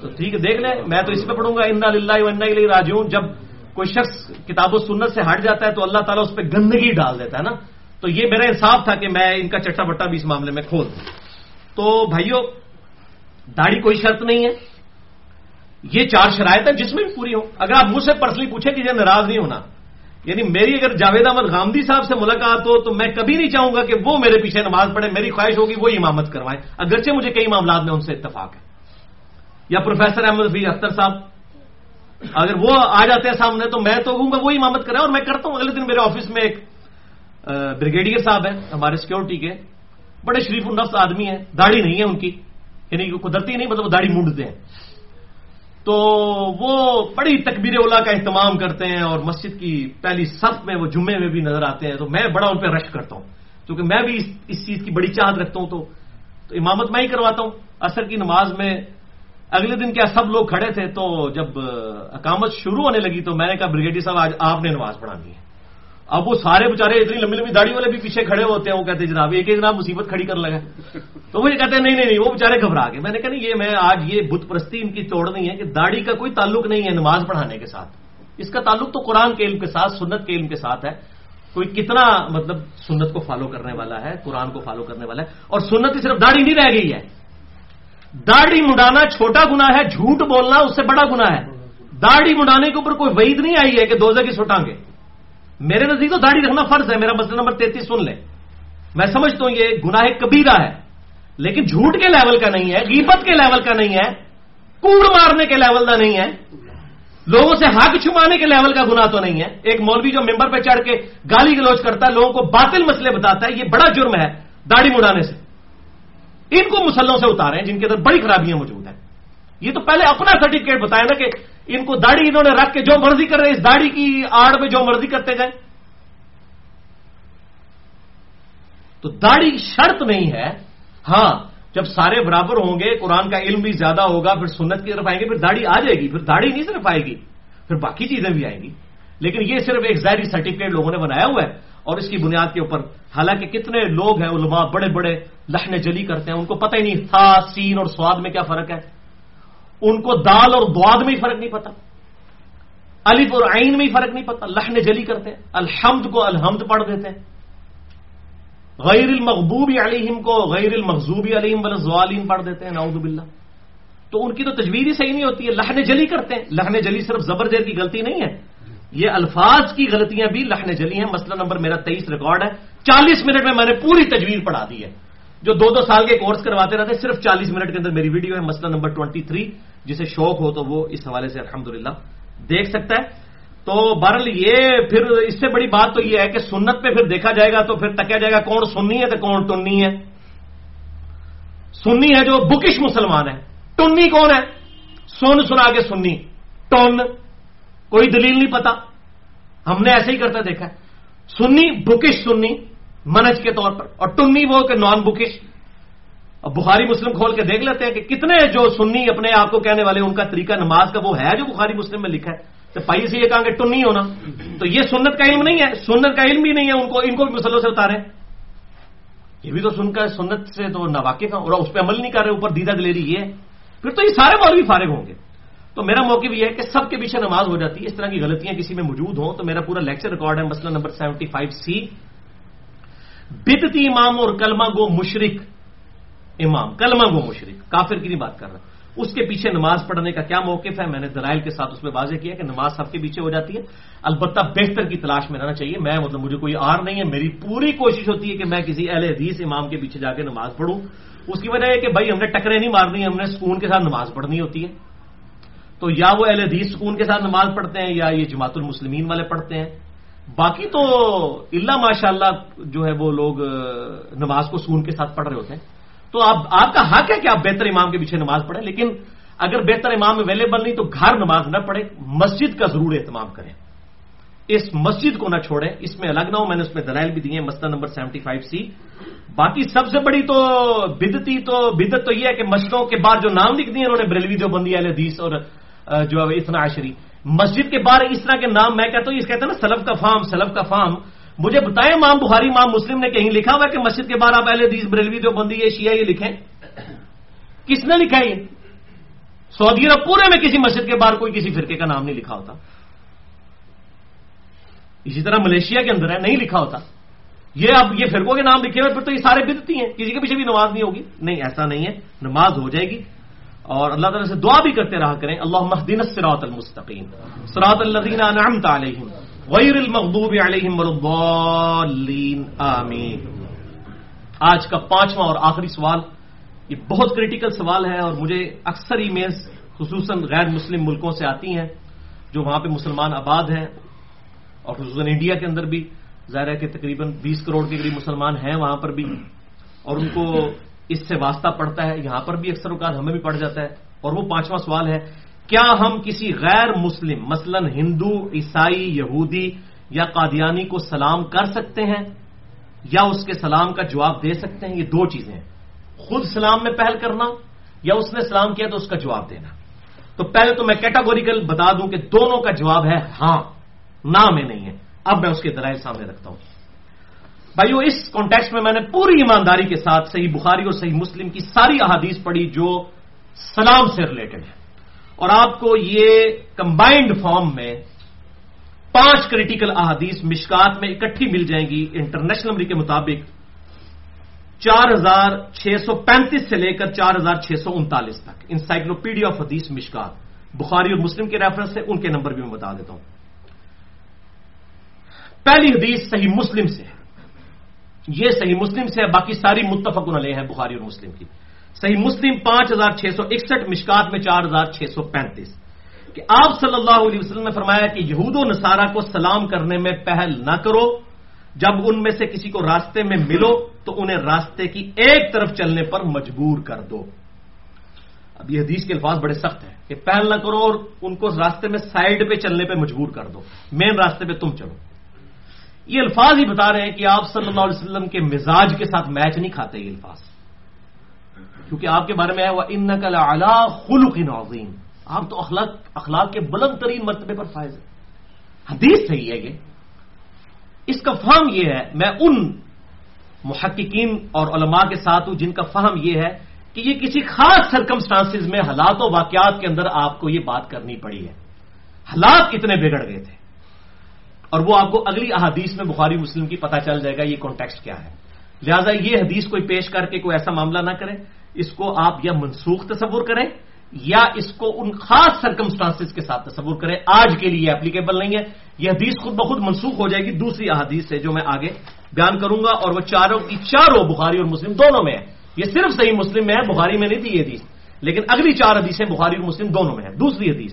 تو ٹھیک ہے، دیکھ لیں، میں تو اس پہ پڑھوں گا اندا اللہ راجون جب کوئی شخص کتاب و سنت سے ہٹ جاتا ہے تو اللہ تعالیٰ اس پہ گندگی ڈال دیتا ہے نا؟ تو یہ میرا انصاف تھا کہ میں ان کا چٹا بٹا بھی اس معاملے میں کھول دوں۔ تو بھائیو، داڑھی کوئی شرط نہیں ہے۔ یہ چار شرائط ہے جس میں بھی پوری ہو اگر آپ مجھ سے پرسنلی پوچھیں کہ یہ ناراض نہیں ہونا یعنی میری اگر جاوید احمد غامدی صاحب سے ملاقات ہو تو میں کبھی نہیں چاہوں گا کہ وہ میرے پیچھے نماز پڑھے میری خواہش ہوگی وہ امامت کروائیں۔ اگرچہ مجھے کئی معاملات میں ان سے اتفاق ہے۔ یا پروفیسر احمد فی اختر صاحب اگر وہ آ جاتے ہیں سامنے تو میں تو کہوں گا وہ امامت کریں اور میں کرتا ہوں۔ اگلے دن میرے آفس میں ایک بریگیڈیئر صاحب ہیں، ہمارے سیکورٹی کے۔ بڑے شریف النفس آدمی ہیں، داڑھی نہیں ہے ان کی یعنی قدرتی نہیں مطلب وہ داڑھی مونڈتے ہیں۔ تو وہ بڑی تکبیر اولا کا اہتمام کرتے ہیں اور مسجد کی پہلی صف میں وہ جمعے میں بھی نظر آتے ہیں۔ تو میں بڑا ان پہ رش کرتا ہوں، کیونکہ میں بھی اس چیز کی بڑی چاہت رکھتا ہوں۔ تو امامت میں ہی کرواتا ہوں۔ اثر کی نماز میں اگلے دن کیا سب لوگ کھڑے تھے تو جب اقامت شروع ہونے لگی تو میں نے کہا بریگیڈی صاحب، آج آپ نے نماز پڑھانی ہے۔ اب وہ سارے بےچارے اتنی لمبی لمبی داڑھی والے بھی پیچھے کھڑے ہوتے ہیں، وہ کہتے ہیں جناب، ایک ایک جناب مصیبت کھڑی کر لگا تو وہ یہ کہتے ہیں، نہیں نہیں نہیں، وہ بےچارے گھبرا گئے میں نے کہا، نہیں، یہ میں آج یہ بت پرستی، ان کی توڑ نہیں ہے کہ داڑھی کا کوئی تعلق نہیں ہے نماز پڑھانے کے ساتھ۔ اس کا تعلق تو قرآن کے علم کے ساتھ، سنت کے علم کے ساتھ ہے۔ کوئی کتنا مطلب سنت کو فالو کرنے والا ہے، قرآن کو فالو کرنے والا ہے، اور سنت ہی صرف داڑھی نہیں رہ گئی ہے۔ داڑھی مڈانا چھوٹا گنا ہے، جھوٹ بولنا اس سے بڑا گنا ہے۔ داڑھی مڈانے کے اوپر کوئی وعید نہیں آئی ہے کہ دوزہ کی سٹاں گے۔ میرے نزدیک تو داڑھی رکھنا فرض ہے، میرا مسئلہ نمبر تینتیس سن لیں۔ میں سمجھتا ہوں یہ گناہ کبیرہ ہے، لیکن جھوٹ کے لیول کا نہیں ہے، غیبت کے لیول کا نہیں ہے، کوڑ مارنے کے لیول کا نہیں ہے۔ لوگوں سے حق چھمانے کے لیول کا گنا تو نہیں ہے۔ ایک مولوی جو ممبر پہ چڑھ کے گالی گلوچ کرتا ہے، لوگوں کو باطل مسئلے بتاتا ہے، یہ بڑا جرم ہے داڑھی مڑانے سے۔ ان کو مسلوں سے اتارے جن کے اندر بڑی خرابیاں موجود ہیں۔ یہ تو پہلے اپنا سرٹیفکیٹ بتایا نا کہ ان کو داڑھی انہوں نے رکھ کے جو مرضی کر رہے اس داڑھی کی آڑ میں جو مرضی کرتے گئے تو داڑھی شرط نہیں ہے۔ ہاں جب سارے برابر ہوں گے، قرآن کا علم بھی زیادہ ہوگا، پھر سنت کی طرف آئیں گے، پھر داڑھی آ جائے گی، پھر داڑھی نہیں صرف آئے گی، پھر باقی چیزیں بھی آئیں گی۔ لیکن یہ صرف ایک ظاہری سرٹیفکیٹ لوگوں نے بنایا ہوا ہے۔ اور اس کی بنیاد کے اوپر، حالانکہ کتنے لوگ ہیں علماء، بڑے بڑے لہن جلی کرتے ہیں، ان کو پتہ ہی نہیں تھا سین اور سواد میں کیا فرق ہے۔ ان کو دال اور دواد میں ہی فرق نہیں پتا الف اور عین میں ہی فرق نہیں پتا لہن جلی کرتے ہیں، الحمد کو الحمد پڑھ دیتے ہیں۔ غیر المغبوبی علیہم کو غیر المغزوبی علیہم ظوالین پڑھ دیتے ہیں، نعوذ باللہ۔ تو ان کی تو تجویز ہی صحیح نہیں ہوتی ہے لہن جلی کرتے ہیں۔ لہن جلی صرف زبر زیر کی غلطی نہیں ہے۔ یہ الفاظ کی غلطیاں بھی لہنے جلی ہیں۔ مسئلہ نمبر میرا تیئیس ریکارڈ ہے۔ چالیس منٹ میں میں نے پوری تجویز پڑھا دی ہے۔ جو دو دو سال کے کورس کرواتے رہتے صرف چالیس منٹ کے اندر میری ویڈیو ہے۔ مسئلہ نمبر ٹوئنٹی تھری، جسے شوق ہو تو وہ اس حوالے سے الحمد دیکھ سکتا ہے۔ تو بہرحال یہ پھر اس سے بڑی بات تو یہ ہے کہ سنت پہ پھر دیکھا جائے گا تو پھر تکیا جائے گا کون سننی ہے تو کون ٹننی ہے۔ سننی ہے جو بکش مسلمان ہے۔ ٹنی کون ہے؟ سن سنا کے سننی ٹون کوئی دلیل نہیں پتا۔ ہم نے ایسے ہی کرتا دیکھا۔ سنی، بکش سنی، منج کے طور پر۔ اور ٹنی وہ کہ نان بکش۔ اب بخاری مسلم کھول کے دیکھ لیتے ہیں کہ کتنے جو سنی اپنے آپ کو کہنے والے، ان کا طریقہ نماز کا وہ ہے جو بخاری مسلم میں لکھا ہے۔ تو پائی سے یہ کہا کہ ٹنی ہونا۔ تو یہ سنت کا علم نہیں ہے، سنت کا علم بھی نہیں ہے ان کو ان کو بھی مسلوں سے اتارے۔ یہ بھی تو سن کر سنت سے تو نواقف ہے اور اس پہ عمل نہیں کر رہے، اوپر دیدہ دلیری یہ ہے۔ پھر تو یہ سارے مولوی فارغ ہوں گے۔ تو میرا موقع بھی ہے کہ سب کے پیچھے نماز ہو جاتی ہے، اس طرح کی غلطیاں کسی میں موجود ہوں، تو میرا پورا لیکچر ریکارڈ ہے مسئلہ نمبر سیونٹی فائیو سی بدتی امام اور کلمہ گو مشرق امام، کلمہ گو مشرق کافر کی نہیں بات کر رہا. اس کے پیچھے نماز پڑھنے کا کیا موقف ہے؟ میں نے دلائل کے ساتھ اس میں واضح کیا کہ نماز سب کے پیچھے ہو جاتی ہے۔ البتہ بہتر کی تلاش میں رہنا چاہیے۔ میں مطلب مجھے کوئی آر نہیں ہے، میری پوری کوشش ہوتی ہے کہ میں کسی اہل حدیث امام کے پیچھے جا کے نماز پڑھوں۔ اس کی وجہ ہے کہ بھائی ہم نے ٹکرے نہیں مارنی، ہم نے سکون کے ساتھ نماز پڑھنی ہوتی ہے۔ تو یا وہ اہل حدیث سکون کے ساتھ نماز پڑھتے ہیں یا یہ جماعت المسلمین والے پڑھتے ہیں۔ باقی تو اللہ ماشاء اللہ جو ہے وہ لوگ نماز کو سکون کے ساتھ پڑھ رہے ہوتے ہیں۔ تو آپ آپ کا حق ہے کہ آپ بہتر امام کے پیچھے نماز پڑھیں، لیکن اگر بہتر امام اویلیبل نہیں تو گھر نماز نہ پڑھے مسجد کا ضرور اہتمام کریں۔ اس مسجد کو نہ چھوڑیں، اس میں الگ نہ ہو، میں نے اس میں دلائل بھی دیے مسئلہ نمبر سیونٹی فائیو سی۔ باقی سب سے بڑی تو بدتی تو بدت تو یہ ہے کہ مسجدوں کے بعد جو نام لکھ دیے انہوں نے بریلوی جو بندی حدیث اور جو ہے اتنا عشری۔ مسجد کے بعد اس طرح کے نام میں کہتا ہوں، یہ کہتے ہیں نا، سلف کا فام، سلف کا فام۔ مجھے بتائیں مام بخاری مام مسلم نے کہیں لکھا ہوا کہ مسجد کے بعد آپ اہل حدیث، بریلوی جو بندی ہے شیعہ یہ لکھیں؟ کس نے لکھا یہ سعودی عرب پورے میں کسی مسجد کے بعد کوئی کسی فرقے کا نام نہیں لکھا ہوتا۔ اسی طرح ملیشیا کے اندر ہے، نہیں لکھا ہوتا۔ یہ اب یہ فرقوں کے نام لکھے ہوئے پھر تو یہ سارے بدتی ہیں۔ کسی کے پیچھے بھی نماز نہیں ہوگی؟ نہیں، ایسا نہیں ہے۔ نماز ہو جائے گی۔ اور اللہ تعالیٰ سے دعا بھی کرتے رہا کریں۔ اللہ مہدین سراط المستقیم۔ سراط الذین انعمت علیہم۔ غیر المغضوب علیہم والضالین آمین۔ آج کا پانچواں اور آخری سوال۔ یہ بہت کریٹیکل سوال ہے اور مجھے اکثر ای میلز خصوصاً غیر مسلم ملکوں سے آتی ہیں جو وہاں پہ مسلمان آباد ہیں اور خصوصاً انڈیا کے اندر بھی۔ ظاہر ہے کہ تقریباً بیس کروڑ کے قریب مسلمان ہیں وہاں پر بھی اور ان کو اس سے واسطہ پڑتا ہے، یہاں پر بھی اکثر اوقات ہمیں بھی پڑ جاتا ہے۔ اور وہ پانچواں سوال ہے، کیا ہم کسی غیر مسلم، مثلا ہندو، عیسائی، یہودی یا قادیانی کو سلام کر سکتے ہیں؟ یا اس کے سلام کا جواب دے سکتے ہیں؟ یہ دو چیزیں ہیں۔ خود سلام میں پہل کرنا یا اس نے سلام کیا تو اس کا جواب دینا۔ تو پہلے تو میں کیٹاگوریکل بتا دوں کہ دونوں کا جواب ہے ہاں نہ میں نہیں ہے۔ اب میں اس کے درائل سامنے رکھتا ہوں۔ بھائیو اس کانٹیکس میں میں نے پوری ایمانداری کے ساتھ صحیح بخاری اور صحیح مسلم کی ساری احادیث پڑھی جو سلام سے ریلیٹڈ ہے اور آپ کو یہ کمبائنڈ فارم میں پانچ کریٹیکل احادیث مشکات میں اکٹھی مل جائیں گی انٹرنیشنل نمبر کے مطابق چار ہزار چھ سو پینتیس سے لے کر چار ہزار چھ سو انتالیس تک۔ انسائکلوپیڈیا آف حدیث مشکات۔ بخاری اور مسلم کے ریفرنس سے، ان کے نمبر بھی میں بتا دیتا ہوں۔ پہلی حدیث صحیح مسلم سے ہے۔ یہ صحیح مسلم سے ہے، باقی ساری متفق علیہ ہیں، بخاری اور مسلم کی۔ صحیح مسلم پانچ ہزار چھ سو اکسٹھ، مشکات میں چار ہزار چھ سو پینتیس۔ کہ آپ صلی اللہ علیہ وسلم نے فرمایا کہ یہود و نصارہ کو سلام کرنے میں پہل نہ کرو، جب ان میں سے کسی کو راستے میں ملو تو انہیں راستے کی ایک طرف چلنے پر مجبور کر دو۔ اب یہ حدیث کے الفاظ بڑے سخت ہیں کہ پہل نہ کرو اور ان کو راستے میں سائڈ پہ چلنے پہ مجبور کر دو۔ مین راستے پہ تم چلو۔ یہ الفاظ ہی بتا رہے ہیں کہ آپ صلی اللہ علیہ وسلم کے مزاج کے ساتھ میچ نہیں کھاتے یہ الفاظ۔ کیونکہ آپ کے بارے میں ہے وہ ان نقل اعلی خلق نوزین آپ تو اخلاق اخلاق کے بلند ترین مرتبے پر فائز ہے حدیث صحیح ہے یہ اس کا فہم یہ ہے، میں ان محققین اور علماء کے ساتھ ہوں جن کا فہم یہ ہے کہ یہ کسی خاص سرکمسٹانس میں حالات و واقعات کے اندر آپ کو یہ بات کرنی پڑی ہے۔ حالات اتنے بگڑ گئے تھے۔ اور وہ آپ کو اگلی احادیث میں بخاری مسلم کی پتہ چل جائے گا یہ کانٹیکسٹ کیا ہے۔ لہٰذا یہ حدیث کوئی پیش کر کے کوئی ایسا معاملہ نہ کریں۔ اس کو آپ یا منسوخ تصور کریں یا اس کو ان خاص سرکمسٹانس کے ساتھ تصور کریں۔ آج کے لیے اپلیکیبل نہیں ہے۔ یہ حدیث خود بخود منسوخ ہو جائے گی۔ دوسری احادیث سے جو میں آگے بیان کروں گا اور وہ چاروں کی چاروں بخاری اور مسلم دونوں میں ہے۔ یہ صرف صحیح مسلم میں ہے، بخاری میں نہیں تھی یہ حدیث۔ لیکن اگلی چار حدیثیں بخاری اور مسلم دونوں میں ہیں۔ دوسری حدیث۔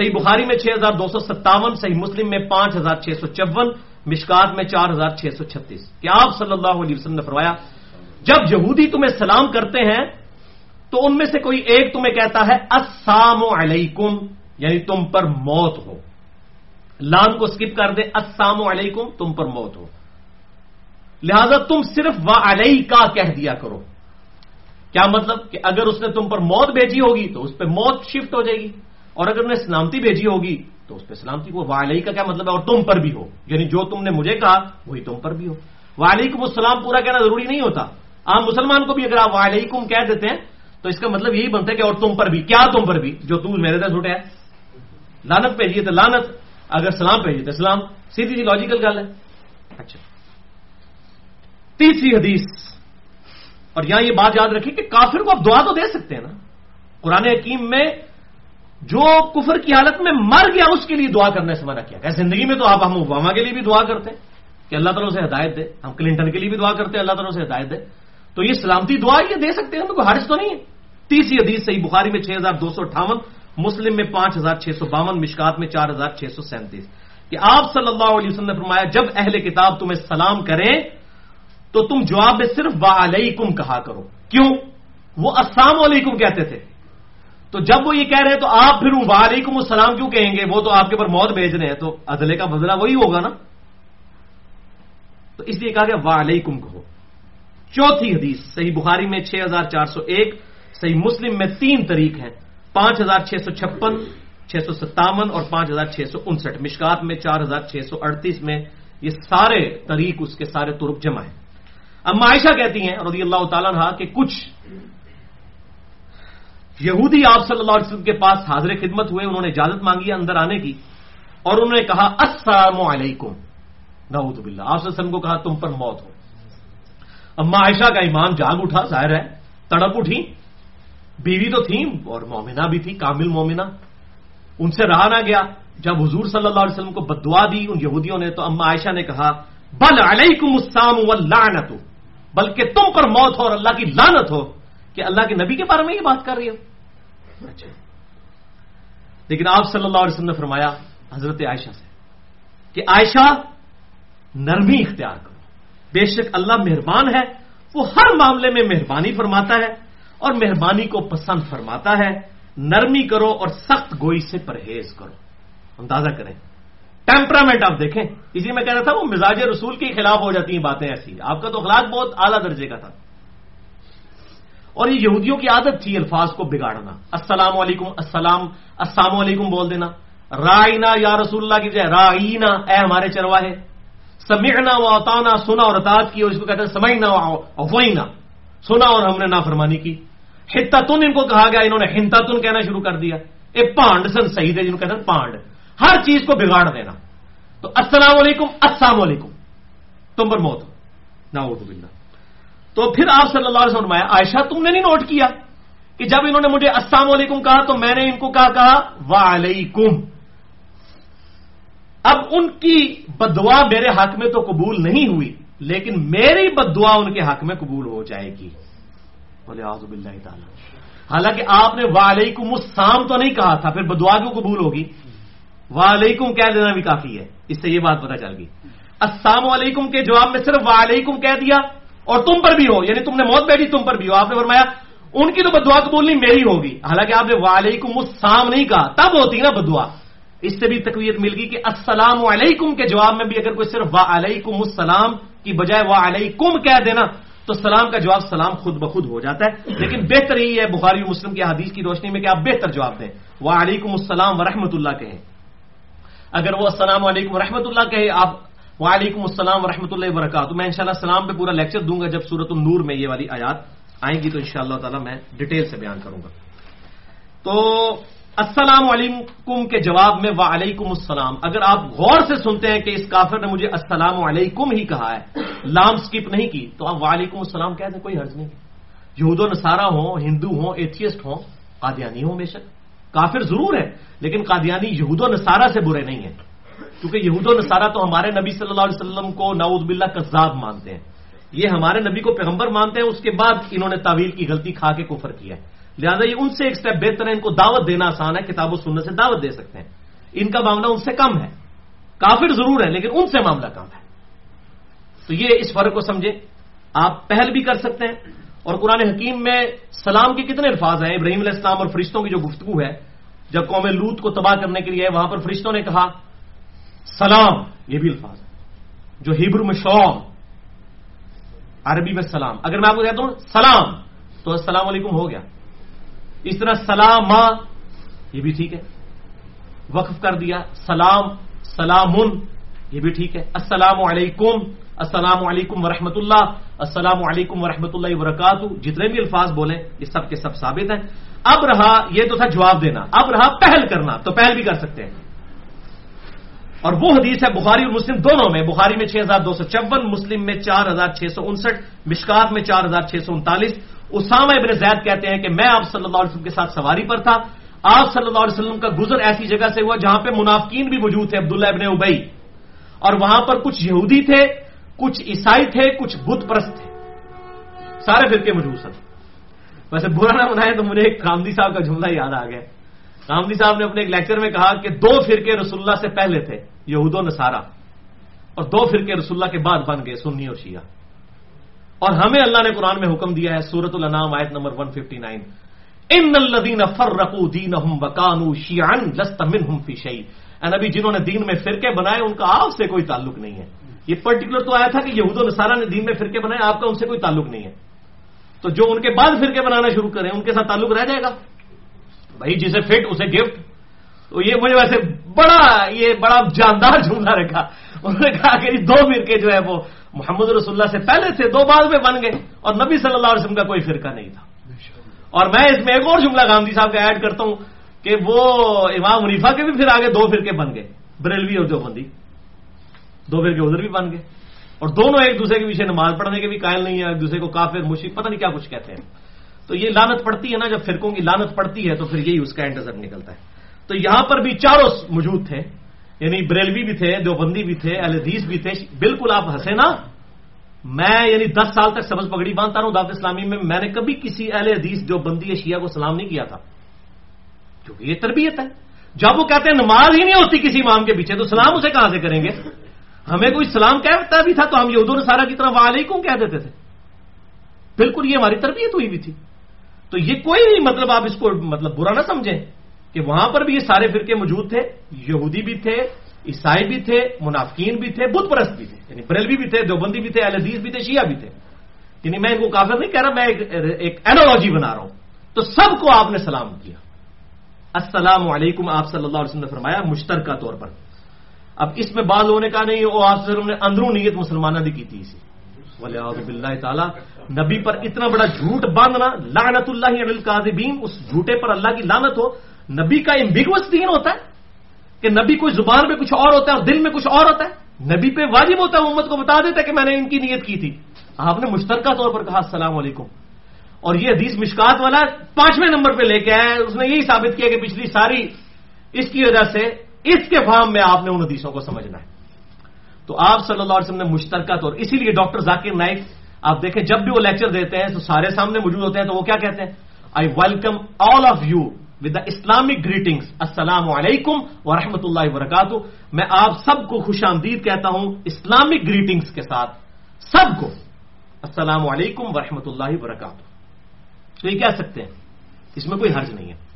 صحیح بخاری میں چھ ہزار دو سو ستاون، صحیح مسلم میں پانچ ہزار چھ سو چون، مشکات میں چار ہزار چھ سو چھتیس۔ کہ آپ صلی اللہ علیہ وسلم نے فرمایا، جب یہودی تمہیں سلام کرتے ہیں، تو ان میں سے کوئی ایک تمہیں کہتا ہے، السلام علیکم یعنی تم پر موت ہو۔ لام کو سکپ کر دے السلام علیکم، تم پر موت ہو۔ لہذا تم صرف و علیہ کا کہہ دیا کرو۔ کیا مطلب کہ اگر اس نے تم پر موت بھیجی ہوگی، تو اس پہ موت شفٹ ہو جائے گی۔ اور اگر نے سلامتی بھیجی ہوگی تو اس پہ سلامتی کو والی کا کیا مطلب ہے اور تم پر بھی ہو۔ یعنی جو تم نے مجھے کہا، وہی تم پر بھی ہو۔ وعلیکم السلام پورا کہنا ضروری نہیں ہوتا۔ عام مسلمان کو بھی اگر آپ وعلیکم کہہ دیتے ہیں، تو اس کا مطلب یہی بنتا ہے کہ اور تم پر بھی، کیا تم پر بھی، جو تم میرے دس اٹھے۔ لانت بھیجیے تو لانت اگر سلام بھیجیے تو سلام۔ سیدھی جی سی لاجیکل گل ہے۔ اچھا۔ تیسری حدیث۔ اور یہاں یہ بات یاد رکھیں کہ کافر کو آپ دعا تو دے سکتے ہیں نا۔ قرآن حکیم میں جو کفر کی حالت میں مر گیا اس کے لیے دعا کرنے سے منع کیا کہ زندگی میں تو آپ ہم اوباما کے لیے بھی دعا کرتے ہیں کہ اللہ تعالیٰ سے ہدایت دے۔ ہم کلنٹن کے لیے بھی دعا کرتے ہیں، اللہ تعالیٰ سے ہدایت دے۔ تو یہ سلامتی دعا یہ دے سکتے ہیں کوئی حارث تو نہیں ہے۔ تیسری حدیث صحیح بخاری میں چھ ہزار دو سو اٹھاون، مسلم میں پانچ ہزار چھ سو باون، مشکات میں چار ہزار چھ سو سینتیس۔ کہ آپ صلی اللہ علیہ وسلم نے فرمایا، جب اہل کتاب تمہیں سلام کریں، تو تم جواب میں صرف وا علیکم کہا کرو۔ کیوں؟ وہ السلام علیکم کہتے تھے۔ تو جب وہ یہ کہہ رہے ہیں تو آپ پھر وعلیکم السلام کیوں کہیں گے؟ وہ تو آپ کے اوپر موت بھیج رہے ہیں۔ تو عدلے کا بدلہ وہی ہوگا نا؟ تو اس لیے کہا گیا وعلیکم کہو۔ چوتھی حدیث، صحیح بخاری میں چھ ہزار چار سو ایک، صحیح مسلم میں تین طریق ہیں۔ پانچ ہزار چھ سو چھپن، چھ سو ستاون اور پانچ ہزار چھ سو انسٹھ۔ مشکات میں چار ہزار چھ سو اڑتیس میں یہ سارے طریق اس کے سارے ترک جمع ہیں۔ اب معائشہ کہتی ہیں رضی اللہ تعالیٰ رہا کہ کچھ یہودی آپ صلی اللہ علیہ وسلم کے پاس حاضر خدمت ہوئے، انہوں نے اجازت مانگی اندر آنے کی، اور انہوں نے کہا، السلام علیکم۔ نعوذ باللہ۔ آپ صلی اللہ علیہ وسلم کو کہا، تم پر موت ہو۔ اما عائشہ کا ایمان جاگ اٹھا، ظاہر ہے، تڑپ اٹھی۔ بیوی تو تھی اور مومنہ بھی تھی، کامل مومنہ۔ ان سے رہا نہ گیا۔ جب حضور صلی اللہ علیہ وسلم کو بدعا دی ان یہودیوں نے، تو اما عائشہ نے کہا، بل علیکم السلام واللعنت بلکہ تم پر موت ہو اور اللہ کی لانت ہو، کہ اللہ کے نبی کے بارے میں یہ بات کر رہی ہو۔ لیکن آپ صلی اللہ علیہ وسلم نے فرمایا، حضرت عائشہ سے، کہ عائشہ نرمی اختیار کرو۔ بے شک اللہ مہربان ہے، وہ ہر معاملے میں مہربانی فرماتا ہے اور مہربانی کو پسند فرماتا ہے۔ نرمی کرو اور سخت گوئی سے پرہیز کرو۔ اندازہ کریں۔ ٹیمپرامنٹ آپ دیکھیں۔ اسی میں کہہ رہا تھا، وہ مزاج رسول کے خلاف ہو جاتی ہیں باتیں ایسی۔ آپ کا تو اخلاق بہت اعلیٰ درجے کا تھا۔ اور یہ یہودیوں کی عادت تھی الفاظ کو بگاڑنا۔ السلام علیکم، السلام السلام علیکم بول دینا۔ رائنا یا رسول اللہ کی جائے رائنا اے ہمارے چرواہے سمعنا و اوتانا سنا اور اطاعت کی۔ اور اس کو کہتے ہیں سمعنا و افوئنا سنا اور ہم نے نافرمانی کی۔ ہتاتن ان کو کہا گیا، انہوں نے ہنتاتن کہنا شروع کر دیا۔ اے پانڈ سن صحیح ہے جن کو کہتے ہیں پانڈ۔ ہر چیز کو بگاڑ دینا۔ تو السلام علیکم السلام علیکم۔ تم پر موت۔ نہ اردو باللہ۔ تو پھر آپ صلی اللہ علیہ وسلم عائشہ، تم نے نہیں نوٹ کیا کہ جب انہوں نے مجھے السلام علیکم کہا تو میں نے ان کو کہا کہا، وعلیکم۔ اب ان کی بدعا میرے حق میں تو قبول نہیں ہوئی، لیکن میری بدعا ان کے حق میں قبول ہو جائے گی۔ بولے آزب اللہ تعالیٰ۔ حالانکہ آپ نے وعلیکم السلام تو نہیں کہا تھا، پھر بدعا کیوں قبول ہوگی؟ وعلیکم کہہ دینا بھی کافی ہے، اس سے یہ بات پتا چل گئی۔ السلام علیکم کے جواب میں صرف وعلیکم کہہ دیا اور تم پر بھی ہو یعنی تم نے موت بیٹھی، تم پر بھی ہو۔ آپ نے فرمایا، ان کی تو بدعا قبول نہیں، میری ہوگی۔ حالانکہ آپ نے وعلیکم السلام نہیں کہا، تب ہوتی نا بدعا۔ اس سے بھی تقویت مل گئی کہ السلام علیکم کے جواب میں بھی اگر کوئی صرف وا علیکم السلام کی بجائے وا علیکم کہہ دینا، تو سلام کا جواب سلام خود بخود ہو جاتا ہے۔ لیکن بہتر یہی ہے، بخاری مسلم کی حدیث کی روشنی میں کہ آپ بہتر جواب دیں۔ وہ علیکم السلام ورحمۃ اللہ کہیں۔ اگر وہ السلام علیکم ورحمۃ اللہ کہے، آپ وعلیکم السلام ورحمۃ اللہ وبرکاتہ۔ میں انشاءاللہ السلام پہ پورا لیکچر دوں گا جب سورت النور میں یہ والی آیات آئیں گی، تو انشاءاللہ تعالی میں ڈیٹیل سے بیان کروں گا۔ تو السلام علیکم کے جواب میں وعلیکم السلام۔ اگر آپ غور سے سنتے ہیں کہ اس کافر نے مجھے السلام علیکم ہی کہا ہے، لام سکپ نہیں کی، تو آپ وعلیکم السلام کہہ دیں، کوئی حرض نہیں۔ یہود و نصارہ ہوں، ہندو ہوں ایتھیسٹ ہوں قادیانی ہوں بے شک۔ کافر ضرور ہے لیکن قادیانی یہود و نصارہ سے برے نہیں ہیں۔ کیونکہ یہود و نصارہ تو ہمارے نبی صلی اللہ علیہ وسلم کو نعوذ باللہ کذاب مانتے ہیں۔ یہ ہمارے نبی کو پیغمبر مانتے ہیں، اس کے بعد انہوں نے تعویل کی غلطی کھا کے کفر کیا ہے۔ لہٰذا یہ ان سے ایک سٹیپ بہتر ہے، ان کو دعوت دینا آسان ہے، کتاب و سننے سے دعوت دے سکتے ہیں۔ ان کا معاملہ ان سے کم ہے۔ کافر ضرور ہے لیکن ان سے معاملہ کم ہے۔ تو یہ اس فرق کو سمجھے آپ پہل بھی کر سکتے ہیں۔ اور قرآن حکیم میں سلام کے کتنے الفاظ ہیں، ابراہیم علیہ السلام اور فرشتوں کی جو گفتگو ہے، جب قوم لوت کو تباہ کرنے کے لیے وہاں پر فرشتوں نے کہا سلام، یہ بھی الفاظ ہے جو ہیبر میں شوم عربی میں سلام۔ اگر میں آپ کو کہتا ہوں سلام، تو السلام علیکم ہو گیا۔ اس طرح سلام یہ بھی ٹھیک ہے۔ وقف کر دیا، سلام سلام یہ بھی ٹھیک ہے۔ السلام علیکم السلام علیکم ورحمۃ اللہ، السلام علیکم ورحمۃ اللہ وبرکاتہ۔ جتنے بھی الفاظ بولیں، یہ سب کے سب ثابت ہیں۔ اب رہا، یہ تو تھا جواب دینا۔ اب رہا پہل کرنا، تو پہل بھی کر سکتے ہیں۔ اور وہ حدیث ہے بخاری اور مسلم دونوں میں، بخاری میں چھ ہزار دو سو چون، مسلم میں چار ہزار چھ سو انسٹھ، مشکات میں چار ہزار چھ سو انتالیس۔ اسامہ ابن زید کہتے ہیں کہ میں آپ صلی اللہ علیہ وسلم کے ساتھ سواری پر تھا۔ آپ صلی اللہ علیہ وسلم کا گزر ایسی جگہ سے ہوا جہاں پہ منافقین بھی موجود تھے، عبداللہ ابن ابئی اور وہاں پر کچھ یہودی تھے، کچھ عیسائی تھے، کچھ بت پرست تھے۔ سارے فرقے موجود سن۔ ویسے برا نہ بنائے تو مجھے ایک کامدی صاحب کا جملہ یاد آ گیا۔ کامدی صاحب نے اپنے ایک لیکچر میں کہا کہ دو فرقے رسول اللہ سے پہلے تھے، یہود و نصارہ، اور دو فرقے رسول اللہ کے بعد بن گئے، سنی اور شیعہ۔ اور ہمیں اللہ نے قرآن میں حکم دیا ہے سورت الانام آیت نمبر 159 ان الذين فرقوا دينهم وكانوا شيعا لست منهم في شيء نبی، جنہوں نے دین میں فرقے بنائے، ان کا آپ سے کوئی تعلق نہیں ہے۔ یہ پرٹیکولر تو آیا تھا کہ یہود و نصارہ نے دین میں فرقے بنائے، آپ کا ان سے کوئی تعلق نہیں ہے۔ تو جو ان کے بعد فرقے بنانا شروع کریں، ان کے ساتھ تعلق رہ جائے گا۔ بھائی جسے فٹ، اسے گفٹ۔ تو یہ مجھے ویسے بڑا، یہ بڑا جاندار جملہ رکھا۔ انہوں نے کہا کہ جی، دو فرقے جو ہے وہ محمد رسول اللہ سے پہلے تھے، دو بعد میں بن گئے اور نبی صلی اللہ علیہ وسلم کا کوئی فرقہ نہیں تھا۔ اور میں اس میں ایک اور جملہ گاندھی صاحب کا ایڈ کرتا ہوں کہ وہ امام منیفا کے بھی پھر آگے دو فرقے بن گئے، بریلوی اور دیوبندی۔ دو فرقے ادھر بھی بن گئے۔ اور دونوں ایک دوسرے کے پیچھے نماز پڑھنے کے بھی قائل نہیں ہے ایک دوسرے کو کافر مشرق پتہ نہیں کیا کچھ کہتے ہیں۔ تو یہ لانت پڑتی ہے نا، جب فرقوں کی لانت پڑتی ہے تو پھر یہی اس کا انتظر نکلتا ہے۔ تو یہاں پر بھی چاروں موجود تھے یعنی بریلوی بھی تھے، دیوبندی بھی تھے الحدیث بھی تھے۔ بالکل آپ ہنسے نا۔ میں یعنی دس سال تک سبز پگڑی باندھتا رہا ہوں دعوت اسلامی میں میں نے کبھی کسی اہل حدیث جو بندی شیعہ کو سلام نہیں کیا تھا۔ کیونکہ یہ تربیت ہے۔ جب وہ کہتے ہیں نماز ہی نہیں ہوتی کسی امام کے پیچھے، تو سلام اسے کہاں سے کریں گے؟ ہمیں کوئی سلام کہتا بھی تھا تو ہم یہود سارا کی طرح وعلیکم کہہ دیتے تھے۔ بالکل یہ ہماری تربیت ہوئی بھی تھی۔ تو یہ کوئی نہیں مطلب آپ اس کو مطلب برا نہ سمجھیں کہ وہاں پر بھی یہ سارے فرقے موجود تھے، یہودی بھی تھے، عیسائی بھی تھے، منافقین بھی تھے، بت پرست بھی تھے یعنی بریلوی بھی تھے، دیوبندی بھی تھے الحدیث بھی تھے، شیعہ بھی تھے۔ یعنی میں ان کو کافر نہیں کہہ رہا، میں ایک اینالوجی بنا رہا ہوں۔ تو سب کو آپ نے سلام کیا۔ السلام علیکم، آپ صلی اللہ علیہ وسلم نے فرمایا، مشترکہ طور پر۔ اب اس میں بعض ہونے کا نہیں، وہ آپ نے اندروں نیت مسلمانہ نے کی تھی اسی بلّہ تعالیٰ، نبی پر اتنا بڑا جھوٹ باندھنا لعنت اللہ القاذبین اس جھوٹے پر اللہ کی لانت ہو، نبی کا امبیگوس دین ہوتا ہے کہ نبی کوئی زبان پہ کچھ اور ہوتا ہے اور دل میں کچھ اور ہوتا ہے۔ نبی پہ واجب ہوتا ہے، امت کو بتا دیتا ہے کہ میں نے ان کی نیت کی تھی۔ آپ نے مشترکہ طور پر کہا، السلام علیکم۔ اور یہ حدیث مشکات والا پانچویں نمبر پہ لے کے آیا اس نے یہی ثابت کیا کہ پچھلی ساری اس کی وجہ سے اس کے فارم میں آپ نے ان حدیثوں کو سمجھنا ہے۔ تو آپ صلی اللہ علیہ وسلم نے مشترکہ طور اسی لیے ڈاکٹر ذاکر نائک، آپ دیکھیں جب بھی وہ لیکچر دیتے ہیں تو سارے سامنے موجود ہوتے ہیں تو وہ کیا کہتے ہیں؟ I welcome all of you with the Islamic greetings السلام علیکم ورحمۃ اللہ وبرکاتہ۔ میں آپ سب کو خوش آمدید کہتا ہوں اسلامک گریٹنگس کے ساتھ۔ سب کو۔ السلام علیکم ورحمۃ اللہ وبرکاتہ۔ تو یہ کہہ سکتے ہیں، اس میں کوئی حرج نہیں ہے۔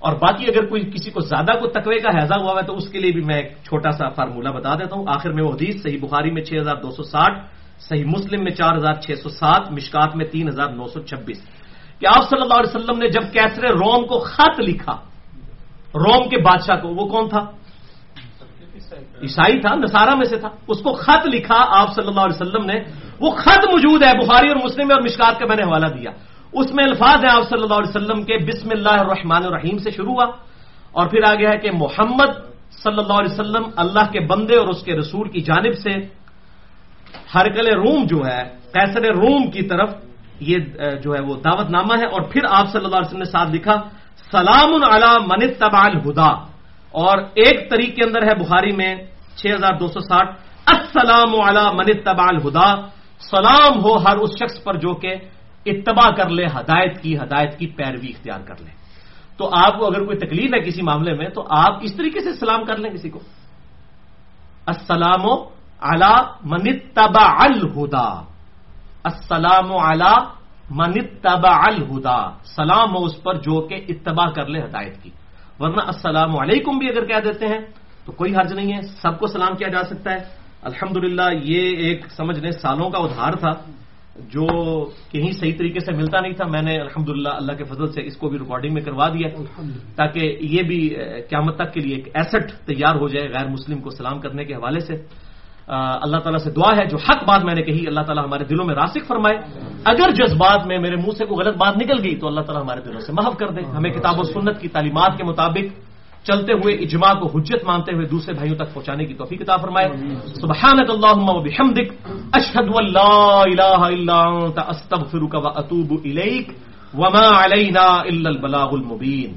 اور باقی اگر کوئی کسی کو زیادہ کو تقوی کا حیضہ ہوا ہے تو اس کے لیے بھی میں ایک چھوٹا سا فارمولہ بتا دیتا ہوں۔ آخر میں وہ حدیث، صحیح بخاری میں چھ ہزار دو سو ساٹھ، صحیح مسلم میں چار ہزار چھ سو سات، مشکات میں تین ہزار نو سو چھبیس۔ کہ آپ صلی اللہ علیہ وسلم نے جب کیسر روم کو خط لکھا، روم کے بادشاہ کو، وہ کون تھا؟ عیسائی تھا نسارا میں سے تھا۔ اس کو خط لکھا آپ صلی اللہ علیہ وسلم نے۔ وہ خط موجود ہے بخاری اور مسلم میں اور مشکات کا میں نے حوالہ دیا۔ اس میں الفاظ ہیں آپ صلی اللہ علیہ وسلم کے، بسم اللہ الرحمن الرحیم سے شروع ہوا، اور پھر آگے ہے کہ محمد صلی اللہ علیہ وسلم اللہ کے بندے اور اس کے رسول کی جانب سے۔ ہرکل روم جو ہے کیسر روم کی طرف یہ جو ہے وہ دعوت نامہ ہے، اور پھر آپ صلی اللہ علیہ وسلم نے ساتھ لکھا، سلام علی من تبال ہدا اور ایک طریق کے اندر ہے بخاری میں چھ ہزار دو سو ساٹھ، السلام علی من اتبع الہدا سلام ہو ہر اس شخص پر جو کہ اتباع کر لے ہدایت کی ہدایت کی پیروی اختیار کر لے تو آپ کو اگر کوئی تکلیف ہے کسی معاملے میں، تو آپ اس طریقے سے سلام کر لیں کسی کو؟ السلام علی من اتبع الہدا۔ السلام علی من اتبع الہدا۔ سلام ہو اس پر جو کہ اتباع کر لے ہدایت کی۔ ورنہ السلام علیکم بھی اگر کہہ دیتے ہیں، تو کوئی حرج نہیں ہے، سب کو سلام کیا جا سکتا ہے۔ الحمد یہ ایک سمجھ لیں، سالوں کا ادھار تھا۔ جو کہیں صحیح طریقے سے ملتا نہیں تھا میں نے الحمد اللہ کے فضل سے اس کو بھی ریکارڈنگ میں کروا دیا تاکہ یہ بھی قیامت تک کے لیے ایک ایسٹ تیار ہو جائے غیر مسلم کو سلام کرنے کے حوالے سے۔ اللہ تعالیٰ سے دعا ہے جو حق بات میں نے کہی اللہ تعالیٰ ہمارے دلوں میں راسک فرمائے۔ اگر جذبات میں میرے منہ سے کوئی غلط بات نکل گئی تو اللہ تعالیٰ ہمارے دلوں سے محف کر دے۔ ہمیں کتاب و سنت کی تعلیمات کے مطابق چلتے ہوئے اجماع کو حجت مانتے ہوئے دوسرے بھائیوں تک پہنچانے کی توفیق عطا فرمائے۔ سبحانك اللهم وبحمدك اشهد ان لا اله الا انت استغفرك واتوب اليك وما علينا الا البلاغ المبين.